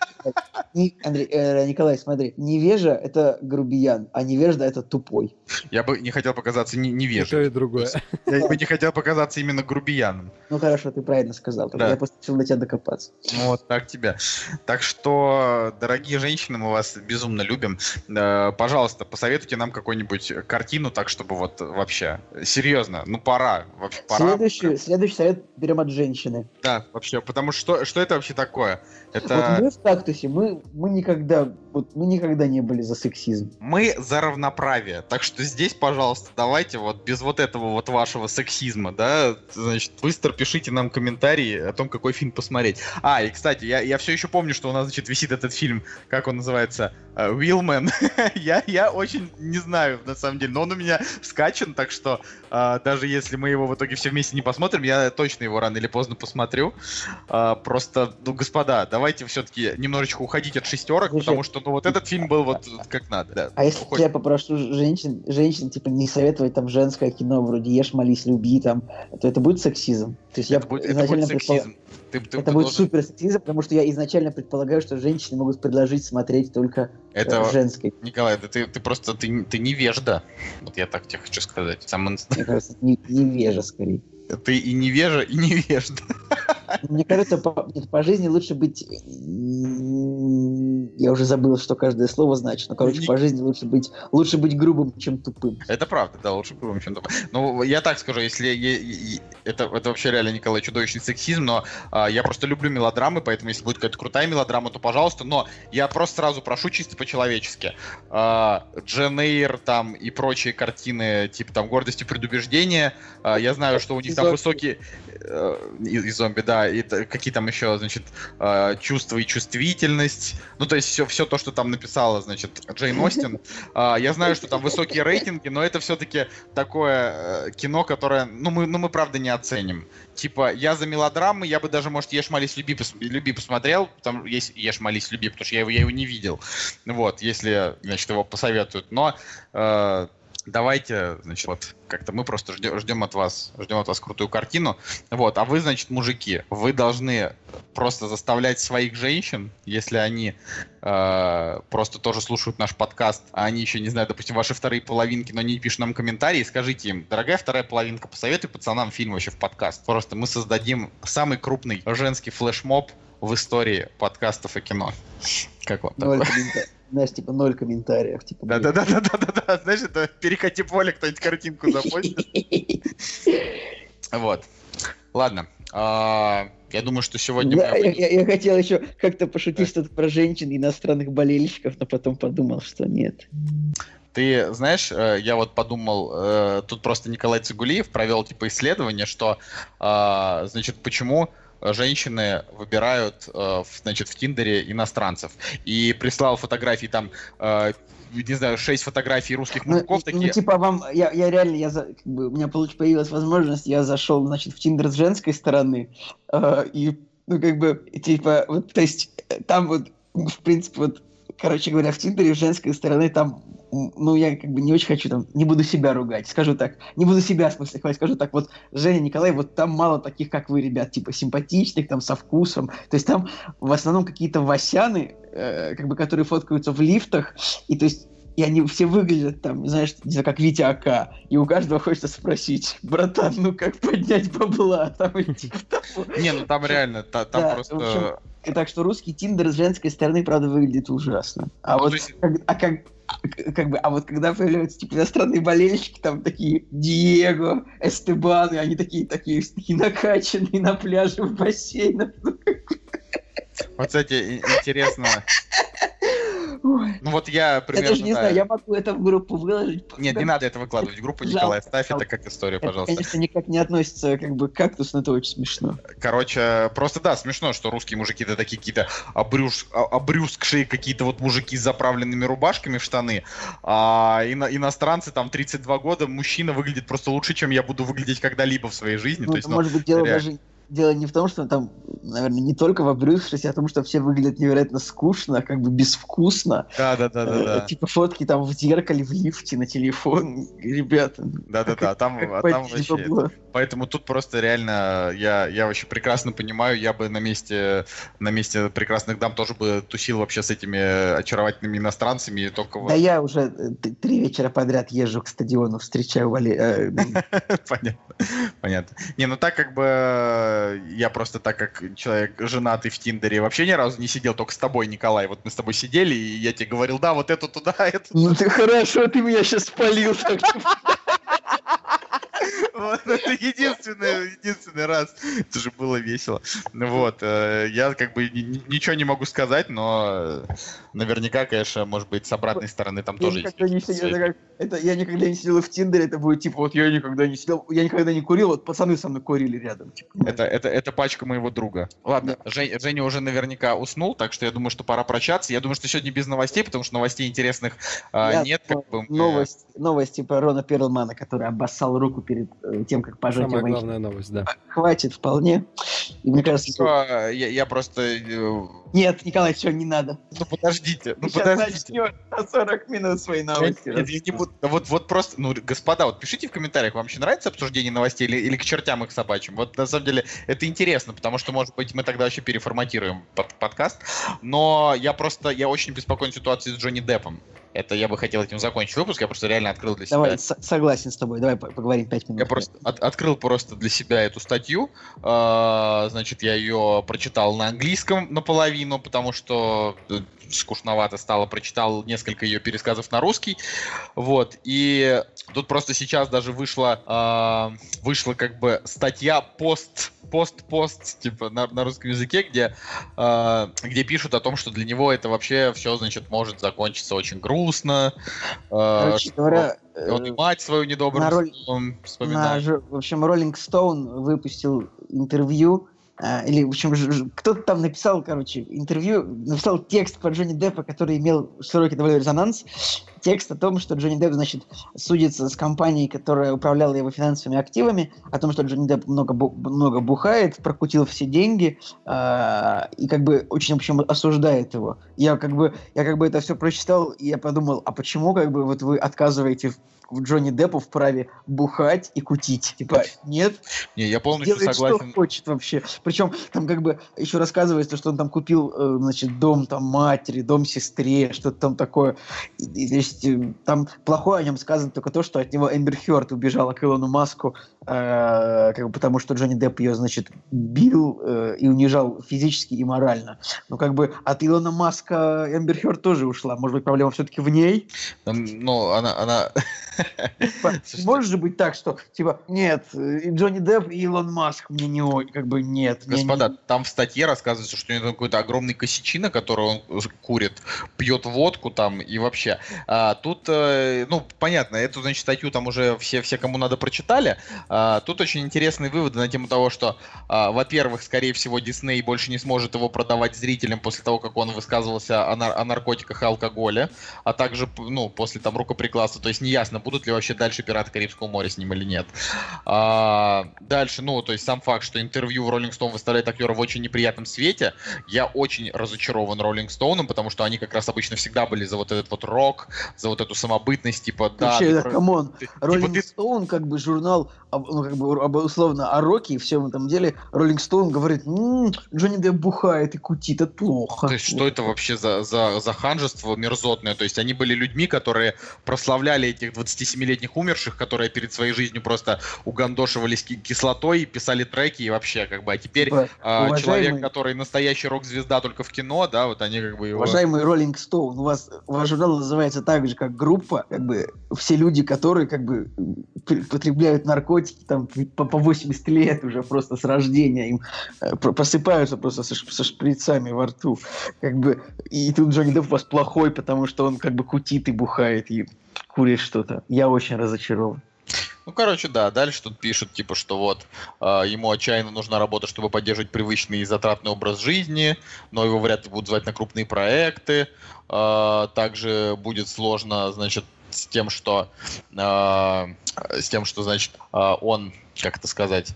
Андрей, э, Николай, смотри, невежа — это грубиян, а невежда — это тупой. Я бы не хотел показаться не- И то, невежей. и другое. Я бы не хотел показаться именно грубияном. Ну хорошо, ты правильно правильно сказал. Да. Я просто решил до тебя докопаться. Ну, Вот так тебя. Так что, дорогие женщины, мы вас безумно любим. Э, Пожалуйста, посоветуйте нам какую-нибудь картину, так чтобы вот вообще серьезно, ну пора, вообще пора. Следующий, следующий совет берем от женщины. Да, вообще, потому что что, что это вообще такое? Вот Это мы в «Кактусе», мы, мы никогда, вот мы никогда не были за сексизм. мы за равноправие, так что здесь, пожалуйста, давайте вот без вот этого вот вашего сексизма, да, значит, быстро пишите нам комментарии о том, какой фильм посмотреть. А, и, кстати, я, я все еще помню, что у нас, значит, висит этот фильм, как он называется, Э, Уилмен. я, я очень не знаю, на самом деле, но он у меня скачан, так что э, даже если мы его в итоге все вместе не посмотрим, я точно его рано или поздно посмотрю. Э, просто, ну, господа, давайте все-таки немножечко уходить от шестерок, Слушай, потому что, ну, вот этот фильм был вот как надо. да. А если Уходим. я попрошу женщин, женщин, типа, не советовать там женское кино, вроде «Ешь, молись, люби», там, то это будет сексизм? То есть это я будет, это будет сексизм. Ты, ты- Это ты будет должен- супер сексизм, потому что я изначально предполагаю, что женщины могут предложить смотреть только э, Это, женской. Николай, да ты, ты просто, ты, ты невежда. Вот я так тебе хочу сказать. Сам Мне кажется, не- невежа скорее. Ты и невежа, и невежда. Мне кажется, по, по жизни лучше быть... Я уже забыл, что каждое слово значит. Но, короче, Не- по жизни лучше быть, лучше быть грубым, чем тупым. Это правда, да, лучше бы чем то Ну, я так скажу, если это, это вообще реально, Николай, чудовищный сексизм, но а, я просто люблю мелодрамы, поэтому если будет какая-то крутая мелодрама, то пожалуйста, но я просто сразу прошу чисто по-человечески. А, Джен Эйр там и прочие картины, типа там «Гордость и предубеждение», а, я знаю, что у них там Зомби. высокие... э, И, и зомби, да, и какие там еще, значит, а, чувства и чувствительность. Ну, то есть все, все то, что там написала, значит, Джейн Остин. А, Я знаю, что там высокие рейтинги, но это все-таки такое э, кино, которое, ну мы, ну мы правда не оценим. Типа, я за мелодрамы, я бы даже, может, Ешь, молись, люби, пос- люби посмотрел, там есть Ешь, молись, люби, потому что я его, я его не видел. Вот, если, значит, его посоветуют. Но э, давайте, значит, вот как-то мы просто ждем, ждем от вас, ждем от вас крутую картину. Вот, а вы, значит, мужики, вы должны просто заставлять своих женщин, если они э, просто тоже слушают наш подкаст, а они еще не знают, допустим, ваши вторые половинки, но не пишут нам комментарии, скажите им, дорогая вторая половинка, посоветуй пацанам фильм вообще в подкаст. Просто мы создадим самый крупный женский флешмоб в истории подкастов и кино. Как вам такое? Знаешь, типа ноль комментариев. Типа, блин. Да-да-да-да-да-да, знаешь, это перекати поле, кто-нибудь картинку запостит. Вот. Ладно. А, Я думаю, что сегодня Я, мы... я- я- я хотел еще как-то пошутить что-то про женщин и иностранных болельщиков, но потом подумал, что нет. Ты знаешь, э, я вот подумал, э, тут просто Николай Цигулиев провел типа исследование, что, а, значит, почему женщины выбирают, э, значит, в Тиндере иностранцев. И прислал фотографии там, э, не знаю, шесть фотографий русских Ну, мужиков ну, такие. типа вам, я, я реально, я за, как бы, у меня появилась возможность, я зашел, значит, в Тиндер с женской стороны, э, и, ну, как бы, типа, вот, то есть, там вот, в принципе, вот, короче говоря, в Тиндере с женской стороны там, ну, я как бы не очень хочу там, не буду себя ругать, скажу так, не буду себя, в смысле, хвалить, скажу так, вот, Женя, Николай, вот там мало таких, как вы, ребят, типа, симпатичных, там, со вкусом, то есть там в основном какие-то васяны, э, как бы, которые фоткаются в лифтах, и то есть и они все выглядят там, знаешь, не знаю, как Витя АК. И у каждого хочется спросить, братан, ну как поднять бабла? Там, типа. Не, ну там реально, та- там просто... так что русский Тиндер с женской стороны, правда, выглядит ужасно. А Ну, вот а как, как бы, а вот когда появляются типа иностранные болельщики, там такие Диего, Эстебан, и они такие, такие, такие накачанные на пляже в бассейнах. Вот, кстати, интересно. Ой. Ну вот я Я примерно... даже не да. знаю, я могу это в группу выложить. Нет, не надо это выкладывать в группу, Николай, ставь это как историю, Это, пожалуйста. конечно, никак не относится как бы к кактус, но это очень смешно. Короче, просто да, смешно, что русские мужики это такие какие-то обрюз, а- обрюзгшие какие-то вот мужики с заправленными рубашками в штаны, а ино- иностранцы там 32 года, мужчина выглядит просто лучше, чем я буду выглядеть когда-либо в своей жизни. Ну, То есть, это ну, может быть дело реально. даже дело не в том, что там наверное, не только во Брюсшесе, а о том, что все выглядят невероятно скучно, как бы безвкусно. Да, да, да, да, да. Типа фотки там в зеркале, в лифте, на телефон. Ребята. Да, да, да. Там, а там вообще. Поэтому тут просто реально я, я вообще прекрасно понимаю, я бы на месте, на месте прекрасных дам тоже бы тусил вообще с этими очаровательными иностранцами. Только да я уже э, три вечера подряд езжу к стадиону, встречаю Вали... Э, Понятно. Понятно. Не, ну так как бы э, я просто так как человек женатый в Тиндере вообще ни разу не сидел, только с тобой, Николай. Вот мы с тобой сидели, и я тебе говорил, да, вот эту туда, эту Ну ты хорошо, ты меня сейчас спалил. Вот, это единственный, единственный раз. Это же было весело. Ну вот, э, я как бы ничего не могу сказать, но наверняка, конечно, может быть, с обратной стороны там я тоже никогда есть. Не сидел, это, как, это я никогда не сидел в Тиндере, это будет типа, вот я никогда не сидел, я никогда не курил, вот пацаны со мной курили рядом. Типа, это, это, это пачка моего друга. Ладно, да. Жень, Женя уже наверняка уснул, так что я думаю, что пора прощаться. Я думаю, что сегодня без новостей, потому что новостей интересных э, нет. Как бы, новость, новости про Рона Перлмана, который обоссал руку перед э, тем, как пожать Самая его. главная новость, да. Хватит вполне. И мне кажется, я, я просто... Нет, Николай, все, не надо. Ну подождите, ну Сейчас подождите. на 40 минут свои новости. Нет, я не буду... Вот, вот просто, ну, господа, вот пишите в комментариях, вам еще нравится обсуждение новостей или, или к чертям их собачьим? Вот на самом деле это интересно, потому что, может быть, мы тогда вообще переформатируем под, подкаст. Но я просто, я очень беспокоен ситуацией с Джонни Деппом. Это я бы хотел этим закончить выпуск, я просто реально открыл для себя. Давай, согласен с тобой, давай поговорим пять минут. Я просто от открыл просто для себя эту статью, э значит, я ее прочитал на английском наполовину, потому что э, скучновато стало, прочитал несколько ее пересказов на русский, вот, и тут просто сейчас даже вышла, э, вышла как бы статья пост пост-пост, типа, на, на русском языке, где, э, где пишут о том, что для него это вообще все, значит, может закончиться очень грустно. Э, Короче говоря, он и мать свою недобрым на роль... вспоминает. На, в общем, Роллинг Стоун выпустил интервью или, в общем, кто-то там написал, короче, интервью, написал текст про Джонни Деппа, который имел широкий довольно резонанс. Текст о том, что Джонни Депп, значит, судится с компанией, которая управляла его финансовыми активами, о том, что Джонни Депп много, много бухает, прокутил все деньги, э, и как бы очень, в общем, осуждает его. Я как бы, я как бы это все прочитал, и я подумал, а почему как бы вот вы отказываете Джонни Деппу вправе бухать и кутить. Типа, нет. Не, я полностью делает, согласен. что хочет вообще. Причем там как бы еще рассказывается, что он там купил, э, значит, дом там матери, дом сестре, что-то там такое. И, и, то есть, э, там плохое о нем сказано только то, что от него Эмбер Хёрд убежала к Илону Маску, э, как бы потому что Джонни Депп ее, значит, бил э, и унижал физически и морально. Но как бы от Илона Маска Эмбер Хёрд тоже ушла. Может быть, проблема все-таки в ней? Ну, она, она может же быть так, что, типа, нет, Джонни Депп и Илон Маск мне не как бы нет. Господа, не... там в статье рассказывается, что у него какой-то огромный косячина, который он курит, пьет водку там и вообще. А, тут, э, ну, понятно, эту, значит, статью там уже все, все кому надо, прочитали. А, тут очень интересные выводы на тему того, что, а, во-первых, скорее всего, Дисней больше не сможет его продавать зрителям после того, как он высказывался о, нар- о наркотиках и алкоголе, а также, ну, после там рукоприкладства. То есть неясно, будут ли вообще дальше «Пираты Карибского моря» с ним или нет. А, дальше, ну, то есть сам факт, что интервью в Rolling Stone выставляет актера в очень неприятном свете, я очень разочарован Rolling Stone ом, потому что они как раз обычно всегда были за вот этот вот рок, за вот эту самобытность, типа, да... Вообще, да, come on, Rolling типа, Stone как бы журнал, ну, как бы условно о роке и всем этом деле, Rolling Stone говорит, м-м, Джонни Депп бухает и кутит, это плохо. То есть что это вообще за, за, за ханжество мерзотное? То есть они были людьми, которые прославляли этих 20 27-летних умерших, которые перед своей жизнью просто угандошивались кислотой, писали треки и вообще как бы, а теперь типа, а, уважаемый... человек, который настоящий рок-звезда только в кино, да, вот они как бы его... Уважаемый Роллинг Стоун, у вас, ваш журнал называется так же, как группа, как бы все люди, которые как бы потребляют наркотики там по, по 80 лет уже просто с рождения, им э, посыпаются просто со, со шприцами во рту, как бы, и тут Джонни Депп у вас плохой, потому что он как бы кутит и бухает, и курит что-то. Я очень разочарован. Ну, короче, да, дальше тут пишут, типа, что вот э, ему отчаянно нужна работа, чтобы поддерживать привычный и затратный образ жизни, но его вряд ли будут звать на крупные проекты. Э, также будет сложно, значит, с тем, что э, с тем, что, значит, э, он, как это сказать,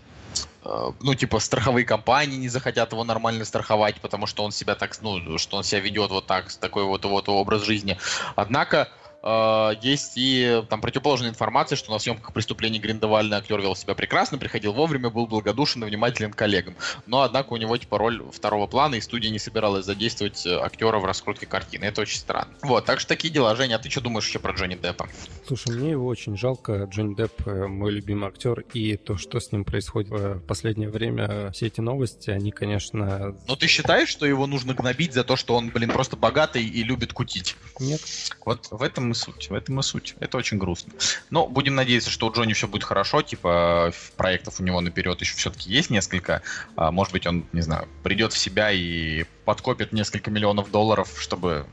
ну, типа, страховые компании не захотят его нормально страховать, потому что он себя так, ну, что он себя ведет вот так, такой вот, вот образ жизни. Однако, Э, есть и там противоположная информация, что на съемках преступлений Гриндевальный актер вел себя прекрасно, приходил вовремя, был благодушен и внимателен к коллегам. Но, однако, у него типа роль второго плана, и студия не собиралась задействовать э, актера в раскрутке картины. Это очень странно. Вот, так что такие дела. Женя, а ты что думаешь еще про Джонни Деппа? Слушай, мне его очень жалко. Джонни Депп э, мой любимый актер, и то, что с ним происходит в последнее время, все эти новости, они, конечно... Но ты считаешь, что его нужно гнобить за то, что он, блин, просто богатый и любит кутить? Нет. Вот в этом суть, в этом и суть. Это очень грустно. Но будем надеяться, что у Джонни все будет хорошо, типа проектов у него наперед еще все-таки есть несколько. А, может быть, он, не знаю, придет в себя и подкопит несколько миллионов долларов, чтобы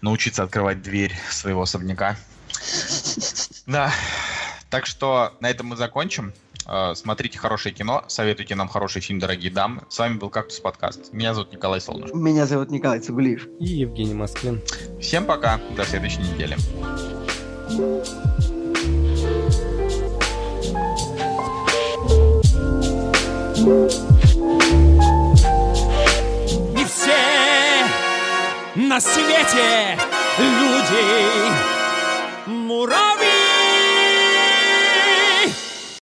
научиться открывать дверь своего особняка. Да. Так что на этом мы закончим. Э, смотрите хорошее кино, советуйте нам хороший фильм, дорогие дамы. С вами был Кактус Подкаст. Меня зовут Николай Солнышко. Меня зовут Николай Цугулиев. И Евгений Москвин. Всем пока, до следующей недели. Не все на свете люди муравьи